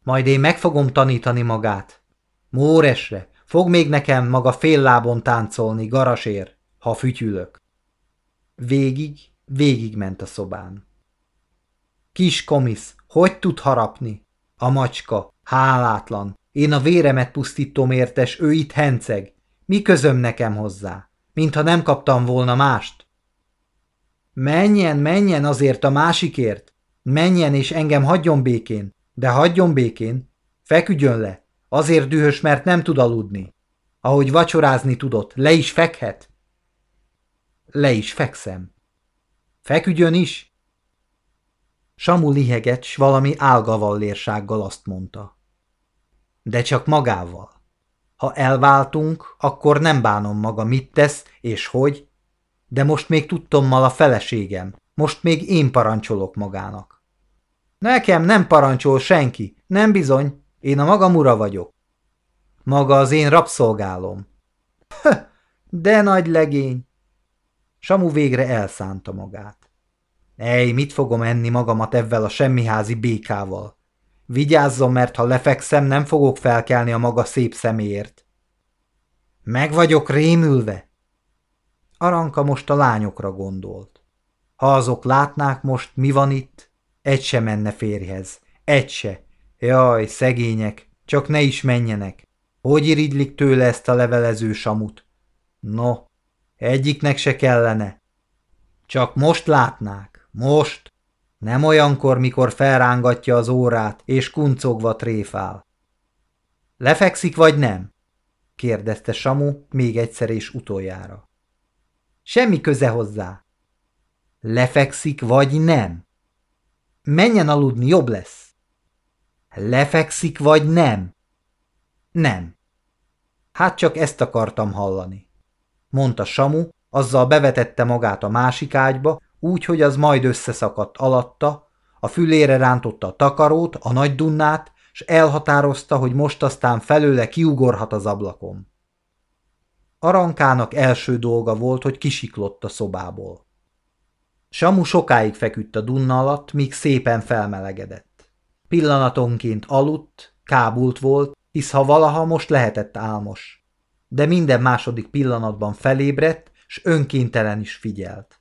Speaker 1: Majd én meg fogom tanítani magát. Móresre, fog még nekem maga fél lábon táncolni, garasér, ha fütyülök. Végig, végig ment a szobán. Kis komisz, hogy tud harapni? A macska, hálátlan. Én a véremet pusztítom értes, ő itt henceg. Mi közöm nekem hozzá? Mintha nem kaptam volna mást. Menjen, menjen azért a másikért, menjen és engem hagyjon békén, de hagyjon békén, feküdjön le, azért dühös, mert nem tud aludni. Ahogy vacsorázni tudott, le is fekhet. Le is fekszem. Feküdjön is. Samu liheget, s valami álgavallérsággal azt mondta. De csak magával. Ha elváltunk, akkor nem bánom maga, mit tesz és hogy, de most még tudtommal a feleségem, most még én parancsolok magának. Nekem nem parancsol senki, nem bizony, én a magam ura vagyok. Maga az én rabszolgálom. de nagy legény! Samu végre elszánta magát. Ej, mit fogom enni magamat ebben a semmiházi békával? Vigyázzon, mert ha lefekszem, nem fogok felkelni a maga szép szeméért. Meg vagyok rémülve. Aranka most a lányokra gondolt. Ha azok látnák most, mi van itt, egy se menne férjhez. Egy se. Jaj, szegények, csak ne is menjenek. Hogy irigylik tőle ezt a levelező samut? No, egyiknek se kellene. Csak most látnák, most. Nem olyankor, mikor felrángatja az órát, és kuncogva tréfál. Lefekszik vagy nem? kérdezte Samu még egyszer és utoljára. Semmi köze hozzá. Lefekszik vagy nem? Menjen aludni, jobb lesz. Lefekszik vagy nem? Nem. Hát csak ezt akartam hallani, mondta Samu, azzal bevetette magát a másik ágyba, úgy, hogy az majd összeszakadt alatta, a fülére rántotta a takarót, a nagy dunnát, s elhatározta, hogy most aztán felőle kiugorhat az ablakon. Arankának első dolga volt, hogy kisiklott a szobából. Samu sokáig feküdt a dunna alatt, míg szépen felmelegedett. Pillanatonként aludt, kábult volt, hisz ha valaha most lehetett álmos. De minden második pillanatban felébredt, s önkéntelen is figyelt.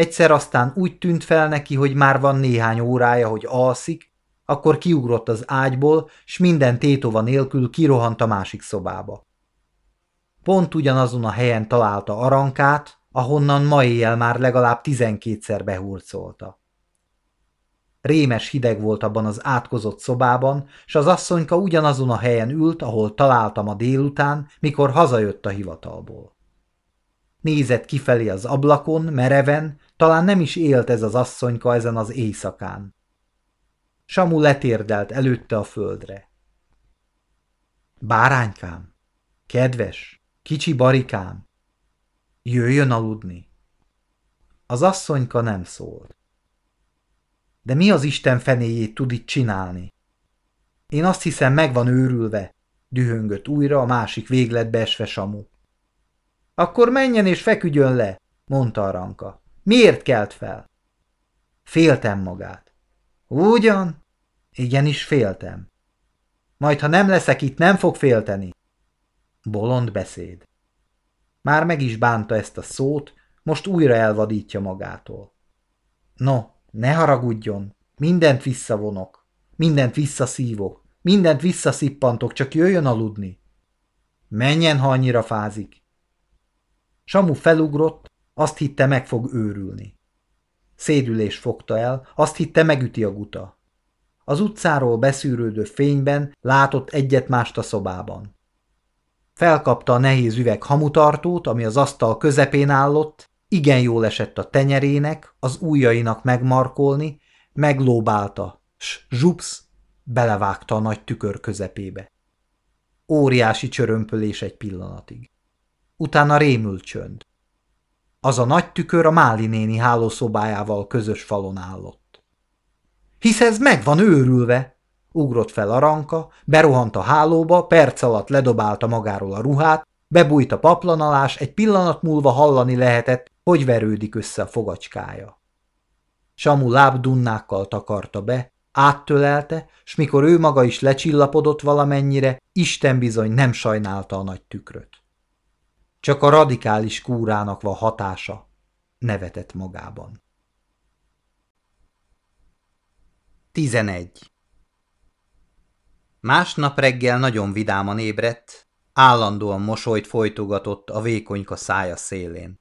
Speaker 1: Egyszer aztán úgy tűnt fel neki, hogy már van néhány órája, hogy alszik, akkor kiugrott az ágyból, s minden tétova nélkül kirohant a másik szobába. Pont ugyanazon a helyen találta arankát, ahonnan ma éjjel már legalább tizenkétszer behurcolta. Rémes hideg volt abban az átkozott szobában, s az asszonyka ugyanazon a helyen ült, ahol találtam a délután, mikor hazajött a hivatalból. Nézett kifelé az ablakon, mereven, talán nem is élt ez az asszonyka ezen az éjszakán. Samu letérdelt előtte a földre. Báránykám, kedves, kicsi barikám, jöjjön aludni. Az asszonyka nem szólt. De mi az Isten fenéjét tud itt csinálni? Én azt hiszem, meg van őrülve, dühöngött újra a másik végletbe esve Samu. Akkor menjen és feküdjön le, mondta a ranka. Miért kelt fel? Féltem magát. Ugyan? Igenis féltem. Majd, ha nem leszek itt, nem fog félteni. Bolond beszéd. Már meg is bánta ezt a szót, most újra elvadítja magától. No, ne haragudjon, mindent visszavonok, mindent visszaszívok, mindent visszaszippantok, csak jöjjön aludni. Menjen, ha annyira fázik. Samu felugrott, azt hitte meg fog őrülni. Szédülés fogta el, azt hitte megüti a guta. Az utcáról beszűrődő fényben látott egyet-mást a szobában. Felkapta a nehéz üveg hamutartót, ami az asztal közepén állott, igen jól esett a tenyerének, az ujjainak megmarkolni, meglóbálta, s zsupsz, belevágta a nagy tükör közepébe. Óriási csörömpölés egy pillanatig. Utána rémült csönd. Az a nagy tükör a Máli néni hálószobájával közös falon állott. Hisz ez meg van őrülve, Ugrott fel a ranka, berohant a hálóba, perc alatt ledobálta magáról a ruhát, bebújt a paplanalás, egy pillanat múlva hallani lehetett, hogy verődik össze a fogacskája. Samu lábdunnákkal takarta be, áttölelte, s mikor ő maga is lecsillapodott valamennyire, Isten bizony nem sajnálta a nagy tükröt. Csak a radikális kúrának van hatása, nevetett magában. 11. Másnap reggel nagyon vidáman ébredt, állandóan mosolyt folytogatott a vékonyka szája szélén.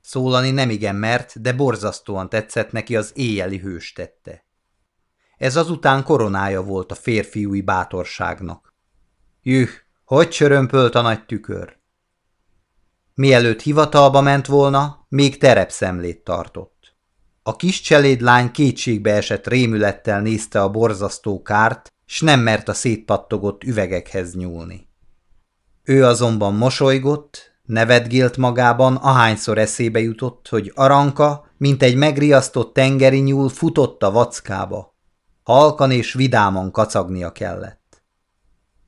Speaker 1: Szólani nemigen mert, de borzasztóan tetszett neki az éjjeli hős tette. Ez azután koronája volt a férfiúi bátorságnak. Jüh, hogy csörömpölt a nagy tükör! Mielőtt hivatalba ment volna, még terepszemlét tartott. A kis cselédlány kétségbe esett rémülettel nézte a borzasztó kárt, s nem mert a szétpattogott üvegekhez nyúlni. Ő azonban mosolygott, nevetgélt magában, ahányszor eszébe jutott, hogy Aranka, mint egy megriasztott tengeri nyúl futott a vackába. Halkan és vidáman kacagnia kellett.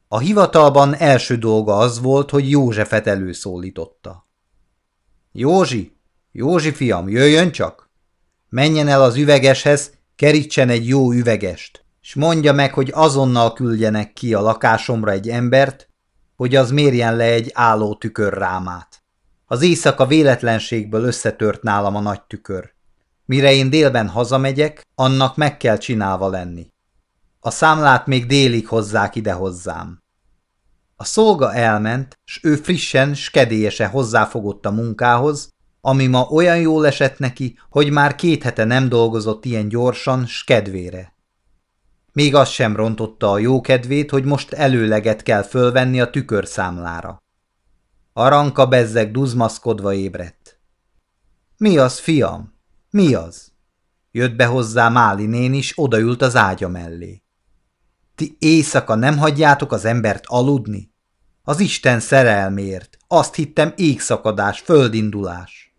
Speaker 1: A hivatalban első dolga az volt, hogy Józsefet előszólította. Józsi, Józsi fiam, jöjjön csak! Menjen el az üvegeshez, kerítsen egy jó üvegest s mondja meg, hogy azonnal küldjenek ki a lakásomra egy embert, hogy az mérjen le egy álló tükörrámát. Az éjszaka véletlenségből összetört nálam a nagy tükör. Mire én délben hazamegyek, annak meg kell csinálva lenni. A számlát még délig hozzák ide hozzám. A szolga elment, s ő frissen, skedélyese hozzáfogott a munkához, ami ma olyan jól esett neki, hogy már két hete nem dolgozott ilyen gyorsan, s kedvére. Még az sem rontotta a jókedvét, hogy most előleget kell fölvenni a tükörszámlára. Aranka bezzeg duzmaszkodva ébredt. Mi az, fiam? Mi az? Jött be hozzá Máli nén is, odaült az ágya mellé. Ti éjszaka nem hagyjátok az embert aludni? Az Isten szerelmért. Azt hittem égszakadás, földindulás.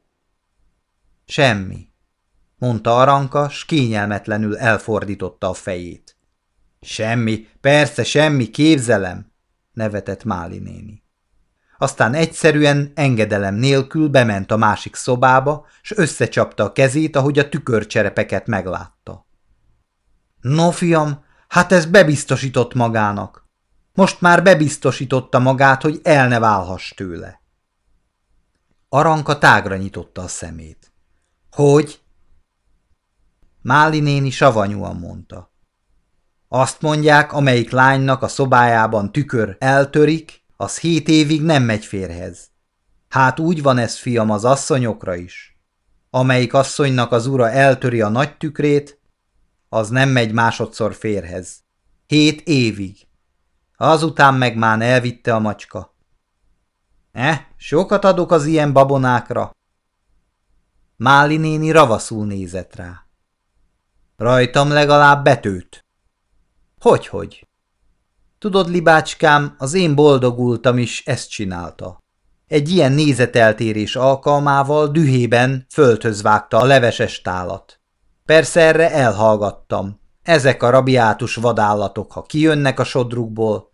Speaker 1: Semmi, mondta Aranka, s kényelmetlenül elfordította a fejét. Semmi, persze semmi, képzelem, nevetett Máli néni. Aztán egyszerűen engedelem nélkül bement a másik szobába, s összecsapta a kezét, ahogy a tükörcserepeket meglátta. No, fiam, hát ez bebiztosított magának. Most már bebiztosította magát, hogy el ne válhass tőle. Aranka tágra nyitotta a szemét. Hogy? Máli néni savanyúan mondta. Azt mondják, amelyik lánynak a szobájában tükör eltörik, az hét évig nem megy férhez. Hát úgy van ez, fiam, az asszonyokra is. Amelyik asszonynak az ura eltöri a nagy tükrét, az nem megy másodszor férhez. Hét évig. Azután meg már elvitte a macska. Eh, sokat adok az ilyen babonákra. Máli néni ravaszul nézett rá. Rajtam legalább betőt. Hogy-hogy? Tudod, libácskám, az én boldogultam is ezt csinálta. Egy ilyen nézeteltérés alkalmával dühében földhöz vágta a leveses tálat. Persze erre elhallgattam. Ezek a rabiátus vadállatok, ha kijönnek a sodrukból,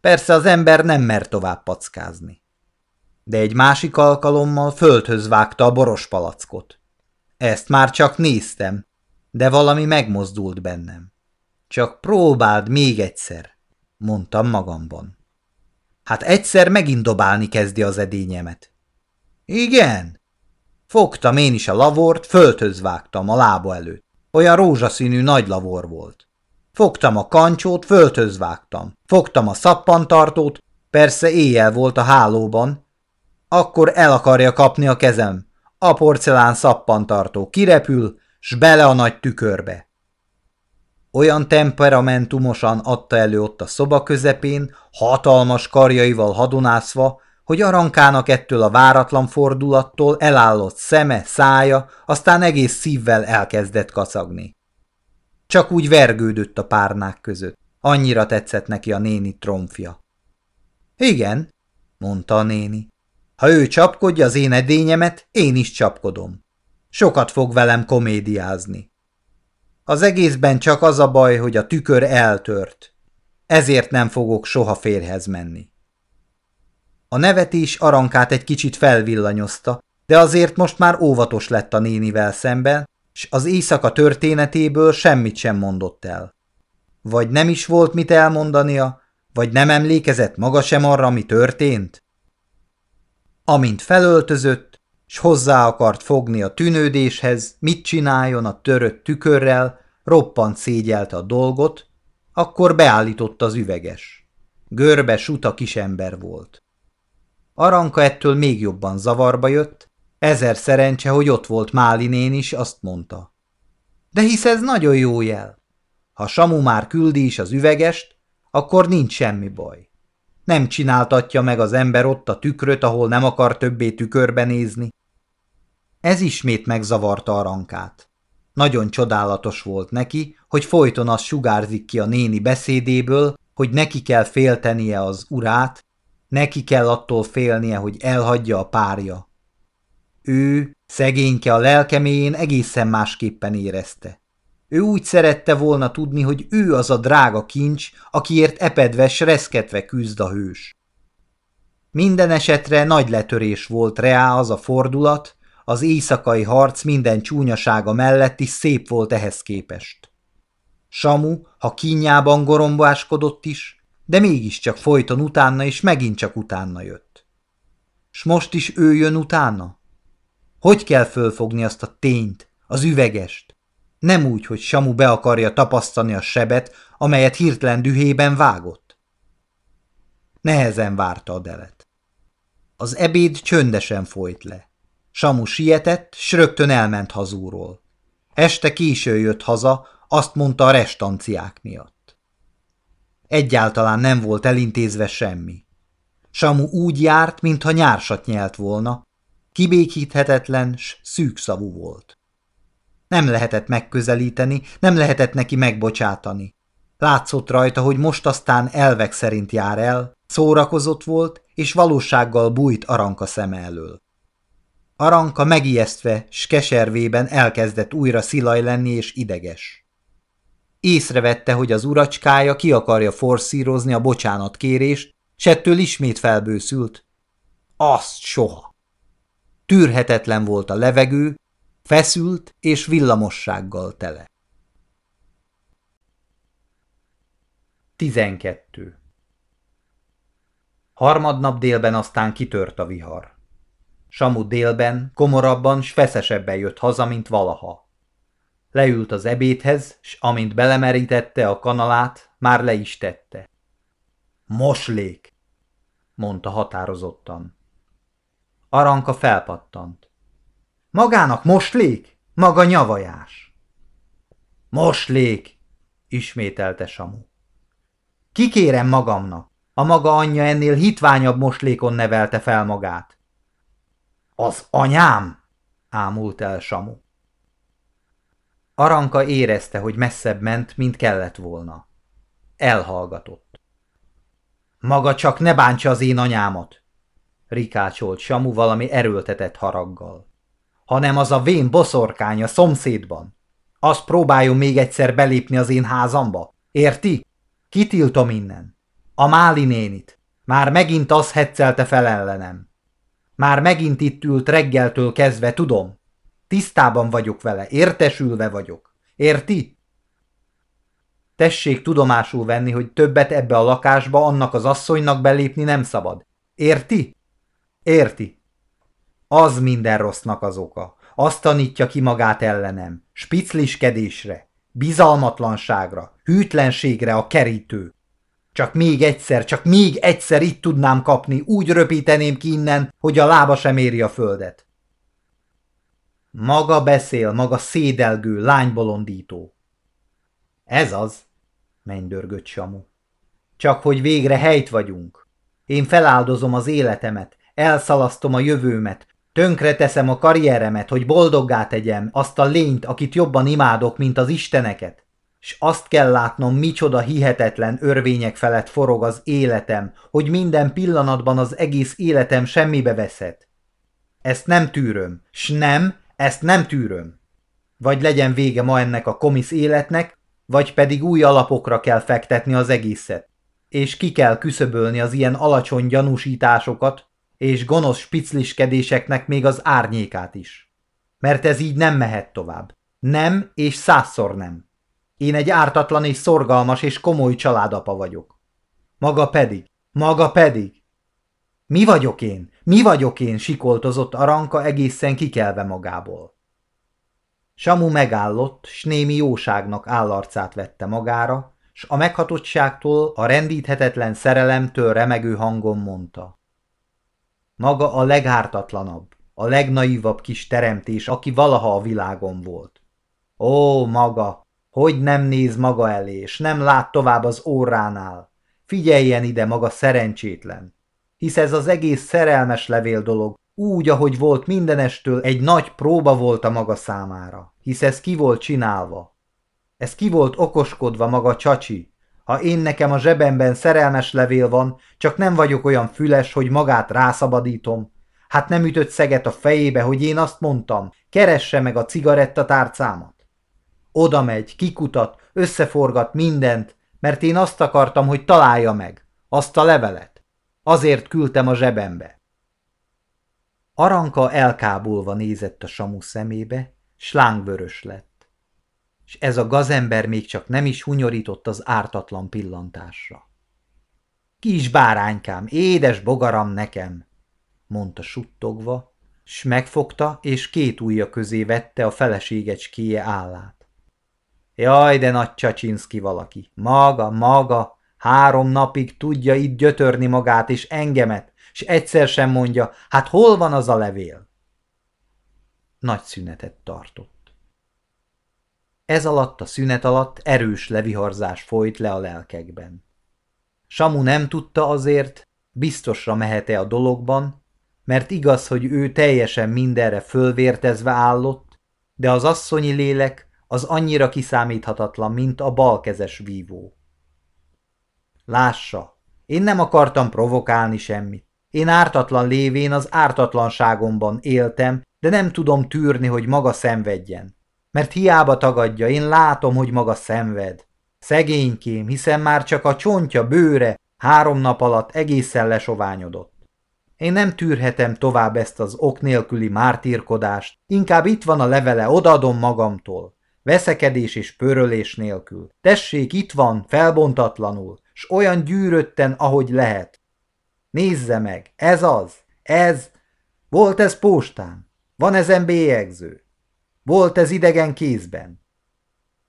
Speaker 1: persze az ember nem mer tovább packázni. De egy másik alkalommal földhöz vágta a boros palackot. Ezt már csak néztem, de valami megmozdult bennem. Csak próbáld még egyszer, mondtam magamban. Hát egyszer megint dobálni kezdi az edényemet. Igen? Fogtam én is a lavort, földhöz vágtam a lába előtt. Olyan rózsaszínű nagy lavor volt. Fogtam a kancsót, földhöz vágtam. Fogtam a szappantartót, persze éjjel volt a hálóban. Akkor el akarja kapni a kezem. A porcelán szappantartó kirepül, s bele a nagy tükörbe. Olyan temperamentumosan adta elő ott a szoba közepén, hatalmas karjaival hadonászva, hogy Arankának ettől a váratlan fordulattól elállott szeme, szája, aztán egész szívvel elkezdett kacagni. Csak úgy vergődött a párnák között. Annyira tetszett neki a néni tromfja. Igen, mondta a néni. Ha ő csapkodja az én edényemet, én is csapkodom. Sokat fog velem komédiázni. Az egészben csak az a baj, hogy a tükör eltört. Ezért nem fogok soha férhez menni. A nevetés arankát egy kicsit felvillanyozta, de azért most már óvatos lett a nénivel szemben, s az éjszaka történetéből semmit sem mondott el. Vagy nem is volt mit elmondania, vagy nem emlékezett maga sem arra, mi történt? Amint felöltözött, s hozzá akart fogni a tűnődéshez, mit csináljon a törött tükörrel, roppant szégyelte a dolgot, akkor beállított az üveges. Görbe suta kisember volt. Aranka ettől még jobban zavarba jött, ezer szerencse, hogy ott volt Málinén is, azt mondta. De hisz ez nagyon jó jel. Ha Samu már küldi is az üvegest, akkor nincs semmi baj. Nem csináltatja meg az ember ott a tükröt, ahol nem akar többé tükörbe nézni. Ez ismét megzavarta a rankát. Nagyon csodálatos volt neki, hogy folyton az sugárzik ki a néni beszédéből, hogy neki kell féltenie az urát, neki kell attól félnie, hogy elhagyja a párja. Ő, szegényke a lelkeméjén egészen másképpen érezte. Ő úgy szerette volna tudni, hogy ő az a drága kincs, akiért epedve, reszketve küzd a hős. Minden esetre nagy letörés volt reá az a fordulat, az éjszakai harc minden csúnyasága mellett is szép volt ehhez képest. Samu, ha kínjában gorombáskodott is, de mégiscsak folyton utána és megint csak utána jött. S most is ő jön utána? Hogy kell fölfogni azt a tényt, az üvegest? Nem úgy, hogy Samu be akarja tapasztani a sebet, amelyet hirtelen dühében vágott. Nehezen várta a delet. Az ebéd csöndesen folyt le. Samu sietett, s rögtön elment hazúról. Este késő jött haza, azt mondta a restanciák miatt. Egyáltalán nem volt elintézve semmi. Samu úgy járt, mintha nyársat nyelt volna, kibékíthetetlen s szűkszavú volt. Nem lehetett megközelíteni, nem lehetett neki megbocsátani. Látszott rajta, hogy most aztán elvek szerint jár el, szórakozott volt, és valósággal bújt Aranka szeme elől. Aranka megijesztve, s keservében elkezdett újra szilaj lenni és ideges. Észrevette, hogy az uracskája ki akarja forszírozni a bocsánatkérést, s ettől ismét felbőszült. Azt soha! Tűrhetetlen volt a levegő, feszült és villamossággal tele. 12. Harmadnap délben aztán kitört a vihar. Samu délben, komorabban s feszesebben jött haza, mint valaha. Leült az ebédhez, s amint belemerítette a kanalát, már le is tette. Moslék, mondta határozottan. Aranka felpattant. Magának moslék? Maga nyavajás. Moslék, ismételte Samu. Kikérem magamnak. A maga anyja ennél hitványabb moslékon nevelte fel magát. Az anyám? ámult el Samu. Aranka érezte, hogy messzebb ment, mint kellett volna. Elhallgatott. Maga csak ne bántsa az én anyámat, rikácsolt Samu valami erőltetett haraggal. Hanem az a vén boszorkány a szomszédban. Azt próbáljon még egyszer belépni az én házamba. Érti? Kitiltom innen. A Máli nénit. Már megint az heccelte fel ellenem. Már megint itt ült reggeltől kezdve, tudom. Tisztában vagyok vele, értesülve vagyok. Érti? Tessék tudomásul venni, hogy többet ebbe a lakásba annak az asszonynak belépni nem szabad. Érti? Érti. Az minden rossznak az oka. Azt tanítja ki magát ellenem. Spicliskedésre, bizalmatlanságra, hűtlenségre a kerítő. Csak még egyszer, csak még egyszer itt tudnám kapni, úgy röpíteném ki innen, hogy a lába sem éri a földet. Maga beszél, maga szédelgő, lánybolondító. Ez az, mennydörgött Samu. Csak hogy végre helyt vagyunk. Én feláldozom az életemet, elszalasztom a jövőmet, tönkre teszem a karrieremet, hogy boldoggá tegyem azt a lényt, akit jobban imádok, mint az isteneket s azt kell látnom, micsoda hihetetlen örvények felett forog az életem, hogy minden pillanatban az egész életem semmibe veszett. Ezt nem tűröm, s nem, ezt nem tűröm. Vagy legyen vége ma ennek a komisz életnek, vagy pedig új alapokra kell fektetni az egészet, és ki kell küszöbölni az ilyen alacsony gyanúsításokat, és gonosz spicliskedéseknek még az árnyékát is. Mert ez így nem mehet tovább. Nem, és százszor nem. Én egy ártatlan és szorgalmas és komoly családapa vagyok. Maga pedig, maga pedig. Mi vagyok én? Mi vagyok én? sikoltozott Aranka egészen kikelve magából. Samu megállott, s némi jóságnak állarcát vette magára, s a meghatottságtól, a rendíthetetlen szerelemtől remegő hangon mondta. Maga a legártatlanabb, a legnaivabb kis teremtés, aki valaha a világon volt. Ó, maga, hogy nem néz maga elé, és nem lát tovább az óránál? Figyeljen ide, maga szerencsétlen! Hisz ez az egész szerelmes levél dolog, úgy, ahogy volt mindenestől, egy nagy próba volt a maga számára, hisz ez ki volt csinálva. Ez ki volt okoskodva maga csacsi. Ha én nekem a zsebemben szerelmes levél van, csak nem vagyok olyan füles, hogy magát rászabadítom. Hát nem ütött szeget a fejébe, hogy én azt mondtam, keresse meg a cigarettatárcámat. Oda megy, kikutat, összeforgat mindent, mert én azt akartam, hogy találja meg. Azt a levelet. Azért küldtem a zsebembe. Aranka elkábulva nézett a Samu szemébe, slángvörös lett. És ez a gazember még csak nem is hunyorított az ártatlan pillantásra. Kis báránykám, édes bogaram nekem, mondta suttogva, s megfogta, és két ujja közé vette a feleségecskéje állát. Jaj, de nagy Csacsinszki valaki. Maga, maga, három napig tudja itt gyötörni magát és engemet, és egyszer sem mondja, hát hol van az a levél? Nagy szünetet tartott. Ez alatt a szünet alatt erős leviharzás folyt le a lelkekben. Samu nem tudta azért, biztosra mehet-e a dologban, mert igaz, hogy ő teljesen mindenre fölvértezve állott, de az asszonyi lélek az annyira kiszámíthatatlan, mint a balkezes vívó. Lássa, én nem akartam provokálni semmit. Én ártatlan lévén az ártatlanságomban éltem, de nem tudom tűrni, hogy maga szenvedjen. Mert hiába tagadja, én látom, hogy maga szenved. Szegénykém, hiszen már csak a csontja, bőre három nap alatt egészen lesoványodott. Én nem tűrhetem tovább ezt az ok nélküli mártírkodást, inkább itt van a levele, odaadom magamtól. Veszekedés és pörölés nélkül. Tessék, itt van, felbontatlanul, s olyan gyűrötten, ahogy lehet. Nézze meg, ez az, ez, volt ez postán, van ezen bélyegző, volt ez idegen kézben.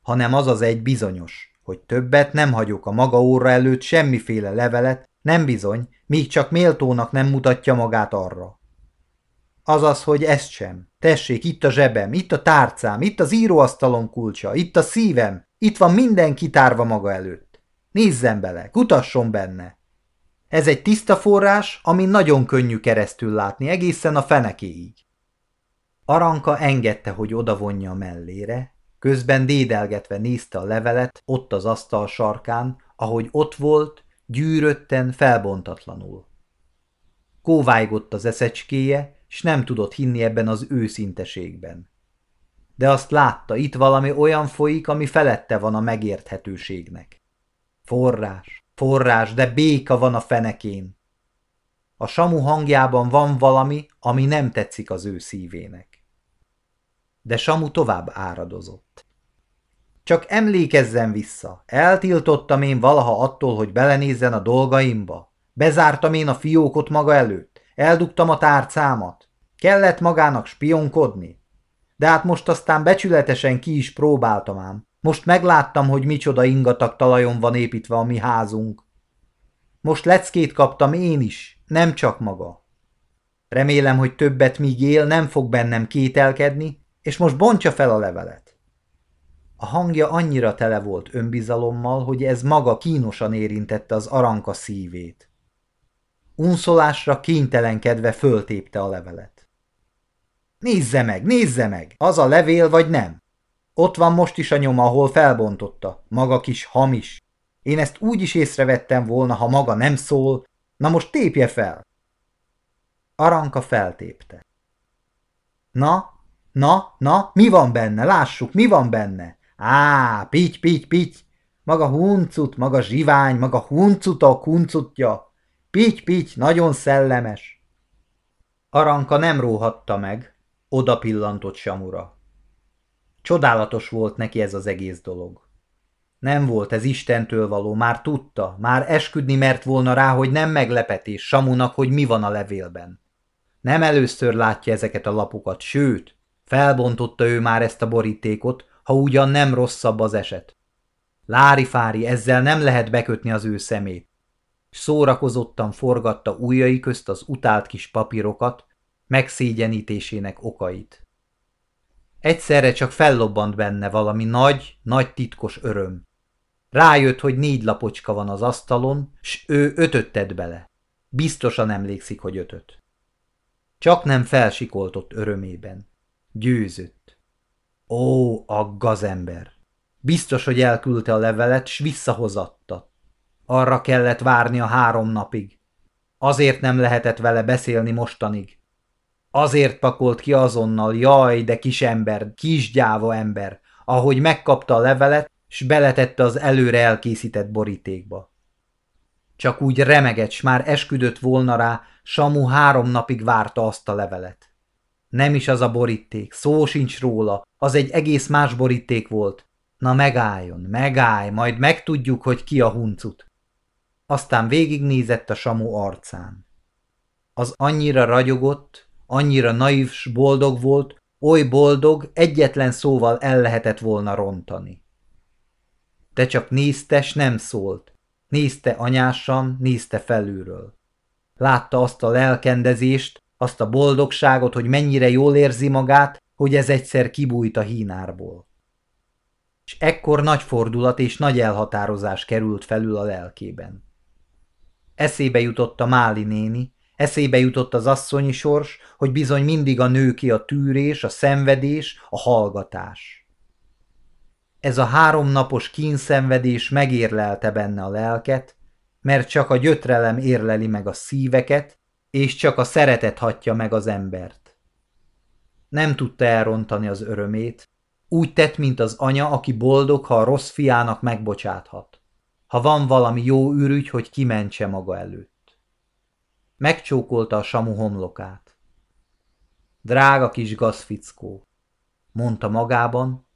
Speaker 1: Hanem az az egy bizonyos, hogy többet nem hagyok a maga óra előtt semmiféle levelet, nem bizony, míg csak méltónak nem mutatja magát arra. Azaz, hogy ezt sem. Tessék, itt a zsebem, itt a tárcám, itt az íróasztalom kulcsa, itt a szívem, itt van minden kitárva maga előtt. Nézzen bele, kutasson benne. Ez egy tiszta forrás, ami nagyon könnyű keresztül látni, egészen a fenekéig. Aranka engedte, hogy odavonja a mellére, közben dédelgetve nézte a levelet ott az asztal sarkán, ahogy ott volt, gyűrötten, felbontatlanul. Kóvájgott az eszecskéje, s nem tudott hinni ebben az őszinteségben. De azt látta, itt valami olyan folyik, ami felette van a megérthetőségnek. Forrás, forrás, de béka van a fenekén. A samu hangjában van valami, ami nem tetszik az ő szívének. De Samu tovább áradozott. Csak emlékezzen vissza, eltiltottam én valaha attól, hogy belenézzen a dolgaimba. Bezártam én a fiókot maga előtt, eldugtam a tárcámat. Kellett magának spionkodni. De hát most aztán becsületesen ki is próbáltam ám. Most megláttam, hogy micsoda ingatag talajon van építve a mi házunk. Most leckét kaptam én is, nem csak maga. Remélem, hogy többet míg él, nem fog bennem kételkedni, és most bontja fel a levelet. A hangja annyira tele volt önbizalommal, hogy ez maga kínosan érintette az aranka szívét. Unszolásra kénytelenkedve föltépte a levelet. Nézze meg, nézze meg, az a levél vagy nem? Ott van most is a nyoma, ahol felbontotta, maga kis hamis. Én ezt úgy is észrevettem volna, ha maga nem szól. Na most tépje fel! Aranka feltépte. Na, na, na, mi van benne? Lássuk, mi van benne? Á, pitty, pitty, pitty! Maga huncut, maga zsivány, maga huncutok, huncutja. Pitty, pitty, nagyon szellemes. Aranka nem róhatta meg, oda pillantott Samura. Csodálatos volt neki ez az egész dolog. Nem volt ez Istentől való, már tudta, már esküdni mert volna rá, hogy nem meglepetés Samunak, hogy mi van a levélben. Nem először látja ezeket a lapokat, sőt, felbontotta ő már ezt a borítékot, ha ugyan nem rosszabb az eset. Lári-fári, ezzel nem lehet bekötni az ő szemét. Szórakozottan forgatta ujjai közt az utált kis papírokat, megszégyenítésének okait. Egyszerre csak fellobbant benne valami nagy, nagy titkos öröm. Rájött, hogy négy lapocska van az asztalon, s ő ötöt tett bele. Biztosan emlékszik, hogy ötöt. Csak nem felsikoltott örömében. Győzött. Ó, a gazember! Biztos, hogy elküldte a levelet, s visszahozatta. Arra kellett várni a három napig. Azért nem lehetett vele beszélni mostanig. Azért pakolt ki azonnal, jaj, de kis ember, kisgyáva ember, ahogy megkapta a levelet, s beletette az előre elkészített borítékba. Csak úgy remegett, s már esküdött volna rá, Samu három napig várta azt a levelet. Nem is az a boríték, szó sincs róla, az egy egész más boríték volt. Na megálljon, megállj, majd megtudjuk, hogy ki a huncut. Aztán végignézett a Samu arcán. Az annyira ragyogott, annyira naív s boldog volt, oly boldog, egyetlen szóval el lehetett volna rontani. De csak nézte, nem szólt. Nézte anyásan, nézte felülről. Látta azt a lelkendezést, azt a boldogságot, hogy mennyire jól érzi magát, hogy ez egyszer kibújt a hínárból. És ekkor nagy fordulat és nagy elhatározás került felül a lelkében. Eszébe jutott a Máli néni, eszébe jutott az asszonyi sors, hogy bizony mindig a nő ki a tűrés, a szenvedés, a hallgatás. Ez a háromnapos kínszenvedés megérlelte benne a lelket, mert csak a gyötrelem érleli meg a szíveket, és csak a szeretet hatja meg az embert. Nem tudta elrontani az örömét, Úgy tett, mint az anya, aki boldog, ha a rossz fiának megbocsáthat. Ha van valami jó ürügy, hogy kimentse maga előtt. Megcsókolta a Samu homlokát. Drága kis gazfickó, mondta magában.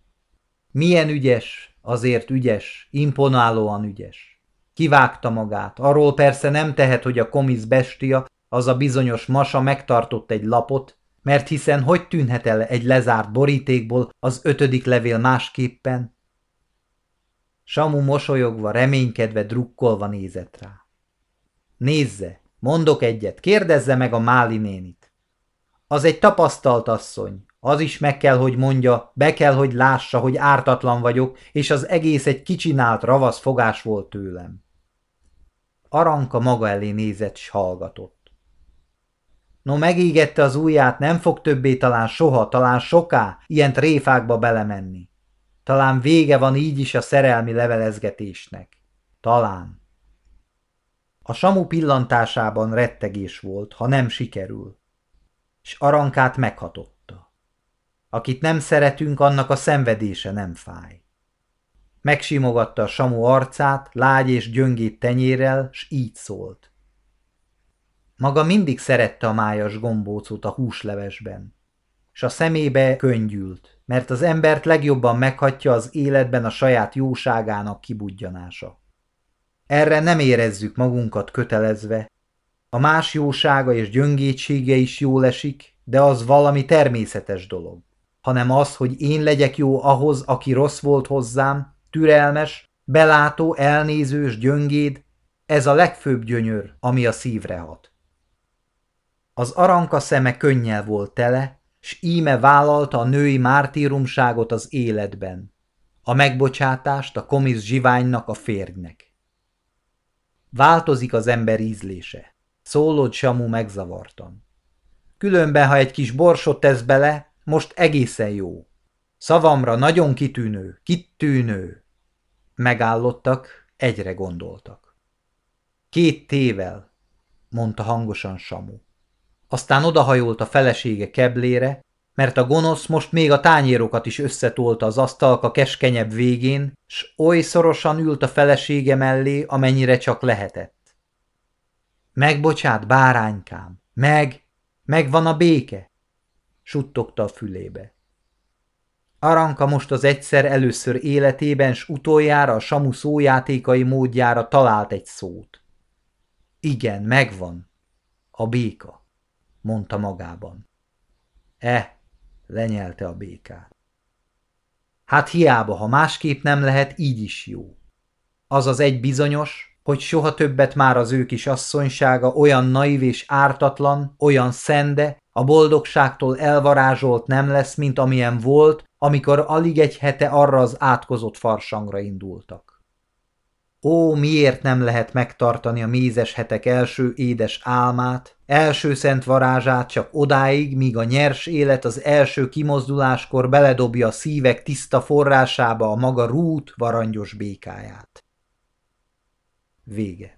Speaker 1: Milyen ügyes, azért ügyes, imponálóan ügyes. Kivágta magát, arról persze nem tehet, hogy a komisz bestia, az a bizonyos masa megtartott egy lapot, mert hiszen hogy tűnhet el egy lezárt borítékból az ötödik levél másképpen? Samu mosolyogva, reménykedve, drukkolva nézett rá. Nézze, mondok egyet, kérdezze meg a Máli nénit. Az egy tapasztalt asszony, az is meg kell, hogy mondja, be kell, hogy lássa, hogy ártatlan vagyok, és az egész egy kicsinált ravasz fogás volt tőlem. Aranka maga elé nézett, s hallgatott. No megígette az ujját, nem fog többé talán soha, talán soká ilyen tréfákba belemenni. Talán vége van így is a szerelmi levelezgetésnek. Talán. A samu pillantásában rettegés volt, ha nem sikerül. És arankát meghatotta. Akit nem szeretünk, annak a szenvedése nem fáj. Megsimogatta a samu arcát, lágy és gyöngét tenyérrel, s így szólt. Maga mindig szerette a májas gombócot a húslevesben, és a szemébe köngyült, mert az embert legjobban meghatja az életben a saját jóságának kibudjanása. Erre nem érezzük magunkat kötelezve. A más jósága és gyöngétsége is jól esik, de az valami természetes dolog, hanem az, hogy én legyek jó ahhoz, aki rossz volt hozzám, türelmes, belátó, elnézős, gyöngéd, ez a legfőbb gyönyör, ami a szívre hat. Az aranka szeme könnyel volt tele, s íme vállalta a női mártírumságot az életben, a megbocsátást a komisz zsiványnak a férgnek. Változik az ember ízlése, szólod Samu megzavartan. Különben, ha egy kis borsot tesz bele, most egészen jó. Szavamra nagyon kitűnő, kitűnő. Megállottak, egyre gondoltak. Két tével, mondta hangosan Samu. Aztán odahajolt a felesége keblére, mert a gonosz most még a tányérokat is összetolta az asztalka keskenyebb végén, s oly szorosan ült a felesége mellé, amennyire csak lehetett. Megbocsát, báránykám, meg, megvan a béke, suttogta a fülébe. Aranka most az egyszer először életében, s utoljára a samu szójátékai módjára talált egy szót. Igen, megvan. A béka mondta magában. E, lenyelte a békát. Hát hiába, ha másképp nem lehet, így is jó. Az az egy bizonyos, hogy soha többet már az ő kis asszonysága olyan naív és ártatlan, olyan szende, a boldogságtól elvarázsolt nem lesz, mint amilyen volt, amikor alig egy hete arra az átkozott farsangra indultak. Ó, miért nem lehet megtartani a mézes hetek első édes álmát, első szent varázsát csak odáig, míg a nyers élet az első kimozduláskor beledobja a szívek tiszta forrásába a maga rút varangyos békáját. Vége